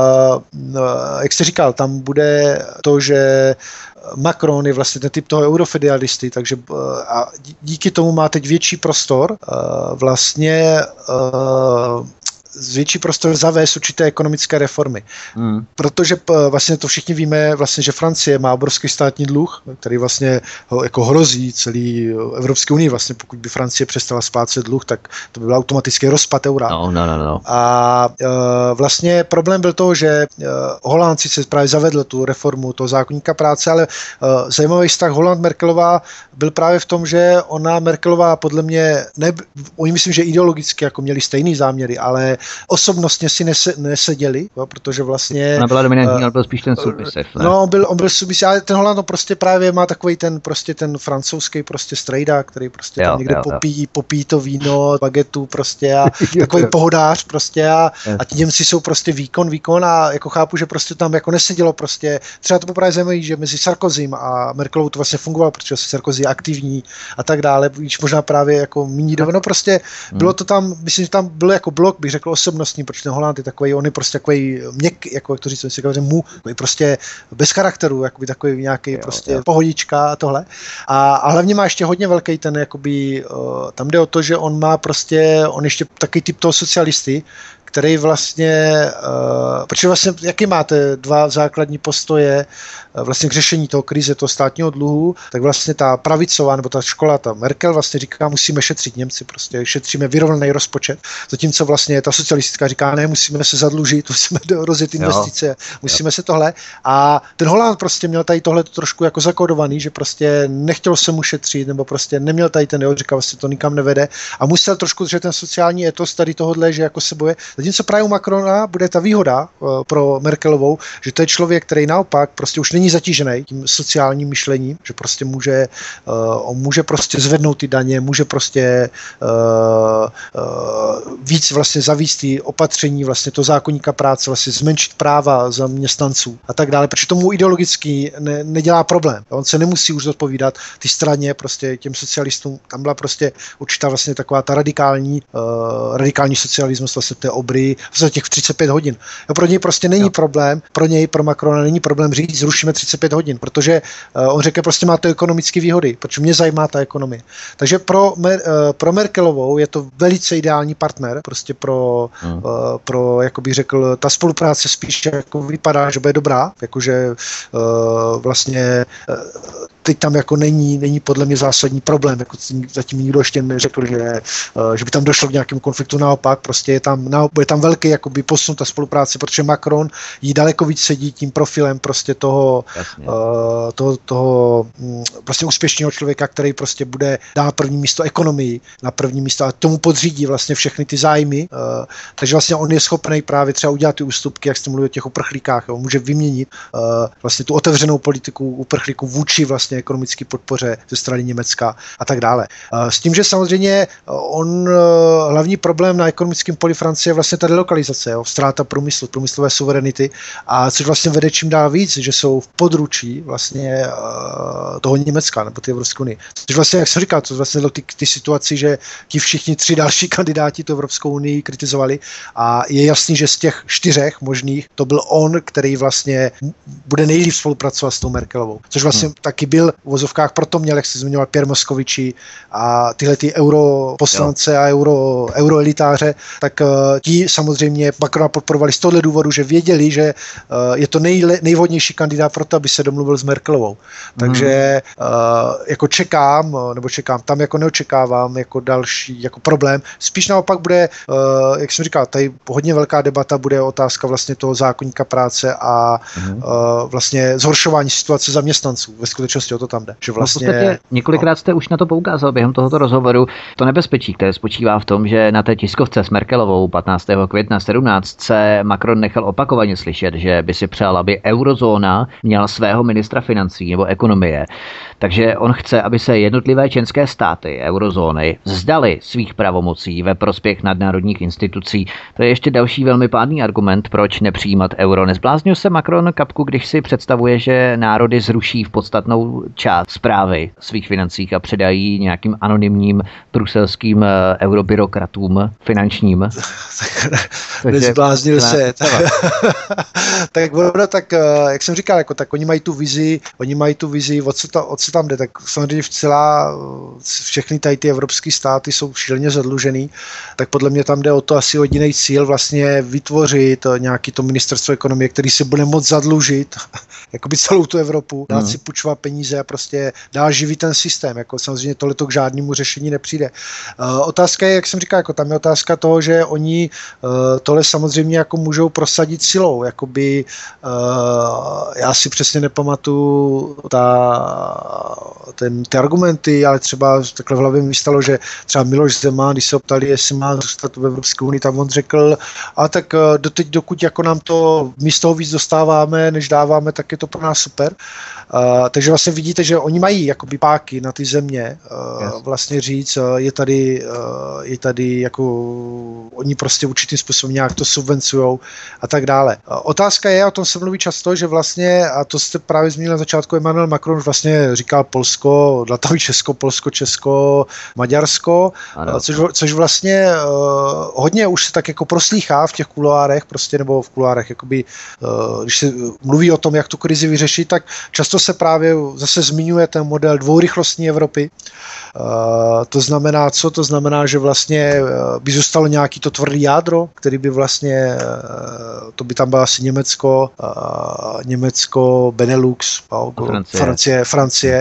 jak jste říkal, tam bude to, že Macron je vlastně ten typ toho eurofederalisty, takže eh, a díky tomu má teď větší prostor eh, vlastně eh, větší prostor zavést určité ekonomické reformy. Hmm. Protože vlastně to všichni víme, vlastně, že Francie má obrovský státní dluh, který vlastně jako hrozí celý Evropské unii. Vlastně pokud by Francie přestala splácet dluh, tak to by byl automatický rozpad eura. No, no, no, no. A uh, vlastně problém byl to, že uh, Holandci se právě zavedl tu reformu toho zákonníka práce, ale uh, zajímavý vztah Holand-Merkelová byl právě v tom, že ona Merkelová podle mě, ne, oni myslím, že ideologicky jako měli stejný záměry, ale osobnostně si nese, neseděli, jo, protože vlastně... Ona byla dominantní, uh, ale byl spíš ten submissive. Ne? No, on byl, on byl submissive, ale ten Holand prostě právě má takový ten prostě ten francouzský prostě strejda, který prostě jo, tam někde jo, popí, jo. popí to víno, bagetu prostě a takový pohodář prostě a, a ti Němci jsou prostě výkon, výkon a jako chápu, že prostě tam jako nesedělo prostě, třeba to poprvé zajímavé, že mezi Sarkozym a Merkelovou to vlastně fungovalo, protože Sarkozy je aktivní a tak dále, víš, možná právě jako míní no prostě hmm. bylo to tam, myslím, že tam bylo jako blok, bych řekl, osobnostní, protože ten Holand je takový, on je prostě takový měk, jako jak to říct, si mu, takový prostě bez charakteru, jakoby takový nějaký jo, prostě jo. pohodička a tohle. A, a hlavně má ještě hodně velký ten, jakoby, uh, tam jde o to, že on má prostě, on ještě takový typ toho socialisty, který vlastně, uh, protože vlastně, jaký máte dva základní postoje uh, vlastně k řešení toho krize, toho státního dluhu, tak vlastně ta pravicová nebo ta škola, ta Merkel vlastně říká, musíme šetřit Němci, prostě šetříme vyrovnaný rozpočet, zatímco vlastně ta socialistická říká, ne, musíme se zadlužit, musíme rozjet investice, jo. musíme jo. se tohle. A ten Holand prostě měl tady tohle trošku jako zakodovaný, že prostě nechtěl se mu šetřit, nebo prostě neměl tady ten, jo, říkal, vlastně to nikam nevede a musel trošku, že ten sociální etos tady tohohle, že jako se boje, Zatímco právě u Macrona bude ta výhoda uh, pro Merkelovou, že to je člověk, který naopak prostě už není zatížený tím sociálním myšlením, že prostě může, uh, on může prostě zvednout ty daně, může prostě uh, víc vlastně zavíst ty opatření, vlastně to zákonníka práce, vlastně zmenšit práva zaměstnanců a tak dále, protože tomu ideologicky ne, nedělá problém. On se nemusí už odpovídat ty straně, prostě těm socialistům, tam byla prostě určitá vlastně taková ta radikální, radikální socialismus, vlastně té ob obry za těch 35 hodin. Jo, pro něj prostě není jo. problém, pro něj, pro Macrona není problém říct, zrušíme 35 hodin, protože uh, on řekne, prostě má to ekonomické výhody, protože mě zajímá ta ekonomie. Takže pro, uh, pro Merkelovou je to velice ideální partner, prostě pro, hmm. uh, pro jak bych řekl, ta spolupráce spíš jako vypadá, že bude dobrá, jakože uh, vlastně uh, teď tam jako není, není podle mě zásadní problém, jako zatím nikdo ještě neřekl, že, že by tam došlo k nějakému konfliktu, naopak, prostě je tam, je tam velký jakoby posun ta spolupráce, protože Macron jí daleko víc sedí tím profilem prostě toho, uh, toho, toho um, prostě úspěšného člověka, který prostě bude dát první místo ekonomii, na první místo a tomu podřídí vlastně všechny ty zájmy, uh, takže vlastně on je schopný právě třeba udělat ty ústupky, jak jste mluvil o těch uprchlíkách, jo, může vyměnit uh, vlastně tu otevřenou politiku uprchlíků vůči vlastně ekonomické podpoře ze strany Německa a tak dále. S tím, že samozřejmě on uh, hlavní problém na ekonomickém poli Francie je vlastně ta delokalizace, jo, ztráta průmyslu, průmyslové suverenity a což vlastně vede čím dál víc, že jsou v područí vlastně uh, toho Německa nebo ty Evropské unie. Což vlastně, jak jsem říkal, to vlastně ty, ty situaci, že ti všichni tři další kandidáti tu Evropskou unii kritizovali a je jasný, že z těch čtyřech možných to byl on, který vlastně bude nejlíp spolupracovat s tou Merkelovou. Což vlastně hmm. taky byl v vozovkách, proto měl, jak se zmiňoval, Pierre Moskoviči a tyhle ty europoslance jo. a euro, euroelitáře, tak uh, ti samozřejmě Macrona podporovali z tohle důvodu, že věděli, že uh, je to nejle, nejvhodnější kandidát pro to, aby se domluvil s Merkelovou. Takže uh, jako čekám, nebo čekám, tam jako neočekávám jako další jako problém. Spíš naopak bude, uh, jak jsem říkal, tady hodně velká debata bude otázka vlastně toho zákonníka práce a uh, vlastně zhoršování situace zaměstnanců. Ve skutečnosti o to tam jde. Že vlastně, no v podstatě několikrát jste už na to poukázal během tohoto rozhovoru. To nebezpečí, které spočívá v tom, že na té tiskovce s Merkelovou 15. května 17 se Macron nechal opakovaně slyšet, že by si přál, aby eurozóna měla svého ministra financí nebo ekonomie. Takže on chce, aby se jednotlivé členské státy eurozóny vzdali svých pravomocí ve prospěch nadnárodních institucí. To je ještě další velmi pádný argument, proč nepřijímat euro. Nezbláznil se Macron kapku, když si představuje, že národy zruší v podstatnou část zprávy svých financích a předají nějakým anonymním bruselským eh, eurobyrokratům finančním. Nezbláznil se. tak ono, tak, eh, jak jsem říkal, jako, tak oni mají tu vizi, oni mají tu vizi, o co, ta, o co tam jde, tak samozřejmě v celá, všechny tady ty evropské státy jsou šíleně zadlužený, tak podle mě tam jde o to asi jediný cíl vlastně vytvořit nějaký to ministerstvo ekonomie, který si bude moct zadlužit jakoby celou tu Evropu, dát mm. si půjčovat peníze a prostě dál živit ten systém. Jako samozřejmě tohle k žádnému řešení nepřijde. Uh, otázka je, jak jsem říkal, jako tam je otázka toho, že oni uh, tohle samozřejmě jako můžou prosadit silou. Jakoby, uh, já si přesně nepamatuju ta, ten, ty argumenty, ale třeba takhle v hlavě mi stalo, že třeba Miloš Zeman, když se optali, jestli má zůstat v Evropské unii, tak on řekl, a tak doteď, dokud jako nám to místo víc dostáváme, než dáváme, tak je to pro nás super. Uh, takže vlastně vidíte, že oni mají jakoby páky na ty země uh, yes. vlastně říct, uh, je tady, uh, je tady jako oni prostě určitým způsobem nějak to subvencujou a tak dále. Uh, otázka je, o tom se mluví často, že vlastně, a to jste právě zmínil na začátku, Emmanuel Macron vlastně říkal Polsko, dlataví Česko, Polsko, Česko, Maďarsko, což, což vlastně uh, hodně už se tak jako proslýchá v těch kuloárech, prostě nebo v kuloárech, jakoby, uh, když se mluví o tom, jak tu krizi vyřešit, tak často se právě zase zmiňuje ten model dvourychlostní Evropy. Uh, to znamená co? To znamená, že vlastně uh, by zůstalo nějaký to tvrdý jádro, který by vlastně, uh, to by tam bylo asi Německo, Německo, Benelux, Francie. Francie, Francie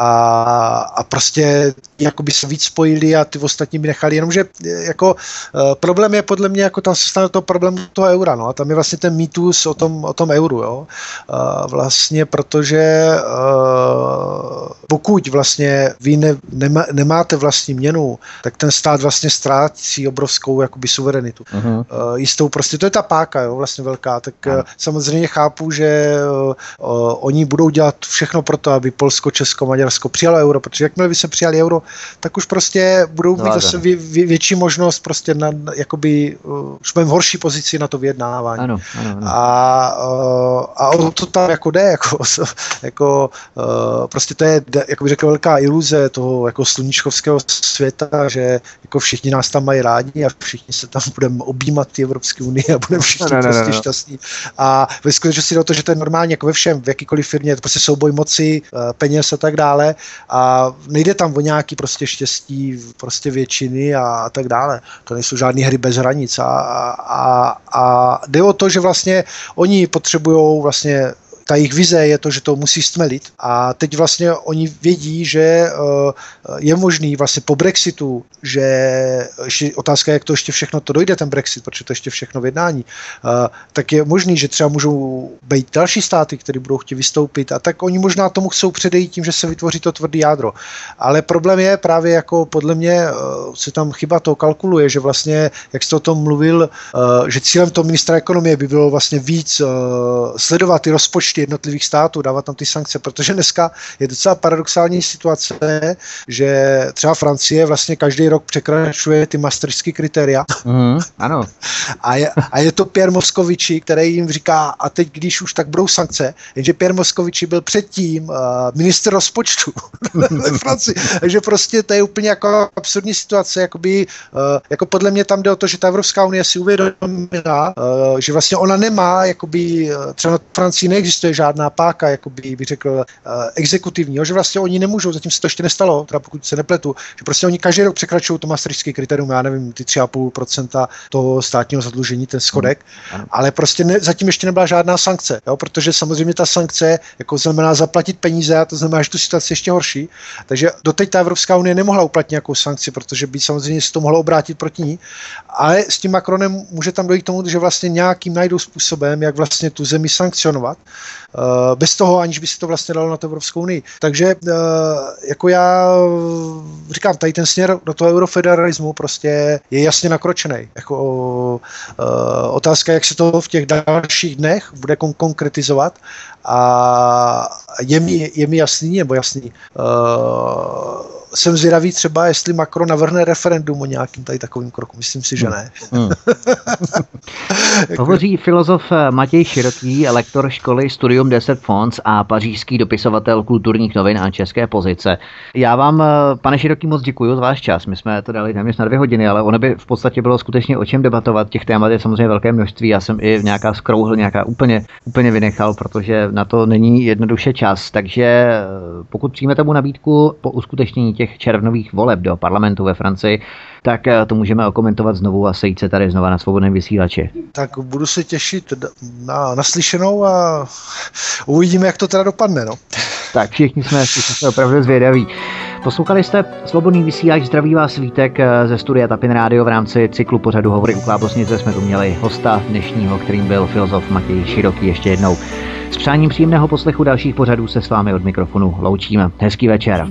a, a prostě jako by se víc spojili a ty ostatní by nechali, jenomže jako problém je podle mě, jako tam se stane to problém toho eura, no a tam je vlastně ten mýtus o tom, o tom euru, jo. Vlastně protože pokud vlastně vy ne, nema, nemáte vlastní měnu, tak ten stát vlastně ztrácí obrovskou jakoby suverenitu. Uh-huh. Uh, jistou prostě, to je ta páka, jo, vlastně velká, tak uh, samozřejmě chápu, že uh, oni budou dělat všechno pro to, aby Polsko, Česko, Maďarsko přijalo euro, protože jakmile by se přijali euro, tak už prostě budou mít zase vě, vě, větší možnost prostě na, jakoby, uh, už budeme v horší pozici na to vyjednávání. Ano, ano, ano. A, uh, a o to tam jako jde, jako, jako uh, prostě to je, jako bych řekl, velká iluze toho jako sluníčkovského světa, že jako všichni nás tam mají rádi a všichni se tam budeme objímat ty Evropské unie a budeme všichni no, no, prostě no, no. šťastní. A ve skutečnosti jde o to, že to je normálně jako ve všem, v jakýkoliv firmě, je to prostě souboj moci, eh, peněz a tak dále a nejde tam o nějaký prostě štěstí prostě většiny a, a tak dále. To nejsou žádné hry bez hranic a, a, a jde o to, že vlastně oni potřebují vlastně ta jejich vize je to, že to musí stmelit a teď vlastně oni vědí, že je možný vlastně po Brexitu, že ještě otázka je, jak to ještě všechno to dojde, ten Brexit, protože to ještě všechno v jednání, tak je možný, že třeba můžou být další státy, které budou chtít vystoupit a tak oni možná tomu chcou předejít tím, že se vytvoří to tvrdý jádro. Ale problém je právě jako podle mě se tam chyba to kalkuluje, že vlastně, jak jste o tom mluvil, že cílem toho ministra ekonomie by bylo vlastně víc sledovat ty rozpočty jednotlivých států, dávat tam ty sankce, protože dneska je docela paradoxální situace, že třeba Francie vlastně každý rok překračuje ty masterské kritéria. Mm, ano. A je, a je to Pierre Moskoviči, který jim říká, a teď když už tak budou sankce, jenže Pierre Moskoviči byl předtím uh, minister rozpočtu ve Francii. Takže prostě to je úplně jako absurdní situace, jakoby, uh, jako podle mě tam jde o to, že ta Evropská unie si uvědomila, uh, že vlastně ona nemá, jakoby, třeba Francii neexistuje žádná páka, jakoby bych řekl, uh, exekutivního, že vlastně oni nemůžou, zatím se to ještě nestalo, teda pokud se nepletu, že prostě oni každý rok překračují to maastrichtské kritérium, já nevím, ty 3,5% toho státního zadlužení, ten schodek, hmm. ale prostě ne, zatím ještě nebyla žádná sankce, jo, protože samozřejmě ta sankce jako znamená zaplatit peníze a to znamená, že tu situaci ještě horší. Takže doteď ta Evropská unie nemohla uplatnit nějakou sankci, protože by samozřejmě se to mohlo obrátit proti ní. Ale s tím Macronem může tam dojít k tomu, že vlastně nějakým najdou způsobem, jak vlastně tu zemi sankcionovat, eh, bez toho, aniž by se to vlastně dalo na tu Evropskou unii. Takže eh, jako já říkám, tady ten směr do toho eurofederalismu prostě je jasně nakročený. Jako, eh, otázka, jak se to v těch dalších dnech bude kon- konkretizovat a je mi, je mi jasný, nebo jasný, uh, jsem zvědavý třeba, jestli Macron navrhne referendum o nějakým tady takovým kroku. Myslím si, že ne. Hmm. Hovoří filozof eh, Matěj Široký, lektor školy Studium 10 Fons a pařížský dopisovatel kulturních novin a české pozice. Já vám, eh, pane Široký, moc děkuji za váš čas. My jsme to dali téměř na dvě hodiny, ale ono by v podstatě bylo skutečně o čem debatovat. Těch témat je samozřejmě velké množství. Já jsem i nějaká skrouhl, nějaká úplně, úplně vynechal, protože na to není jednoduše čas. Takže eh, pokud přijmete mu nabídku po uskutečnění těch červnových voleb do parlamentu ve Francii, tak eh, to můžeme okomentovat znovu a sejít se tady znova na svobodném vysílači. Tak budu se těšit na naslyšenou a uvidíme, jak to teda dopadne. No. Tak všichni jsme, všichni jsme opravdu zvědaví. Poslouchali jste Svobodný vysílač, zdraví vás Vítek eh, ze studia Tapin Radio v rámci cyklu pořadu Hovory u Klábosnice jsme tu měli hosta dnešního, kterým byl filozof Matěj Široký ještě jednou. S přáním příjemného poslechu dalších pořadů se s vámi od mikrofonu loučíme. Hezký večer.